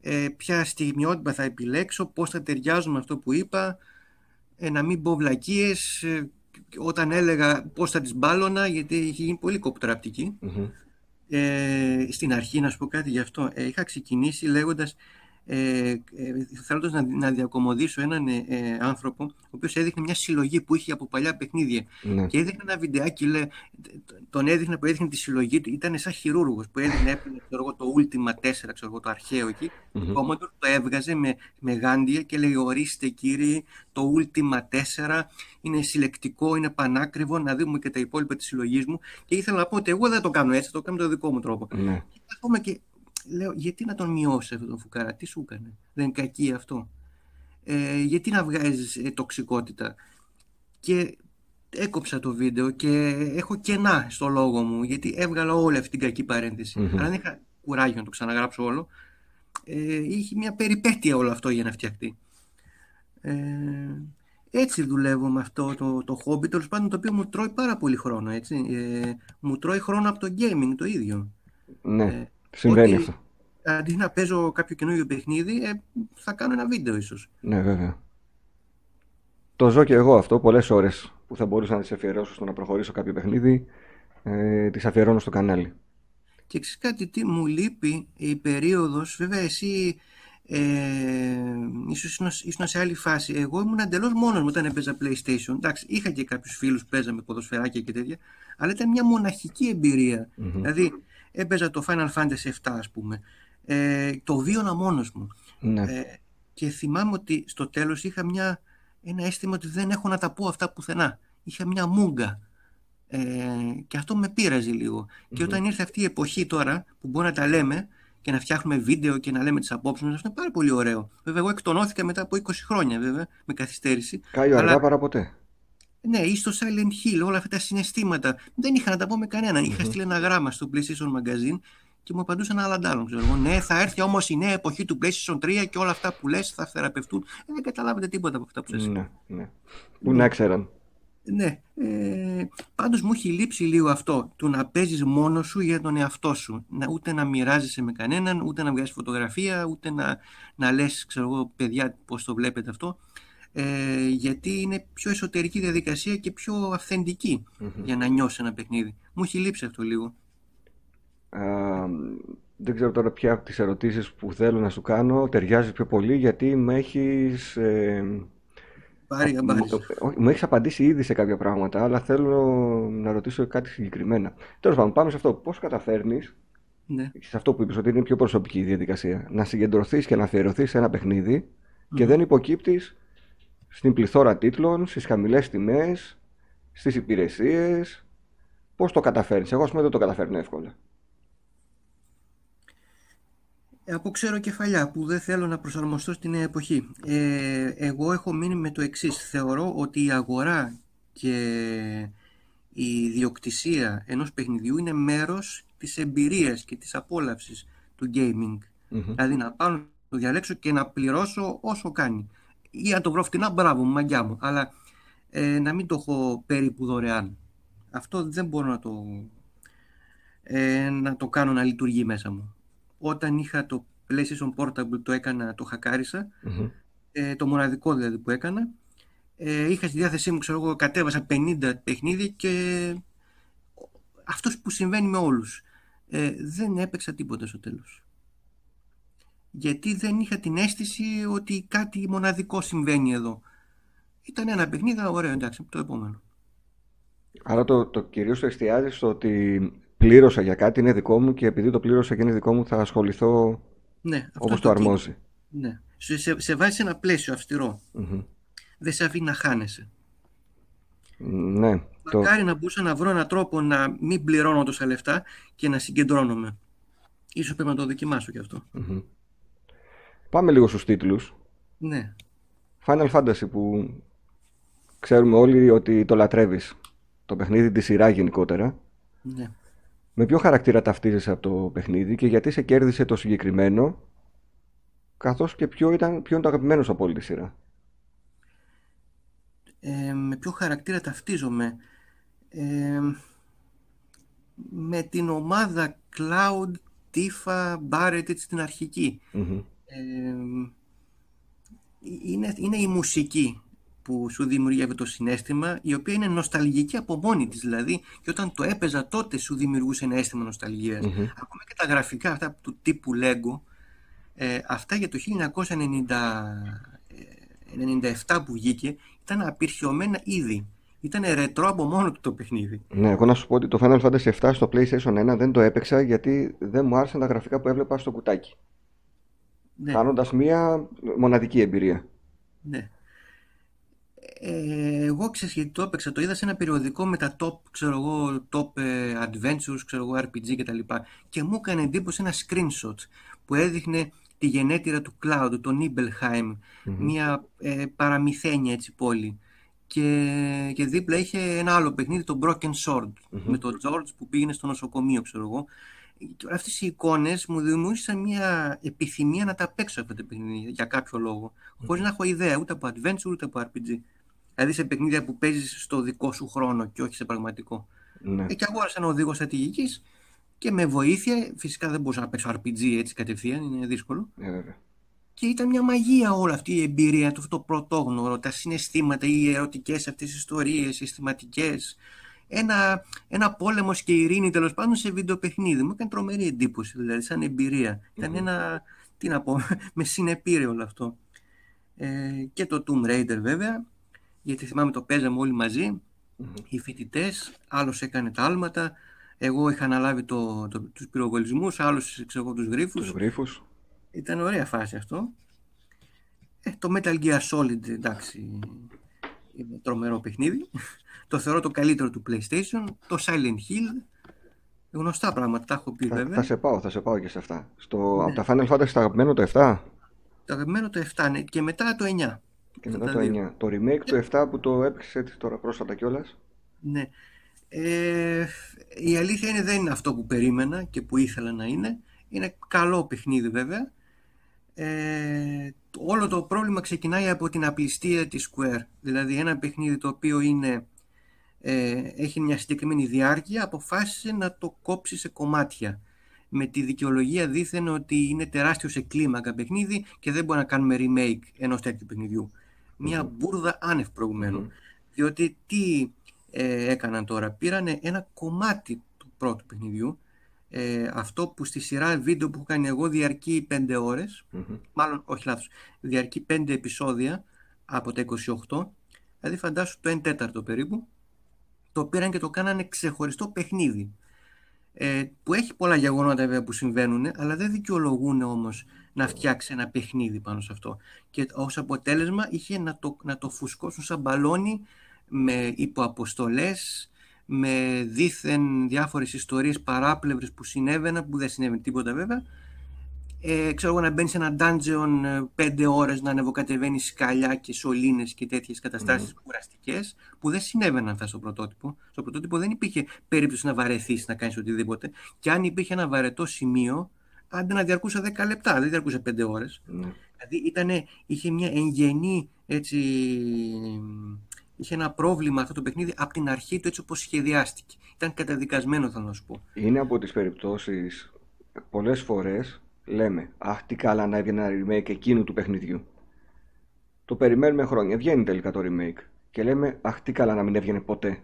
ε, ποια στιγμιότυπα θα επιλέξω, πώς θα ταιριάζουν με αυτό που είπα, ε, να μην πω βλακίες, ε, όταν έλεγα πώς θα τις μπάλωνα, γιατί είχε γίνει πολύ κοπτραπτική. Μμμ. Ε, στην αρχή, να σου πω κάτι γι' αυτό, ε, είχα ξεκινήσει λέγοντας, ε, ε, θέλοντας να, να διακομωδήσω έναν ε, ε, άνθρωπο, ο οποίος έδειχνε μια συλλογή που είχε από παλιά παιχνίδια Ναι. και έδειχνε ένα βιντεάκι, λέει, τον έδειχνε που έδειχνε τη συλλογή του, ήταν σαν χειρούργος που έδειχνε, έπαιρνε ξέρω εγώ, το Ultima 4, ξέρω εγώ, το αρχαίο εκεί, Μμμ. το Commodore το έβγαζε με, με γάντια και λέει ορίστε κύριε το Ultima 4 είναι συλλεκτικό, είναι πανάκριβο να δούμε και τα υπόλοιπα της συλλογής μου και ήθελα να πω ότι εγώ δεν το κάνω έτσι, το κάνω με τον δικό μου τρόπο. Ναι. Και ακόμα και λέω γιατί να τον μειώσεις αυτόν τον φουκάρα, τι σου έκανε, δεν είναι κακή αυτό; Ε, γιατί να βγάζεις ε, τοξικότητα; Και έκοψα το βίντεο και έχω κενά στο λόγο μου γιατί έβγαλα όλη αυτή την κακή παρένθεση. Μμμ. Αλλά δεν είχα κουράγιο να το ξαναγράψω όλο. Ε, είχε μια περιπέτεια όλο αυτό για να φτιαχτεί. Ε, έτσι δουλεύω με αυτό το, το χόμπι, τέλος πάντων το οποίο μου τρώει πάρα πολύ χρόνο. Έτσι. Ε, μου τρώει χρόνο από το gaming το ίδιο. Ναι. Ε, Συμβαίνει ότι- αυτό. Αντί να παίζω κάποιο καινούριο παιχνίδι, ε, θα κάνω ένα βίντεο ίσως. Ναι, βέβαια. Το ζω και εγώ αυτό. Πολλές ώρες που θα μπορούσα να τις αφιερώσω στο να προχωρήσω κάποιο παιχνίδι, ε, τις αφιερώνω στο κανάλι. Και ξέρεις κάτι, τι μου λείπει η περίοδος, βέβαια εσύ ε, ίσως ήσουν, ήσουν σε άλλη φάση. Εγώ ήμουν εντελώς μόνος μου όταν έπαιζα PlayStation. Εντάξει, είχα και κάποιους φίλους που παίζαμε ποδοσφαιράκια και τέτοια, αλλά ήταν μια μοναχική εμπειρία. Μμμ. Δηλαδή, έπαιζα το Final Fantasy 7, ας πούμε. Ε, το βίωνα μόνος μου. Ναι. Ε, και θυμάμαι ότι στο τέλος είχα μια, ένα αίσθημα ότι δεν έχω να τα πω αυτά πουθενά. Είχα μια μούγκα. Ε, και αυτό με πείραζε λίγο. Και Μμμ. όταν ήρθε αυτή η εποχή τώρα που μπορούμε να τα λέμε και να φτιάχνουμε βίντεο και να λέμε τις απόψεις μας, αυτό είναι πάρα πολύ ωραίο. Βέβαια, εγώ εκτονώθηκα μετά από 20 χρόνια, βέβαια, με καθυστέρηση. Κάει Αλλά- αργά παρά ποτέ. Ναι, ή στο Silent Hill, όλα αυτά τα συναισθήματα. Δεν είχα να τα πω με κανέναν. Είχα Μμμ. στείλει ένα γράμμα στο PlayStation Magazine και μου απαντούσαν άλλα αντάλλων. Ξέρω εγώ. Ναι, θα έρθει όμως η νέα εποχή του PlayStation 3 και όλα αυτά που λες θα θεραπευτούν. Ε, δεν καταλάβετε τίποτα από αυτά που σας είπα. Ναι, ναι. Πού να ξέραν. Ναι. Ε, πάντως μου έχει λείψει λίγο αυτό. Του να παίζεις μόνος σου για τον εαυτό σου. Να, ούτε να μοιράζεσαι με κανέναν, ούτε να βγάζεις φωτογραφία, ούτε να, να λες, ξέρω εγώ, παιδιά, πώς το βλέπετε αυτό. Ε, γιατί είναι πιο εσωτερική διαδικασία και πιο αυθεντική Μμμ. για να νιώσει ένα παιχνίδι. Μου έχει λείψει αυτό λίγο. Α, δεν ξέρω τώρα ποια από τις ερωτήσεις που θέλω να σου κάνω ταιριάζει πιο πολύ γιατί με έχεις, ε, Πάρει α- γαμπάρι. μου, όχι, μου έχεις απαντήσει ήδη σε κάποια πράγματα αλλά θέλω να ρωτήσω κάτι συγκεκριμένα. Τέλος πάντων, πάμε σε αυτό. Πώς καταφέρνεις, Ναι. σε αυτό που είπες ότι είναι πιο προσωπική η διαδικασία, να συγκεντρωθείς και να αφιερωθείς σε ένα παιχνίδι και Μμμ. δεν υποκύπτεις στην πληθώρα τίτλων, στις χαμηλές τιμές, στις υπηρεσίες. Πώς το καταφέρνεις; Εγώ, ας πούμε, δεν το καταφέρνω εύκολα. Ε, από ξέρω κεφαλιά που δεν θέλω να προσαρμοστώ στην νέα εποχή. Ε, εγώ έχω μείνει με το εξής. Θεωρώ ότι η αγορά και η ιδιοκτησία ενός παιχνιδιού είναι μέρος της εμπειρίας και της απόλαυσης του gaming. Δηλαδή να πάω να το διαλέξω και να πληρώσω όσο κάνει. Ή αν το βρω φτηνά, μπράβο, μαγιά μου. Αλλά ε, να μην το έχω περίπου δωρεάν. Αυτό δεν μπορώ να το, ε, να το κάνω να λειτουργεί μέσα μου. Όταν είχα το PlayStation Portable το έκανα, το χακαρισα ε, το μοναδικό δηλαδή που έκανα. Ε, είχα στη διάθεσή μου, ξέρω εγώ, κατέβασα 50 παιχνίδια και αυτός που συμβαίνει με όλους. Ε, δεν έπαιξα τίποτα στο τέλος. Γιατί δεν είχα την αίσθηση ότι κάτι μοναδικό συμβαίνει εδώ. Ήταν ένα παιχνίδι, ωραίο, εντάξει, το επόμενο. Άρα το, το κυρίως το εστιάζει στο ότι πλήρωσα για κάτι, είναι δικό μου και επειδή το πλήρωσα και είναι δικό μου θα ασχοληθώ ναι, όπως το, αρμόζει. Ναι. Σε, σε βάζει ένα πλαίσιο Δεν σε αφήνει να χάνεσαι. Ναι. Μακάρι να μπορούσα να βρω έναν τρόπο να μην πληρώνω τόσα λεφτά και να συγκεντρώνομαι. Ίσως πρέπει να το δοκιμάσω κι αυτο Πάμε λίγο στους τίτλους. Ναι. Final Fantasy που ξέρουμε όλοι ότι το λατρεύεις. Το παιχνίδι τη σειρά γενικότερα. Ναι. Με ποιο χαρακτήρα ταυτίζεσαι από το παιχνίδι και γιατί σε κέρδισε το συγκεκριμένο, καθώς και ποιο, ήταν, ποιο είναι το αγαπημένο σου από όλη τη σειρά; Ε, με ποιο χαρακτήρα ταυτίζομαι; Ε, με την ομάδα Cloud, Tifa, Barrett έτσι στην αρχικη Ε, είναι, είναι η μουσική που σου δημιουργεί το συνέστημα, η οποία είναι νοσταλγική από μόνη της δηλαδή, και όταν το έπαιζα τότε σου δημιουργούσε ένα αίσθημα νοσταλγίας. Ακόμα και τα γραφικά αυτά του τύπου Lego, ε, αυτά για το 1997 που βγήκε, ήταν απειρχιωμένα ήδη. Ήταν ρετρό από μόνο του το παιχνίδι. Ναι, εγώ να σου πω ότι το Final Fantasy 7 στο PlayStation 1 δεν το έπαιξα γιατί δεν μου άρεσαν τα γραφικά που έβλεπα στο κουτάκι. Ναι. μία μοναδική εμπειρία. Ναι. Ε, εγώ ξέρω γιατί το έπαιξα, το είδα σε ένα περιοδικό με τα top, ξέρω εγώ, top ε, adventures, ξέρω εγώ, RPG κτλ. Και, και μου έκανε εντύπωση ένα screenshot που έδειχνε τη γενέτειρα του Cloud, το Nibelheim, μια ε, παραμυθένια έτσι πόλη. Και, και δίπλα είχε ένα άλλο παιχνίδι, το Broken Sword, με τον George που πήγαινε στο νοσοκομείο, ξέρω εγώ. Και αυτές οι εικόνες μου δημιούργησαν μια επιθυμία να τα παίξω αυτά τα παιχνίδια για κάποιο λόγο, χωρίς να έχω ιδέα ούτε από adventure ούτε από RPG. Δηλαδή σε παιχνίδια που παίζεις στο δικό σου χρόνο και όχι σε πραγματικό. Ναι. Ε, και αγόρασα ένα οδηγό στρατηγικής και με βοήθεια, φυσικά δεν μπορούσα να παίξω RPG έτσι κατευθείαν, είναι δύσκολο. Ε, και ήταν μια μαγεία όλη αυτή η εμπειρία, το, το πρωτόγνωρο, τα συναισθήματα, οι ερωτικές αυτές ιστορίες, συστηματικέ. Ένα, ένα πόλεμος και ειρήνη τέλος πάντων σε βίντεο παιχνίδι. Μου έκανε τρομερή εντύπωση, δηλαδή, σαν εμπειρία. Ήταν ένα. Τι να πω, με συνεπήρε όλο αυτό. Ε, και το Tomb Raider βέβαια γιατί θυμάμαι το παίζαμε όλοι οι φοιτητές, άλλος έκανε τα άλματα, εγώ είχα αναλάβει το, το, τους πυροβολισμούς, άλλος ξέρω τους γρίφους. Τους γρίφους. Ήταν ωραία φάση αυτό. Ε, το Metal Gear Solid, εντάξει, είναι τρομερό παιχνίδι. το θεωρώ το καλύτερο του PlayStation. Το Silent Hill, γνωστά πράγματα, τα έχω πει θα, βέβαια. Θα σε πάω, θα σε πάω και σε αυτά. Στο, ναι. Από τα Final Fantasy το αγαπημένο το 7. Το αγαπημένο το 7, ναι, και μετά το 9. Και μετά το 9. Το remake του 7 που το έπαιξε έτσι τώρα πρόσφατα κιόλας; Ναι. Ε, η αλήθεια είναι δεν είναι αυτό που περίμενα και που ήθελα να είναι. Είναι καλό παιχνίδι βέβαια. Ε, όλο το πρόβλημα ξεκινάει από την απληστία της Square. Δηλαδή ένα παιχνίδι το οποίο είναι, ε, έχει μια συγκεκριμένη διάρκεια αποφάσισε να το κόψει σε κομμάτια. Με τη δικαιολογία δήθεν ότι είναι τεράστιο σε κλίμακα παιχνίδι και δεν μπορεί να κάνουμε remake ενός τέτοιου παιχνιδιού μια μπουρδα άνευ προηγουμένου. Διότι τι ε, έκαναν τώρα, πήραν ένα κομμάτι του πρώτου παιχνιδιού, ε, αυτό που στη σειρά βίντεο που έχω κάνει εγώ διαρκεί 5 ωρες μάλλον όχι λάθος, διαρκεί 5 επεισόδια από τα 28, δηλαδή φαντάσου το 1 τέταρτο περίπου, το πήραν και το κάνανε ξεχωριστό παιχνίδι. ε, που έχει πολλά γεγονότα βέβαια που συμβαίνουν, αλλά δεν δικαιολογούν όμως να φτιάξει ένα παιχνίδι πάνω σε αυτό. Και ως αποτέλεσμα είχε να το, να το φουσκώσουν σαν μπαλόνι με υποαποστολές, με δίθεν διάφορες ιστορίες παράπλευρες που συνέβαιναν, που δεν συνέβαινε τίποτα βέβαια, ε, ξέρω εγώ να μπαίνεις σε ένα dungeon ε, πέντε ώρες να ανεβοκατεβαίνεις σκαλιά και σωλήνες και τέτοιες καταστάσεις mm. κουραστικές που δεν συνέβαιναν αυτά στο πρωτότυπο. Στο πρωτότυπο δεν υπήρχε περίπτωση να βαρεθείς να κάνεις οτιδήποτε και αν υπήρχε ένα βαρετό σημείο άντε να διαρκούσε 10 λεπτά, δεν διαρκούσε 5 ώρες. Mm. Δηλαδή ήτανε, είχε μια εγγενή έτσι, είχε ένα πρόβλημα αυτό το παιχνίδι από την αρχή του έτσι όπως σχεδιάστηκε. Ήταν καταδικασμένο θα να σου πω. Είναι από τις περιπτώσεις πολλές φορές λέμε Αχ, τι καλά να έβγαινε ένα remake εκείνου του παιχνιδιού. Το περιμένουμε χρόνια. Βγαίνει τελικά το remake. Και λέμε Αχ, τι καλά να μην έβγαινε ποτέ.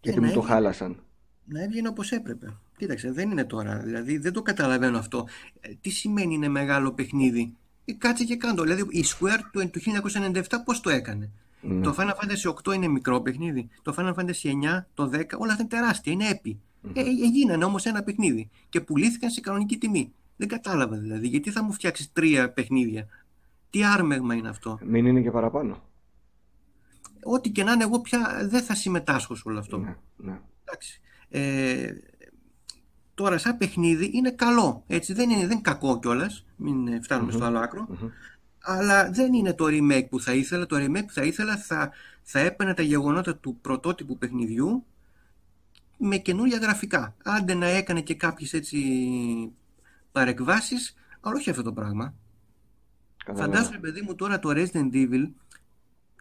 Γιατί μου το χάλασαν. Να έβγαινε όπως έπρεπε. Κοίταξε, δεν είναι τώρα. Δηλαδή δεν το καταλαβαίνω αυτό. Ε, τι σημαίνει είναι μεγάλο παιχνίδι; Ε, κάτσε και κάτω. Δηλαδή η Square του 1997 πώς το έκανε; Ναι. Το Final Fantasy 8 είναι μικρό παιχνίδι. Το Final Fantasy 9, το 10, όλα αυτά είναι τεράστια. Είναι έπι. Ε, γίνανε όμως ένα παιχνίδι και πουλήθηκαν σε κανονική τιμή. Δεν κατάλαβα δηλαδή γιατί θα μου φτιάξεις τρία παιχνίδια; Τι άρμεγμα είναι αυτό; Μην είναι και παραπάνω. Ό,τι και να είναι, εγώ πια δεν θα συμμετάσχω σε όλο αυτό. Ναι, ναι. Εντάξει. Ε, τώρα, σαν παιχνίδι είναι καλό. Έτσι, δεν, είναι, δεν είναι κακό κιόλας. Μην φτανουμε στο άλλο Αλλά δεν είναι το remake που θα ήθελα. Το remake που θα ήθελα θα, θα έπαιρνε τα γεγονότα του πρωτότυπου παιχνιδιού με καινούργια γραφικά. Άντε να έκανε και κάποιες έτσι παρεκβάσεις, αλλά όχι αυτό το πράγμα. Φαντάζομαι, παιδί μου, τώρα το Resident Evil,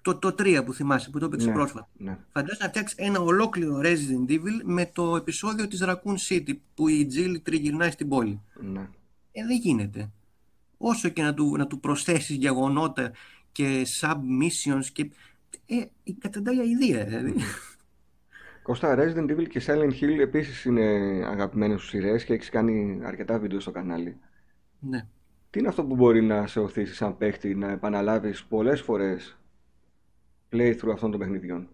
το, το 3 που θυμάσαι, που το έπαιξε ναι, πρόσφατα. Ναι. Φαντάζομαι να φτιάξεις ένα ολόκληρο Resident Evil με το επεισόδιο της Raccoon City, που η Jill τριγυρνάει στην πόλη. Ναι. Ε, δεν γίνεται. Όσο και να του, να του προσθέσεις γεγονότα και submissions και... Ε, καταντάει αηδία, δηλαδή. Κώστα, Resident Evil και Silent Hill επίσης είναι αγαπημένες σου σειρές και έχεις κάνει αρκετά βίντεο στο κανάλι. Ναι. Τι είναι αυτό που μπορεί να σε οθήσεις σαν παίχτη να επαναλάβεις πολλές φορές playthrough αυτών των παιχνιδιών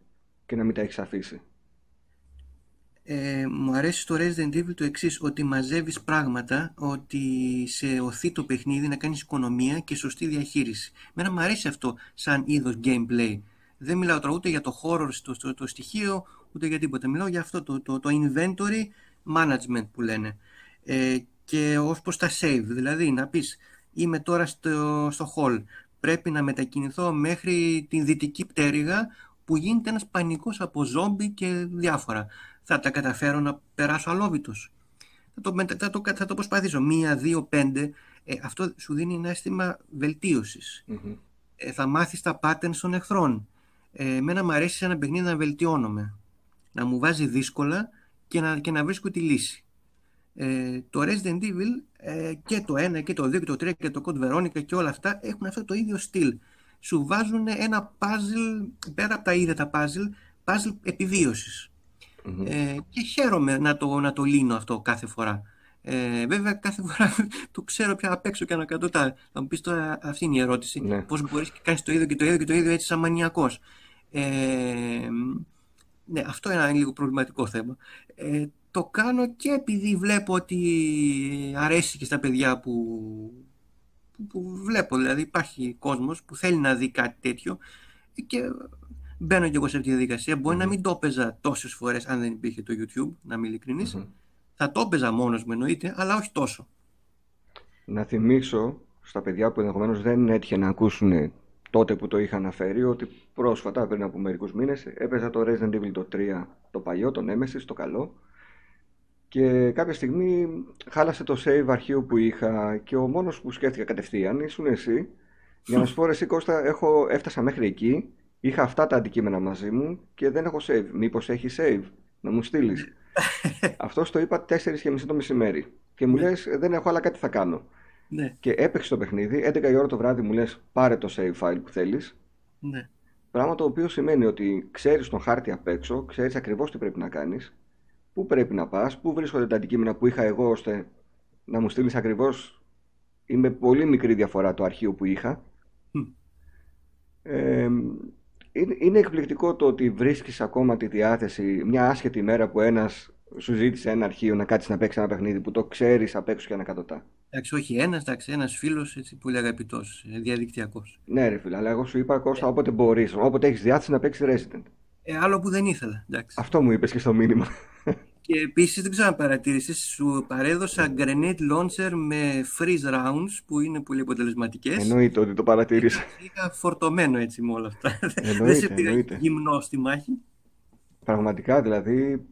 και να μην τα έχεις αφήσει. Ε, μου αρέσει στο Resident Evil το εξής ότι μαζεύεις πράγματα, ότι σε οθεί το παιχνίδι να κάνεις οικονομία και σωστή διαχείριση. Μένα μου αρέσει αυτό σαν είδος gameplay. Δεν μιλάω τώρα ούτε για το χώρο στο, το στοιχείο, ούτε για τίποτα. Μιλάω για αυτό το, το, το inventory management που λένε. Ε, και ως προς τα save, δηλαδή να πεις είμαι τώρα στο, στο hall, πρέπει να μετακινηθώ μέχρι την δυτική πτέρυγα που γίνεται ένας πανικός από ζόμπι και διάφορα. Θα τα καταφέρω να περάσω αλόβητος. Θα το, θα το, θα το προσπαθήσω. Μία, δύο, πέντε. Ε, αυτό σου δίνει ένα αίσθημα βελτίωσης. Ε, θα μάθεις τα patterns των εχθρών. Ε, εμένα μου αρέσει σε ένα παιχνίδι να βελτιώνομαι να μου βάζει δύσκολα και να, και να βρίσκω τη λύση. Ε, το Resident Evil ε, και το 1 και το 2 και το 3 και το Code Veronica και όλα αυτά έχουν αυτό το ίδιο στυλ. Σου βάζουν ένα puzzle, πέρα από τα ίδια τα puzzle, puzzle επιβιωσης Ε, και χαίρομαι να το, να το λύνω αυτό κάθε φορά. Ε, βέβαια, κάθε φορά το ξέρω πια απ' έξω και ανακατοτά. Θα μου πεις τώρα αυτή είναι η ερώτηση. Ναι. Πώς μπορείς και κάνεις το ίδιο και το ίδιο και το ίδιο έτσι σαν μανιακός. Ε, ναι, αυτό είναι ένα λίγο προβληματικό θέμα. Ε, το κάνω και επειδή βλέπω ότι αρέσει και στα παιδιά που, που, βλέπω. Δηλαδή υπάρχει κόσμος που θέλει να δει κάτι τέτοιο και μπαίνω και εγώ σε αυτή τη διαδικασία. Μπορεί να μην το έπαιζα τόσες φορές αν δεν υπήρχε το YouTube, να είμαι ειλικρινής. Θα το έπαιζα μόνος μου εννοείται, αλλά όχι τόσο. Να θυμίσω στα παιδιά που ενδεχομένως δεν έτυχε να ακούσουν τότε που το είχα αναφέρει ότι πρόσφατα πριν από μερικούς μήνες έπαιζα το Resident Evil το 3 το παλιό, το Nemesis, το καλό και κάποια στιγμή χάλασε το save αρχείο που είχα και ο μόνος που σκέφτηκα κατευθείαν ήσουν εσύ για να σου πω εσύ Κώστα έχω, έφτασα μέχρι εκεί είχα αυτά τα αντικείμενα μαζί μου και δεν έχω save μήπως έχει save; Να μου στείλεις. Αυτός το είπα 4.30 το μεσημέρι και μου ναι. λες δεν έχω αλλά κάτι θα κάνω ναι. Και έπαιξε το παιχνίδι, 11 η ώρα το βράδυ μου λες: Πάρε το save file που θέλεις. Ναι. Πράγμα το οποίο σημαίνει ότι ξέρεις τον χάρτη απ' έξω, ξέρεις ακριβώς τι πρέπει να κάνεις, πού πρέπει να πας, πού βρίσκονται τα αντικείμενα που είχα εγώ, ώστε να μου στείλεις ακριβώς. Είναι πολύ μικρή διαφορά το αρχείο που είχα. Ε, είναι, είναι εκπληκτικό το ότι βρίσκεις ακόμα τη διάθεση μια άσχετη μέρα που ένας σου ζήτησε ένα αρχείο να κάτσεις να παίξεις ένα παιχνίδι που το ξέρεις απ' έξω και ανακατοτά. Εντάξει, όχι ένας, εντάξει, ένας φίλος πολύ αγαπητός, διαδικτυακός. Ναι, ρε φίλε, αλλά εγώ σου είπα Κώστα όποτε μπορείς, όποτε έχεις διάθεση να παίξεις Resident. Ε, άλλο που δεν ήθελα. Εντάξει. Αυτό μου είπες και στο μήνυμα. Και επίσης, δεν ξέρω αν παρατήρησε, σου παρέδωσα grenade launcher με freeze rounds που είναι πολύ αποτελεσματικές. Εννοείται ότι το παρατήρησα. Είχα φορτωμένο έτσι με όλα αυτά. Εννοείται, δεν σε πήρα εννοείται. γυμνό στη μάχη. Πραγματικά, δηλαδή,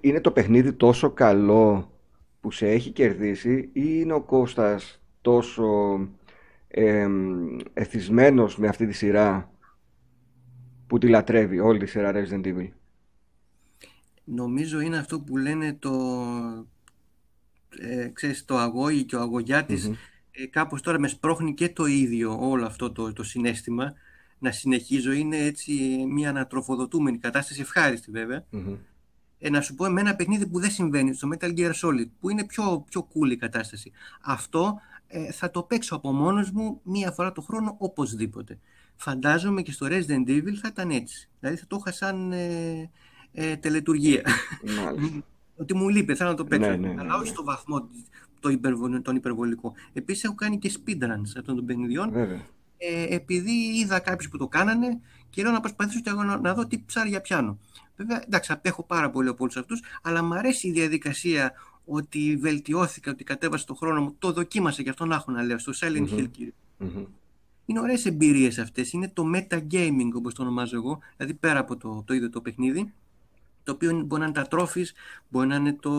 είναι το παιχνίδι τόσο καλό που σε έχει κερδίσει ή είναι ο Κώστας τόσο εμ, εθισμένος με αυτή τη σειρά που τη λατρεύει όλη τη σειρά Resident Evil; Νομίζω είναι αυτό που λένε το, ε, ξέρεις, το αγώγη και ο αγωγιάτης Μμμ. ε, κάπως τώρα με σπρώχνει και το ίδιο όλο αυτό το, το συνέστημα να συνεχίζω. Είναι έτσι μια ανατροφοδοτούμενη κατάσταση, ευχάριστη βέβαια. Μμμ. Ε, να σου πω με ένα παιχνίδι που δεν συμβαίνει στο Metal Gear Solid, που είναι πιο, πιο cool η κατάσταση. Αυτό ε, θα το παίξω από μόνος μου μία φορά το χρόνο οπωσδήποτε. Φαντάζομαι και στο Resident Evil θα ήταν έτσι. Δηλαδή θα το είχα σαν ε, ε, τελετουργία. Μάλιστα. Ότι μου λείπει, θέλω να το παίξω. Ναι, ναι, ναι, αλλά όχι ναι. στο βαθμό το υπερβολ- τον υπερβολικό. Επίσης έχω κάνει και speedruns αυτών των παιχνιδιών Βέβαια. ε, επειδή είδα κάποιους που το κάνανε και λέω να προσπαθήσω και εγώ να, να δω τι ψάρια πιάνω. Βέβαια, εντάξει, απέχω πάρα πολύ από όλους αυτούς, αλλά μου αρέσει η διαδικασία ότι βελτιώθηκα, ότι κατέβασα το χρόνο μου, το δοκίμασα και αυτό να έχω να λέω, στο Silent Μμμ. Hill κυρίως. Μμμ. Είναι ωραίες εμπειρίες αυτές, είναι το metagaming όπως το ονομάζω εγώ, δηλαδή πέρα από το, το ίδιο το παιχνίδι, το οποίο είναι- μπορεί να είναι τα trophies, μπορεί να είναι το,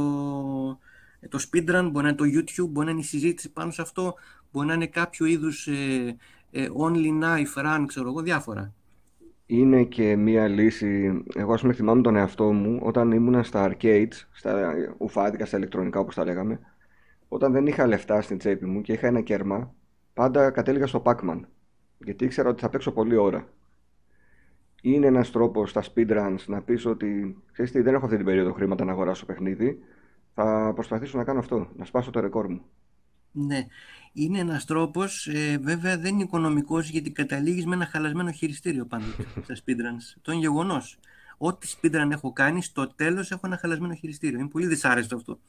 το speedrun, μπορεί να είναι το YouTube, μπορεί να είναι η συζήτηση πάνω σε αυτό, μπορεί να είναι κάποιο είδους ε, ε, only knife run, ξέρω εγώ, διάφορα. Είναι και μία λύση. Εγώ, ας πούμε, θυμάμαι τον εαυτό μου όταν ήμουνα στα arcades, στα ουφάδικα, στα ηλεκτρονικά όπως τα λέγαμε. Όταν δεν είχα λεφτά στην τσέπη μου και είχα ένα κέρμα, πάντα κατέληγα στο Pac-Man. Γιατί ήξερα ότι θα παίξω πολλή ώρα. Είναι ένας τρόπος στα speedruns να πεις ότι ξέρεις τι, δεν έχω αυτή την περίοδο χρήματα να αγοράσω παιχνίδι. Θα προσπαθήσω να κάνω αυτό, να σπάσω το ρεκόρ μου. Ναι, είναι ένας τρόπος, ε, βέβαια δεν είναι οικονομικός γιατί καταλήγεις με ένα χαλασμένο χειριστήριο πάντοτε στα speedruns. Το είναι γεγονός. Ό,τι speedrun έχω κάνει, στο τέλος έχω ένα χαλασμένο χειριστήριο. Είναι πολύ δυσάρεστο αυτό.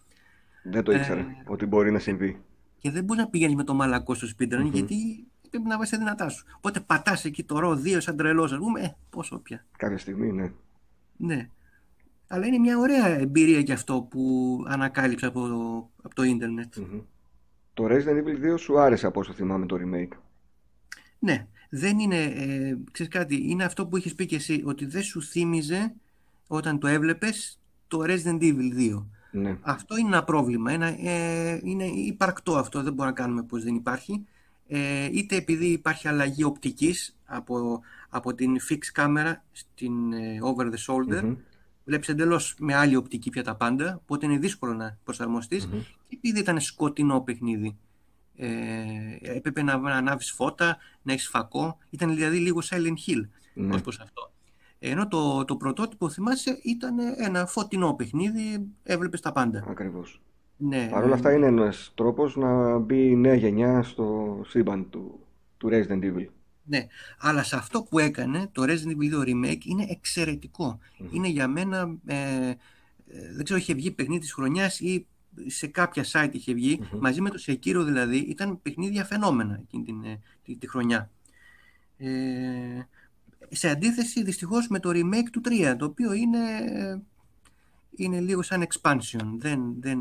Δεν το ήξερα Ε, ότι μπορεί να συμβεί. και δεν μπορείς να πηγαίνεις με το μαλακό στο speedrun Μμμ. γιατί πρέπει να βάζει τα δυνατά σου. Οπότε πατάς εκεί το ρο 2 σαν τρελός, ας πούμε, ε, πόσο πια. Κάποια στιγμή, ναι. Ναι. Αλλά είναι μια ωραία εμπειρία και αυτό που ανακάλυψα από το, από το ίντερνετ. Μμμ. Το Resident Evil 2 σου άρεσε από όσο θυμάμαι το remake. Ναι, δεν είναι, ε, ξέρεις κάτι, είναι αυτό που είχες πει και εσύ, ότι δεν σου θύμιζε όταν το έβλεπες το Resident Evil 2. Ναι. Αυτό είναι ένα πρόβλημα, ένα, ε, είναι υπαρκτό αυτό, δεν μπορούμε να κάνουμε πως δεν υπάρχει. Ε, είτε επειδή υπάρχει αλλαγή οπτικής από, από την fix κάμερα στην ε, over the shoulder, Μμμ. βλέπεις εντελώς με άλλη οπτική πια τα πάντα, οπότε είναι δύσκολο να προσαρμοστείς. Μμμ. Και επειδή ήταν σκοτεινό παιχνίδι, ε, έπρεπε να, να ανάβεις φώτα, να έχεις φακό. Ήταν δηλαδή λίγο Silent Hill Ναι. ως προς αυτό. Ενώ το, το πρωτότυπο, θυμάσαι, ήταν ένα φωτεινό παιχνίδι, έβλεπες τα πάντα. Ακριβώς. Ναι, Παρ' όλα αυτά είναι ένας τρόπος να μπει η νέα γενιά στο σύμπαν του, του Resident Evil. ναι. Αλλά σε αυτό που έκανε το Resident Evil 2 Remake είναι εξαιρετικό. Μμμ. Είναι για μένα, ε, ε, δεν ξέρω, είχε βγει παιχνίδι της χρονιάς ή σε κάποια site είχε βγει, Μμμ. μαζί με το Sekiro δηλαδή, ήταν παιχνίδια φαινόμενα εκείνη την, ε, τη, τη χρονιά. Ε, σε αντίθεση δυστυχώς με το remake του 3, το οποίο είναι, είναι λίγο σαν expansion. Δεν, δεν...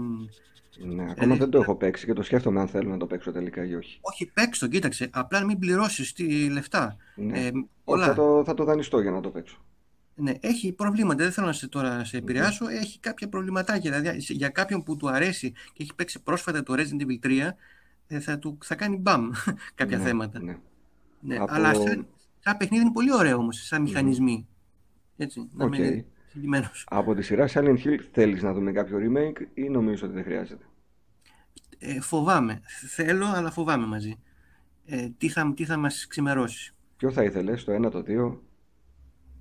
Ναι, ακόμα Δηλαδή, δεν το έχω παίξει και το σκέφτομαι αν θέλω να το παίξω τελικά ή όχι. όχι, παίξ' κοίταξε, απλά να μην πληρώσεις τη λεφτά. Ναι. Ε, Όχι, πολλά. θα το, θα το δανειστώ για να το παίξω. Ναι, έχει προβλήματα. Δεν θέλω να σε τώρα να σε Μμμ. επηρεάσω. Έχει κάποια προβληματάκια. Δηλαδή, σε- για κάποιον που του αρέσει και έχει παίξει πρόσφατα το Resident Evil 3, ε, θα, του, θα κάνει μπαμ κάποια Ναι, θέματα. ναι. Ναι, Από... αλλά σαν, σαν παιχνίδι είναι πολύ ωραίο όμως, σαν Μμμ. μηχανισμοί. Έτσι, να Οκ. είμαι συγκεκριμένος. Από τη σειρά Silent Hill θέλεις να δούμε κάποιο remake ή νομίζω ότι δεν χρειάζεται; Ε, φοβάμαι. Θέλω, αλλά φοβάμαι μαζί. Ε, τι, θα, τι θα μας ξημερώσει. Ποιο θα ήθελες, το ένα, το δύο,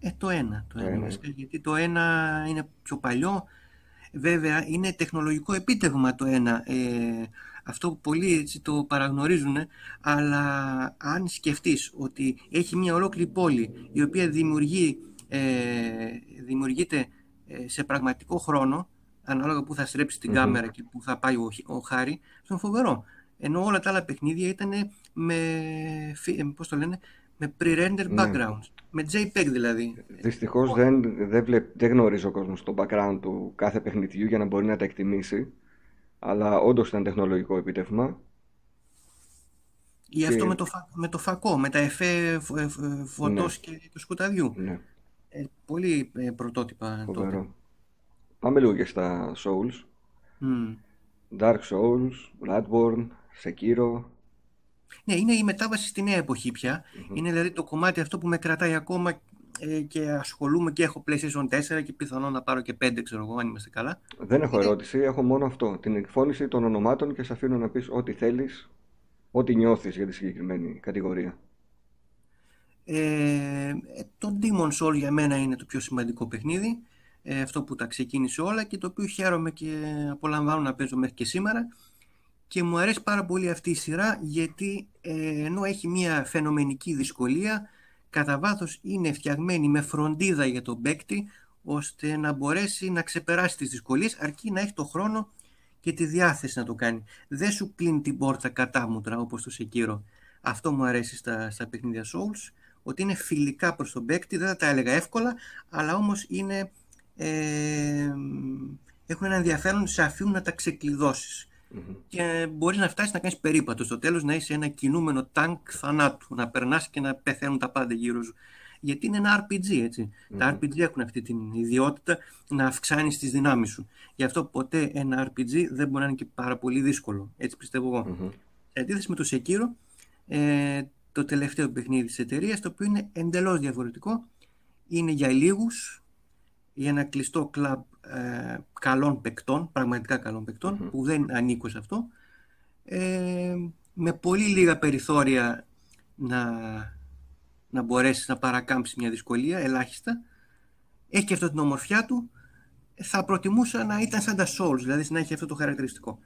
Ε, το ένα, το το ένα ένα. βασικά, γιατί το ένα είναι πιο παλιό. Βέβαια, είναι τεχνολογικό επίτευγμα το ένα. Ε, αυτό που πολλοί έτσι το παραγνωρίζουν, αλλά αν σκεφτείς ότι έχει μια ολόκληρη πόλη η οποία δημιουργεί, ε, δημιουργείται ε, σε πραγματικό χρόνο, ανάλογα που θα στρέψει την Μμμ. κάμερα και που θα πάει ο, Χ- ο Χάρη, αυτό είναι φοβερό. Ενώ όλα τα άλλα παιχνίδια ήταν με, φι- ε, πώς το λένε, με pre-render Ναι. backgrounds, με JPEG δηλαδή. Δυστυχώς δεν, δεν, βλέπ- δεν γνωρίζει ο κόσμος το background του κάθε παιχνιδιού για να μπορεί να τα εκτιμήσει. Αλλά όντως ήταν τεχνολογικό επίτευγμα. Ή αυτό Και- με το, φα- με το φακό, με τα εφέ φ- ε, φ- ε, φωτός και, και σκοταδιού. Ναι, Ε, πολύ ε, πρωτότυπα τότε. φοβερό. Πάμε λίγο και στα Souls. Μμ. Dark Souls, Bloodborne, Sekiro. Ναι, είναι η μετάβαση στη νέα εποχή πια. Είναι δηλαδή το κομμάτι αυτό που με κρατάει ακόμα ε, και ασχολούμαι και έχω PlayStation 4 και πιθανόν να πάρω και 5, ξέρω εγώ, αν είμαστε καλά. Δεν έχω Είναι- ερώτηση, έχω μόνο αυτό. Την εκφώνηση των ονομάτων και σε αφήνω να πεις ό,τι θέλεις, ό,τι νιώθεις για τη συγκεκριμένη κατηγορία. Ε, ε, το Demon Soul για μένα είναι το πιο σημαντικό παιχνίδι. Ε, αυτό που τα ξεκίνησε όλα και το οποίο χαίρομαι και απολαμβάνω να παίζω μέχρι και σήμερα. Και μου αρέσει πάρα πολύ αυτή η σειρά γιατί ε, ενώ έχει μια φαινομενική δυσκολία, κατά βάθος είναι φτιαγμένη με φροντίδα για τον παίκτη ώστε να μπορέσει να ξεπεράσει τις δυσκολίες αρκεί να έχει το χρόνο και τη διάθεση να το κάνει. Δεν σου κλείνει την πόρτα κατάμουτρα όπως το Sekiro. Αυτό μου αρέσει στα, στα παιχνίδια Souls, ότι είναι φιλικά προς τον παίκτη, δεν θα τα έλεγα εύκολα, αλλά όμως είναι, ε, έχουν ένα ενδιαφέρον, σε αφήνουν να τα ξεκλειδώσεις. Μμμ. Και μπορείς να φτάσεις να κάνεις περίπατο στο τέλος, να είσαι ένα κινούμενο τάγκ θανάτου, να περνάς και να πεθαίνουν τα πάντα γύρω σου. Γιατί είναι ένα RPG, έτσι. Τα RPG έχουν αυτή την ιδιότητα να αυξάνεις τις δυνάμεις σου. Γι' αυτό ποτέ ένα RPG δεν μπορεί να είναι και πάρα πολύ δύσκολο. Έτσι πιστεύω εγώ. Μμμ. Σε αντίθεση με το Sekiro, ε, το τελευταίο παιχνίδι της εταιρείας, το οποίο είναι εντελώς διαφορετικό, είναι για λίγους, για ένα κλειστό κλαμπ ε, καλών παικτών, πραγματικά καλών παικτών, Μμμ. που δεν ανήκω σε αυτό, ε, με πολύ λίγα περιθώρια να, να μπορέσεις να παρακάμψεις μια δυσκολία, ελάχιστα. Έχει και αυτό την ομορφιά του. Θα προτιμούσα να ήταν σαν τα Souls, δηλαδή να έχει αυτό το χαρακτηριστικό.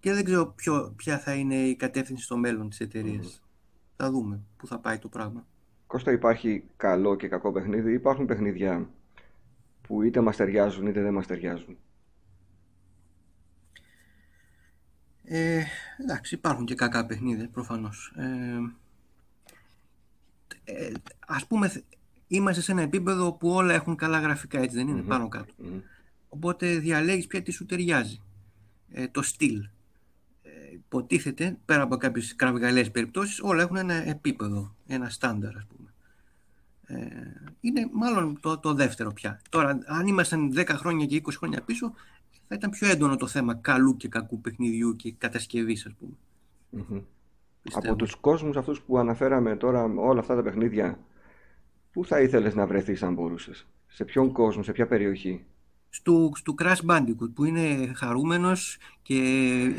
Και δεν ξέρω ποιο, ποια θα είναι η κατεύθυνση στο μέλλον της εταιρείας. Θα δούμε πού θα πάει το πράγμα. Κώστα, υπάρχει καλό και κακό παιχνίδι; Υπάρχουν παιχνίδια που είτε μας ταιριάζουν είτε δεν μας ταιριάζουν. Ε, εντάξει, υπάρχουν και κακά παιχνίδια, προφανώς. Ε, ε, ας πούμε, είμαστε σε ένα επίπεδο που όλα έχουν καλά γραφικά, έτσι δεν είναι, Μμμ. πάνω κάτω. Μμμ. Οπότε διαλέγεις πια τι σου ταιριάζει. Ε, το στυλ. Ε, υποτίθεται, πέρα από κάποιες κραυγαλές περιπτώσεις, όλα έχουν ένα επίπεδο, ένα στάνταρ, ας πούμε. Ε, είναι μάλλον το, το δεύτερο πια. Τώρα, αν ήμασταν 10 χρόνια και 20 χρόνια πίσω, θα ήταν πιο έντονο το θέμα καλού και κακού παιχνιδιού και κατασκευής, ας πούμε. Μμμ. Πιστεύω. Από τους κόσμους αυτούς που αναφέραμε τώρα, όλα αυτά τα παιχνίδια, πού θα ήθελες να βρεθείς αν μπορούσες; Σε ποιον κόσμο, σε ποια περιοχή; Στου, στου Crash Bandicoot που είναι χαρούμενος και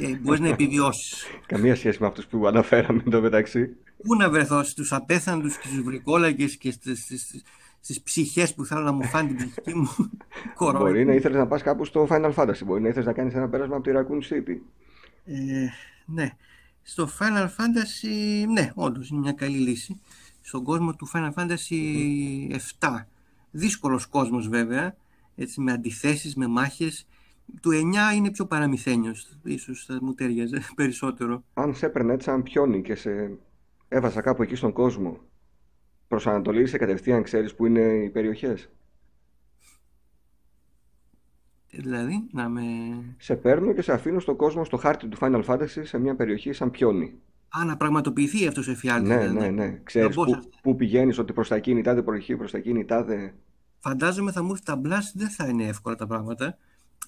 ε, μπορείς να επιβιώσεις. Καμία σχέση με αυτούς που αναφέραμε εδώ μεταξύ. Πού να βρεθώ, στους απέθαντους και στους βρικόλακες και στις, στις, στις ψυχές που θέλουν να μου φάνε την ψυχή μου. Κορόιδο. Μπορεί να ήθελες να πας κάπου στο Final Fantasy, μπορεί να ήθελες να κάνεις ένα πέρασμα από τη Raccoon City. Ε, ναι. Στο Final Fantasy, ναι, όντως είναι μια καλή λύση. Στον κόσμο του Final Fantasy 7. Δύσκολος κόσμος βέβαια, έτσι με αντιθέσεις, με μάχες. Του 9 είναι πιο παραμυθένιος, ίσως θα μου τέριαζε περισσότερο. Αν σε έπαιρνε έτσι σαν πιόνι και σε έβαζα κάπου εκεί στον κόσμο, προσανατολίζεσαι κατευθείαν, ξέρεις που είναι οι περιοχές; Δηλαδή, να με... Σε παίρνω και σε αφήνω στον κόσμο, στο χάρτη του Final Fantasy, σε μια περιοχή σαν πιόνι. Α, να πραγματοποιηθεί αυτός ο εφιάλτης. Ναι, δηλαδή. ναι, ναι. Ξέρεις μπω σε που, αυτό. που πηγαίνεις, ότι προς τα εκείνη η τάδε περιοχή, προς τα εκείνη η τάδε... Φαντάζομαι θα μου έρθει τα blast, δεν θα είναι εύκολα τα πράγματα.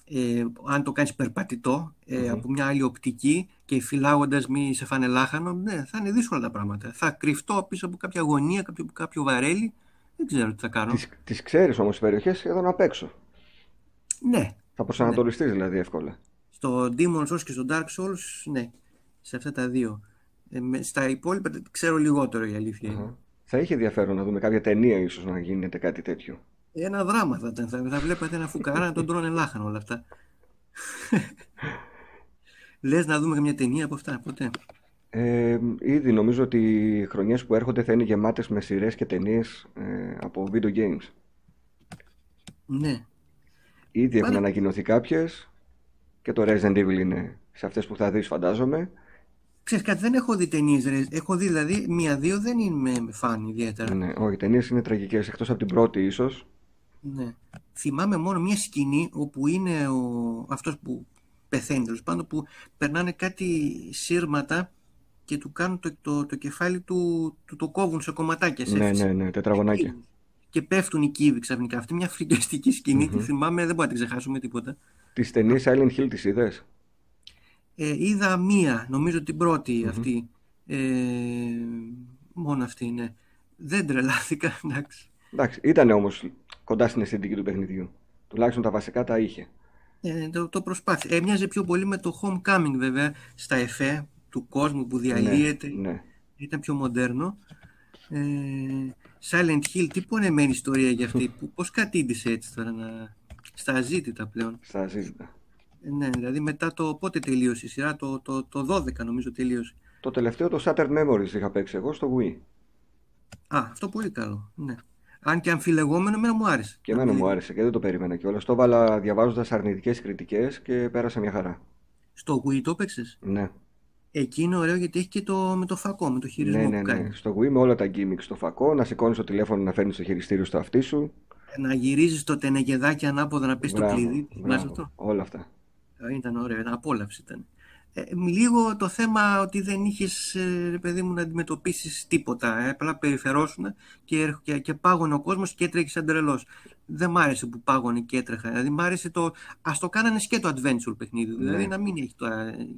Ε, αν το κάνεις περπατητό, ε, Μμμ. από μια άλλη οπτική και φυλάγοντας μη σε φάνε λάχανο, ναι, θα είναι δύσκολα τα πράγματα. Θα κρυφτώ πίσω από κάποια γωνία, κάποιο, κάποιο βαρέλι, δεν ξέρω τι θα κάνω. Τις, τις ξέρεις όμως τις περιοχές σχεδόν απ' έξω. Ναι, Θα προσανατολιστείς δηλαδή εύκολα. στο Demon's Souls και στο Dark Souls, ναι, σε αυτά τα δύο. Ε, με- στα υπόλοιπα ξέρω λιγότερο η αλήθεια είναι. Αχα. Θα είχε ενδιαφέρον να δούμε κάποια ταινία ίσως να γίνεται κάτι τέτοιο. Ένα δράμα θα ήταν. Θα, θα βλέπατε ένα φουκαρά να τον τρώνε λάχανο όλα αυτά. Λες να δούμε καμιά ταινία από αυτά, ποτέ. Ε, ήδη νομίζω ότι οι χρονιές που έρχονται θα είναι γεμάτες με σειρές και ταινίες ε, από video games. Ναι. Ήδη έχουν Πάλι- ανακοινωθεί κάποιες και το Resident Evil είναι σε αυτές που θα δεις, φαντάζομαι. Ξέρεις κάτι, δεν έχω δει ταινίες, Έχω δει δηλαδή μία-δύο, δεν είμαι με φαν ιδιαίτερα. Ναι, όχι, οι ταινίες είναι τραγικές. Εκτός από την πρώτη, ίσως. Ναι. Θυμάμαι μόνο μια σκηνή όπου είναι ο, αυτός που πεθαίνει τέλος πάντων που περνάνε κάτι σύρματα και του κάνουν το, το, το κεφάλι του, του το κόβουν σε κομματάκια σε Ναι, φύση. ναι, ναι, τετραγωνάκια. Και πέφτουν οι κύβοι ξαφνικά. Αυτή μια φρικιαστική σκηνή τη θυμάμαι, δεν μπορώ να την ξεχάσω με τίποτα. Τι ταινίε Silent Hill τις είδες; Ε, είδα μία, νομίζω την πρώτη αυτή. Ε, μόνο αυτή, ναι. Δεν τρελάθηκα, εντάξει. Εντάξει, ήταν όμως κοντά στην αισθητική του παιχνιδιού. Τουλάχιστον τα βασικά τα είχε. Ε, το, το προσπάθησα. Έμοιαζε πιο πολύ με το Homecoming βέβαια, στα εφέ του κόσμου που διαλύεται. Ναι. Ήταν πιο μοντέρνο. Ε, Silent Hill, τι πονεμένη ιστορία για αυτή. που, πώς κατήντησε έτσι τώρα να... στα αζήτητα πλέον. Στα ζήτητα. Ε, ναι, δηλαδή μετά το πότε τελείωσε η σειρά, το, το, το 12 νομίζω τελείωσε. Το τελευταίο το Shattered Memories είχα παίξει εγώ στο Wii. Α, αυτό πολύ καλό. Ναι. Αν και αμφιλεγόμενο, εμένα μου άρεσε. Και εμένα μου άρεσε και δεν το περίμενα κιόλας. Το έβαλα διαβάζοντας αρνητικές κριτικές και πέρασα μια χαρά. Στο Wii το έπαιξες; Ναι, Εκεί είναι ωραίο γιατί έχει και το, με το φακό, με το χειρισμό ναι, που ναι, κάνεις. ναι. Στο Wii με όλα τα gimmicks στο φακό, να σηκώνεις το τηλέφωνο να φέρνεις το χειριστήριο στο αυτί σου. Να γυρίζεις το τενεγεδάκι ανάποδα να πεις το Μπράβο, κλειδί. Θυμάσαι μπράβο. αυτό. Όλα αυτά. Ε, Ήταν ωραίο, ένα απόλαυση ήταν. Ε, λίγο το θέμα ότι δεν είχες, ε, ρε παιδί μου, να αντιμετωπίσεις τίποτα. Ε, απλά περιφερόσουν και, έρχ- και, και πάγωνε ο κόσμος και έτρεχες σαν τρελός. Δεν μ' άρεσε που πάγωνε και έτρεχα. Δηλαδή μ' άρεσε το... Ας το κάνανε σκέτο adventure παιχνίδι. Δηλαδή Ναι. να μην έχει τώρα... ε,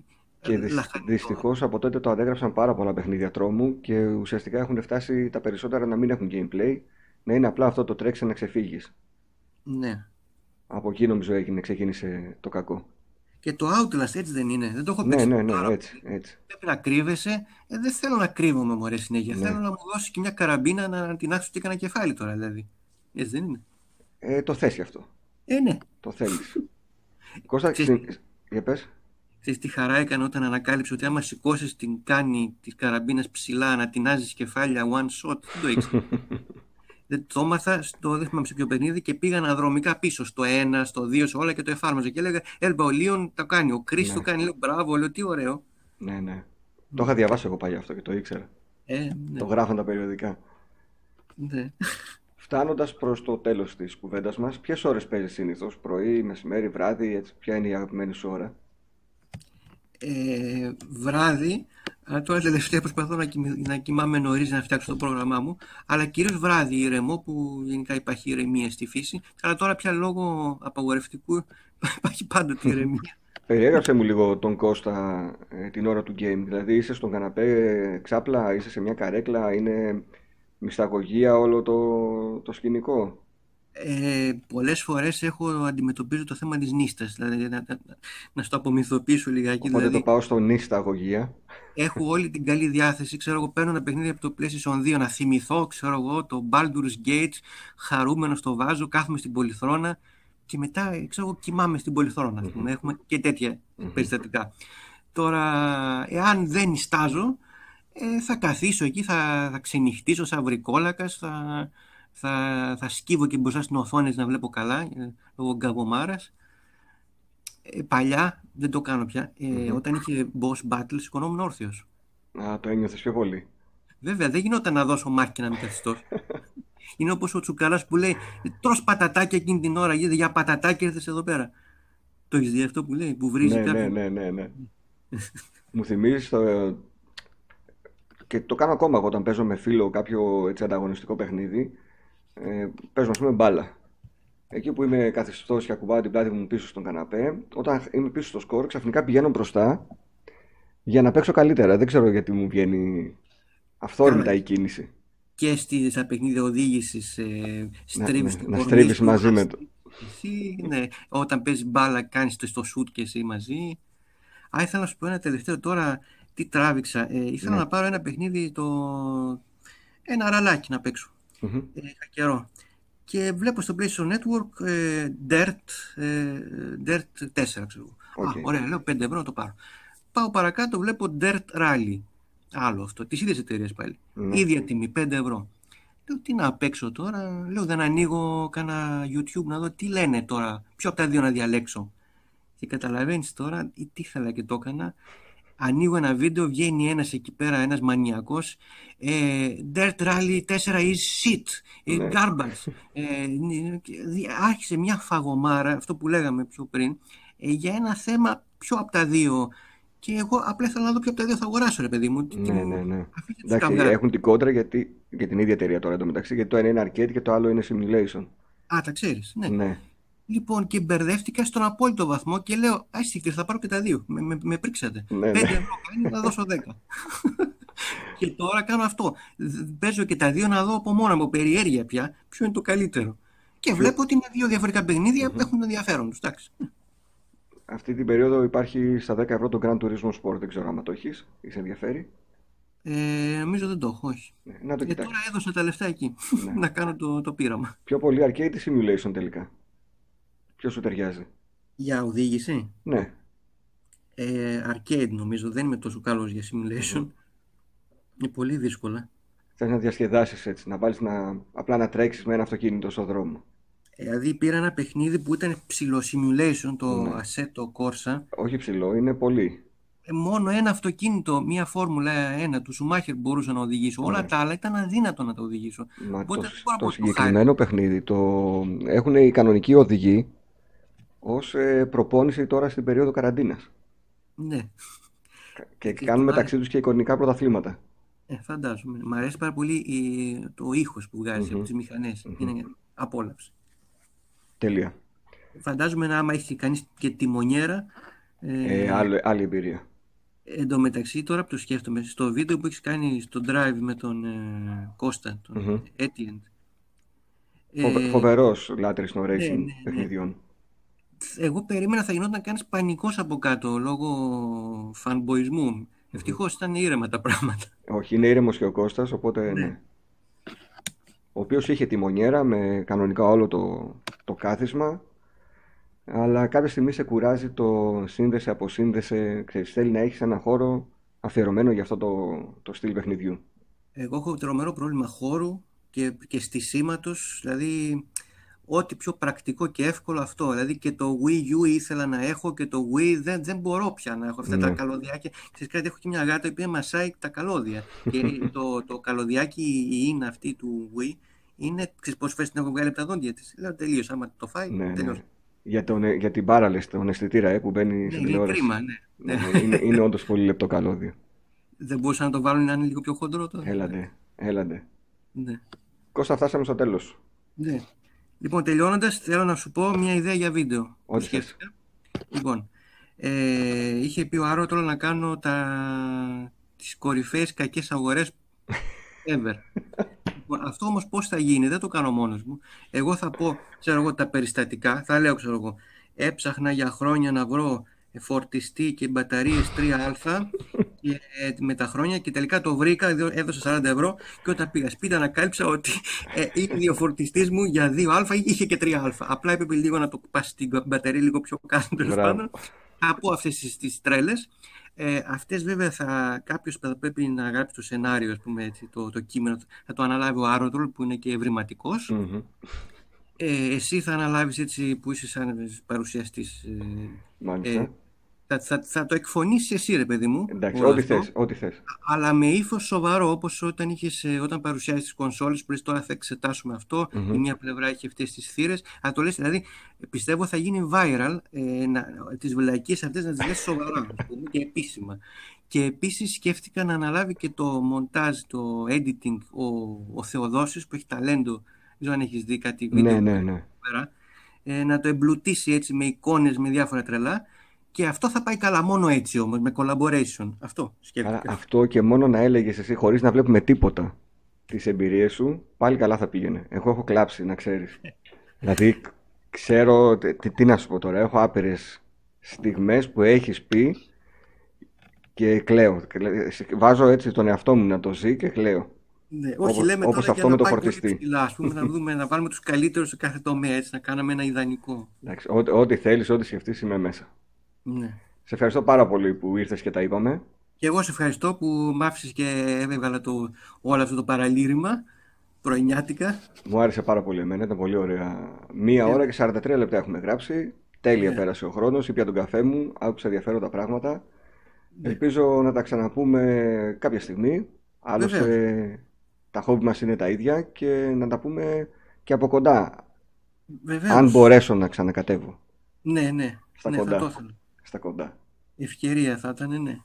Και δυσ... λαχανικό. δυστυχώς από τότε το αντέγραψαν πάρα πολλά παιχνίδια τρόμου και ουσιαστικά έχουν φτάσει τα περισσότερα να μην έχουν gameplay, να είναι απλά αυτό το τρέξει να ξεφύγεις. Ναι. Από εκεί νομίζω έγινε, ξεκίνησε το κακό. Και το Outlast έτσι δεν είναι. Δεν το έχω Ναι, παίξει ναι, ναι, πάρα έτσι, έτσι. Πρέπει να κρύβεσαι. Ε, δεν θέλω να κρύβομαι μωρέ συνέχεια. Ναι. Θέλω να μου δώσεις και μια καραμπίνα να την άξω και κανένα κεφάλι τώρα δηλαδή. Έτσι δεν είναι. Ε, το θες γι' αυτό. Ε, ναι. Το θέλεις. Κώστα, Ξέρεις- συ- για πες. Ξέρεις τι χαρά έκανε όταν ανακάλυψε ότι άμα σηκώσεις την κάνη της καραμπίνας ψηλά να τεινάζεις κεφάλια one shot, δεν το ήξερα. δεν το έμαθα στο δεν θυμάμαι σε ποιο παιχνίδι και πήγα αναδρομικά πίσω στο 1, στο 2, σε όλα και το εφάρμοζα. Και έλεγα, Έλμπα, ο Λίον το κάνει, ο Κρι Ναι. το κάνει. Λέω, μπράβο, λέω, τι ωραίο. Ναι, ναι. Το είχα διαβάσει εγώ παλιά αυτό και το ήξερα. Ε, ναι, Το γράφαν τα περιοδικά. ναι. Φτάνοντας προς το τέλος της κουβέντας μας, ποιες ώρες παίζεις συνήθως, πρωί, μεσημέρι, βράδυ, έτσι, ποια είναι η αγαπημένη σου ώρα; ε, βράδυ, αλλά τώρα τελευταία προσπαθώ να, κοιμη- να κοιμάμαι νωρίς να φτιάξω το πρόγραμμά μου, αλλά κυρίως βράδυ ηρεμό που γενικά υπάρχει ηρεμία στη φύση, αλλά τώρα πια λόγω απαγορευτικού υπάρχει πάντοτε ηρεμία. Περιέγραψε μου λίγο τον Κώστα ε, την ώρα του game. Δηλαδή είσαι στον καναπέ ε, ξάπλα, είσαι σε μια καρέκλα, είναι μυσταγωγία όλο το, το σκηνικό; Ε, πολλές φορές έχω αντιμετωπίζω το θέμα της νύστας, δηλαδή να, να, να στο απομυθοποιήσω λιγάκι, Οπότε δηλαδή το πάω στο νυσταγωγία. Έχω όλη την καλή διάθεση, ξέρω εγώ παίρνω ένα παιχνίδι από το PlayStation 2 να θυμηθώ, ξέρω εγώ το Baldur's Gate, χαρούμενο στο βάζω, κάθομαι στην πολυθρόνα και μετά ε, ξέρω εγώ κοιμάμαι στην πολυθρόνα, ας πούμε, έχουμε και τέτοια περιστατικά. Τώρα, εάν δεν νιστάζω, ε, θα καθίσω εκεί, θα, θα ξενυχτήσω σαν βρικόλακας, θα, θα, θα σκύβω και μπροστά στην οθόνη να βλέπω καλά, ε, λόγω γκαβομάρας. Ε, παλιά, δεν το κάνω πια, ε, όταν είχε boss battle σηκωνόμουν όρθιος. Α, το ένιωθες πιο πολύ. Βέβαια, δεν γινόταν να δώσω μάχη και να μην καθιστώ. Είναι όπως ο Τσουκαράς που λέει τρως πατατάκια εκείνη την ώρα, γιατί για πατατάκια ήρθες εδώ πέρα. Το έχεις δει αυτό που λέει, που βρίζει Ναι, ναι, κάποιον. ναι, ναι, ναι. Μου θυμίζεις το... και το κάνω ακόμα εγώ όταν παίζω με φίλο κάποιο έτσι ανταγωνιστικό παιχνίδι. Ε, παίζω, ας πούμε, μπάλα. Εκεί που είμαι καθιστός και ακουμπάω την πλάτη μου πίσω στον καναπέ, όταν είμαι πίσω στο σκορ, ξαφνικά πηγαίνω μπροστά για να παίξω καλύτερα. Δεν ξέρω γιατί μου βγαίνει αυθόρμητα η κίνηση. Και στη, στα παιχνίδια οδήγησης ε, στρίβεις ναι, την να κορμί στρίβεις σου, μαζί να με στρίβεις Εσύ, ναι, όταν παίζεις μπάλα κάνεις το στο σουτ και εσύ μαζί. Α, ήθελα να σου πω ένα τελευταίο τώρα, τι τράβηξα. Ε, ήθελα Ναι. να πάρω ένα παιχνίδι, το... ένα ραλάκι να παίξω. Μμμ. Ε, είχα καιρό. Και βλέπω στο PlayStation Network ε, Dirt, ε, Dirt 4, ξέρω εγώ. Οκ. Α, ωραία, λέω 5 ευρώ να το πάρω. Πάω παρακάτω, βλέπω Dirt Rally. Άλλο αυτό, τις ίδιες εταιρείες πάλι. Ναι. Ίδια τιμή, 5 ευρώ. Λέω τι να παίξω τώρα; Λέω δεν ανοίγω κανένα YouTube να δω τι λένε τώρα. Ποιο από τα δύο να διαλέξω. Και καταλαβαίνεις τώρα ή τι ήθελα και το έκανα. Ανοίγω ένα βίντεο, βγαίνει ένας εκεί πέρα, ένας μανιακός ε, Dirt Rally 4 is shit, ε, Ναι. garbage ε, νι- και δι- άρχισε μια φαγωμάρα, αυτό που λέγαμε πιο πριν ε, για ένα θέμα ποιο από τα δύο και εγώ απλά ήθελα να δω ποιο από τα δύο θα αγοράσω ρε παιδί μου Τι- τι Ναι, μου- ναι, ναι. αφήστε τους Εντάξει, καυγάδες. έχουν την κόντρα γιατί, για την ίδια εταιρεία τώρα εντωμεταξύ, γιατί το ένα είναι arcade και το άλλο είναι simulation. Α, τα ξέρεις, ναι. Ναι. Λοιπόν, και μπερδεύτηκα στον απόλυτο βαθμό και λέω, άσυχη, θα πάρω και τα δύο. Με, με, με πρίξατε. Ναι, ναι. 5 ευρώ κάνει, θα δώσω 10. και τώρα κάνω αυτό. Δ- Παίζω και τα δύο να δω από μόνα μου, από περιέργεια πια, ποιο είναι το καλύτερο. Και βλέπω ότι είναι δύο διαφορετικά παιχνίδια που έχουν ενδιαφέρον τους. Εντάξει. Αυτή την περίοδο υπάρχει στα 10 ευρώ το Gran Turismo Sport. Δεν ξέρω άμα το έχεις ή σε ενδιαφέρει. Ε, νομίζω δεν το έχω, όχι. Ναι, να το Ε, κοιτάξεις. τώρα έδωσα τα λεφτά εκεί Ναι. να κάνω το, το πείραμα. Πιο πολύ arcade ή simulation τελικά; Ποιος σου ταιριάζει; Για οδήγηση; Ναι. Ε, arcade νομίζω, δεν είμαι τόσο καλός για simulation. Είναι πολύ δύσκολα. Θες να διασκεδάσεις έτσι, να βάλεις να, απλά να τρέξεις με ένα αυτοκίνητο στον δρόμο. Δηλαδή πήρα ένα παιχνίδι που ήταν ψηλό simulation, το Ναι. Assetto Corsa. Όχι ψηλό, είναι πολύ. Ε, μόνο ένα αυτοκίνητο, μία Φόρμουλα 1 του Σουμάχερ μπορούσα να οδηγήσω. Όλα Ναι. τα άλλα ήταν αδύνατο να τα οδηγήσω. Μα Οπότε το, δεν μπορώ να το πω το συγκεκριμένο παιχνίδι το έχουν οι κανονικοί οδηγοί ως ε, προπόνηση τώρα στην περίοδο καραντίνας. Ναι, Και Και κάνουν το μεταξύ τους και εικονικά πρωταθλήματα. ε, φαντάζομαι. Μ' αρέσει πάρα πολύ η- το ήχος που βγάζει Μμμ. από τις μηχανές. Είναι απόλαυση. Τέλεια. Φαντάζομαι να άμα έχει κανείς και τιμονιέρα. Ε, Ε, άλλη, άλλη εμπειρία. Εν τω μεταξύ, τώρα που το σκέφτομαι, στο βίντεο που έχεις κάνει στο drive με τον ε, Κώστα, τον Μμμ. Έτιεντ, Φοβε, ε, φοβερός λάτρης των racing ναι, ναι. παιχνιδιών. Εγώ περίμενα θα γινόταν κανείς πανικός από κάτω λόγω φανμποϊσμού. Ευτυχώς ήταν ήρεμα τα πράγματα. Όχι, είναι ήρεμος και ο Κώστας, οπότε Ναι. ναι. Ο οποίος είχε τη μονιέρα με κανονικά όλο το, το κάθισμα, αλλά κάποια στιγμή σε κουράζει το σύνδεσε, αποσύνδεσε, ξέρεις, θέλει να έχεις ένα χώρο αφιερωμένο για αυτό το, το στυλ παιχνιδιού. Εγώ έχω τρομερό πρόβλημα χώρου και, και στισίματος, δηλαδή ό,τι πιο πρακτικό και εύκολο αυτό. Δηλαδή και το Wii U ήθελα να έχω και το Wii δεν, δεν μπορώ πια να έχω αυτά τα Ναι. καλωδιάκια. Ξέρεις κάτι, έχω και μια γάτα η οποία μασάει τα καλώδια. και το, το καλωδιάκι η είναι αυτή του Wii είναι, ξέρεις πόσες φορές την έχω βγάλει από τα δόντια της. Λέω τελείως, άμα το φάει, Ναι, ναι. τελείως. Για, τον, για την μπάραλες, τον αισθητήρα ε, που μπαίνει Ναι, στην είναι τηλεόραση. κρίμα, ναι. Ναι, ναι, είναι, είναι όντως πολύ λεπτό καλώδιο. Δεν μπορούσαν να το βάλουν να είναι λίγο πιο χοντρό τώρα. Έλαντε, έλαντε. Ναι. Κώστα, φτάσαμε στο τέλος. Ναι. Λοιπόν, τελειώνοντας, θέλω να σου πω μια ιδέα για βίντεο που Ό,τι θες. σκέφτηκα. Λοιπόν, ε, είχε πει ο Άρωτολο να κάνω τα, τις κορυφαίες κακές αγορές ever. Λοιπόν, αυτό όμως πώς θα γίνει, δεν το κάνω μόνος μου. Εγώ θα πω, ξέρω εγώ, τα περιστατικά, θα λέω, ξέρω εγώ, έψαχνα για χρόνια να βρω φορτιστή και μπαταρίες 3α και, ε, με τα χρόνια και τελικά το βρήκα, δω- έδωσα 40 ευρώ και όταν πήγα σπίτι ανακάλυψα ότι ε, είναι ο φορτιστής μου για 2α είχε και 3α. Απλά έπρεπε λίγο να το πάσει την μπαταρία λίγο πιο κάτω τέλος Μπράβο. πάντων. Θα πω αυτές τις, τις τρέλες. Ε, αυτές βέβαια θα, κάποιος θα πρέπει να γράψει το σενάριο, ας πούμε, έτσι, το, το κείμενο, θα το αναλάβει ο Άρωτολ που είναι και ευρηματικός. Μμμ. Ε, εσύ θα αναλάβεις έτσι που είσαι σαν παρουσιαστής. Ε, Μάλιστα. ε, θα, θα, θα το εκφωνήσεις εσύ ρε παιδί μου. Εντάξει, όλο ό,τι αυτό, θες, ό,τι θες. Αλλά με ύφος σοβαρό, όπως όταν, είχες, ε, όταν παρουσιάζεις τις κονσόλες που λες τώρα θα εξετάσουμε αυτό, Μμμ. η μία πλευρά έχει αυτές τις θύρες. Αλλά το λες, δηλαδή, ε, πιστεύω θα γίνει viral ε, να, τις βλακίες αυτές να τις λες σοβαρά ας πούμε, και επίσημα. Και επίσης σκέφτηκα να αναλάβει και το μοντάζ, το editing, ο, ο Θεοδόσης που έχει ταλέντο. Δεν ξέρω αν έχεις δει κάτι βίντεο Ναι, που ναι, κάνει ναι. εκεί πέρα, ε, να το εμπλουτίσει έτσι με εικόνες, με διάφορα τρελά. Και αυτό θα πάει καλά μόνο έτσι όμως, με collaboration. Αυτό Άρα σκέφτηκα. αυτό και μόνο να έλεγες εσύ χωρίς να βλέπουμε τίποτα τις εμπειρίες σου, πάλι καλά θα πήγαινε. Εγώ έχω κλάψει, να ξέρεις. Δηλαδή, ξέρω, τι, τι- τι να σου πω τώρα, έχω άπειρες στιγμές που έχεις πει και κλαίω. Κλαίω. Βάζω έτσι τον εαυτό μου να το ζει και κλαίω. Ναι, όχι, Όπως- λέμε όπως τώρα αυτό για με να το πάει πολύ φορτιστή. ψηλά, ας πούμε, να δούμε, να βάλουμε τους καλύτερους σε κάθε τομέα, έτσι, να κάναμε ένα ιδανικό. Εντάξει, ό,τι, ό,τι θέλεις, ό,τι σκεφτείς είμαι μέσα. Ναι. Σε ευχαριστώ πάρα πολύ που ήρθες και τα είπαμε. Και εγώ σε ευχαριστώ που μ' άφησες και έβγαλα το, όλο αυτό το παραλήρημα πρωινιάτικα. Μου άρεσε πάρα πολύ εμένα, ήταν πολύ ωραία. Μία Ε. ώρα και 43 λεπτά έχουμε γράψει. Τέλεια Ναι. πέρασε ο χρόνος, ήπια τον καφέ μου, άκουσα ενδιαφέροντα πράγματα. Ναι. Ελπίζω να τα ξαναπούμε κάποια στιγμή. Άλλωστε τα χόμπι μας είναι τα ίδια και να τα πούμε και από κοντά, Βεβαίως. αν μπορέσω να ξανακατεύω Ναι, ναι. Στα ναι, κοντά. θα το ήθελα. Στα κοντά. Ευκαιρία θα ήταν, ναι.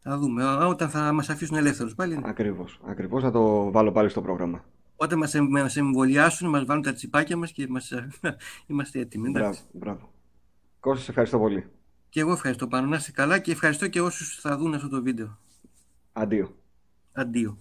Θα δούμε. Α, Όταν θα μας αφήσουν ελεύθερους πάλι. ναι. Ακριβώς, ακριβώς να το βάλω πάλι στο πρόγραμμα. Όταν μας, εμ- μας εμβολιάσουν, μας βάλουν τα τσιπάκια μας και μας, είμαστε έτοιμοι. Μπράβο, Εντάξει. μπράβο. Κώστα, σε ευχαριστώ πολύ. Και εγώ ευχαριστώ πάνω. Να είστε καλά και ευχαριστώ και όσους θα δουν αυτό το βίντεο. Αντίο. Αντίο.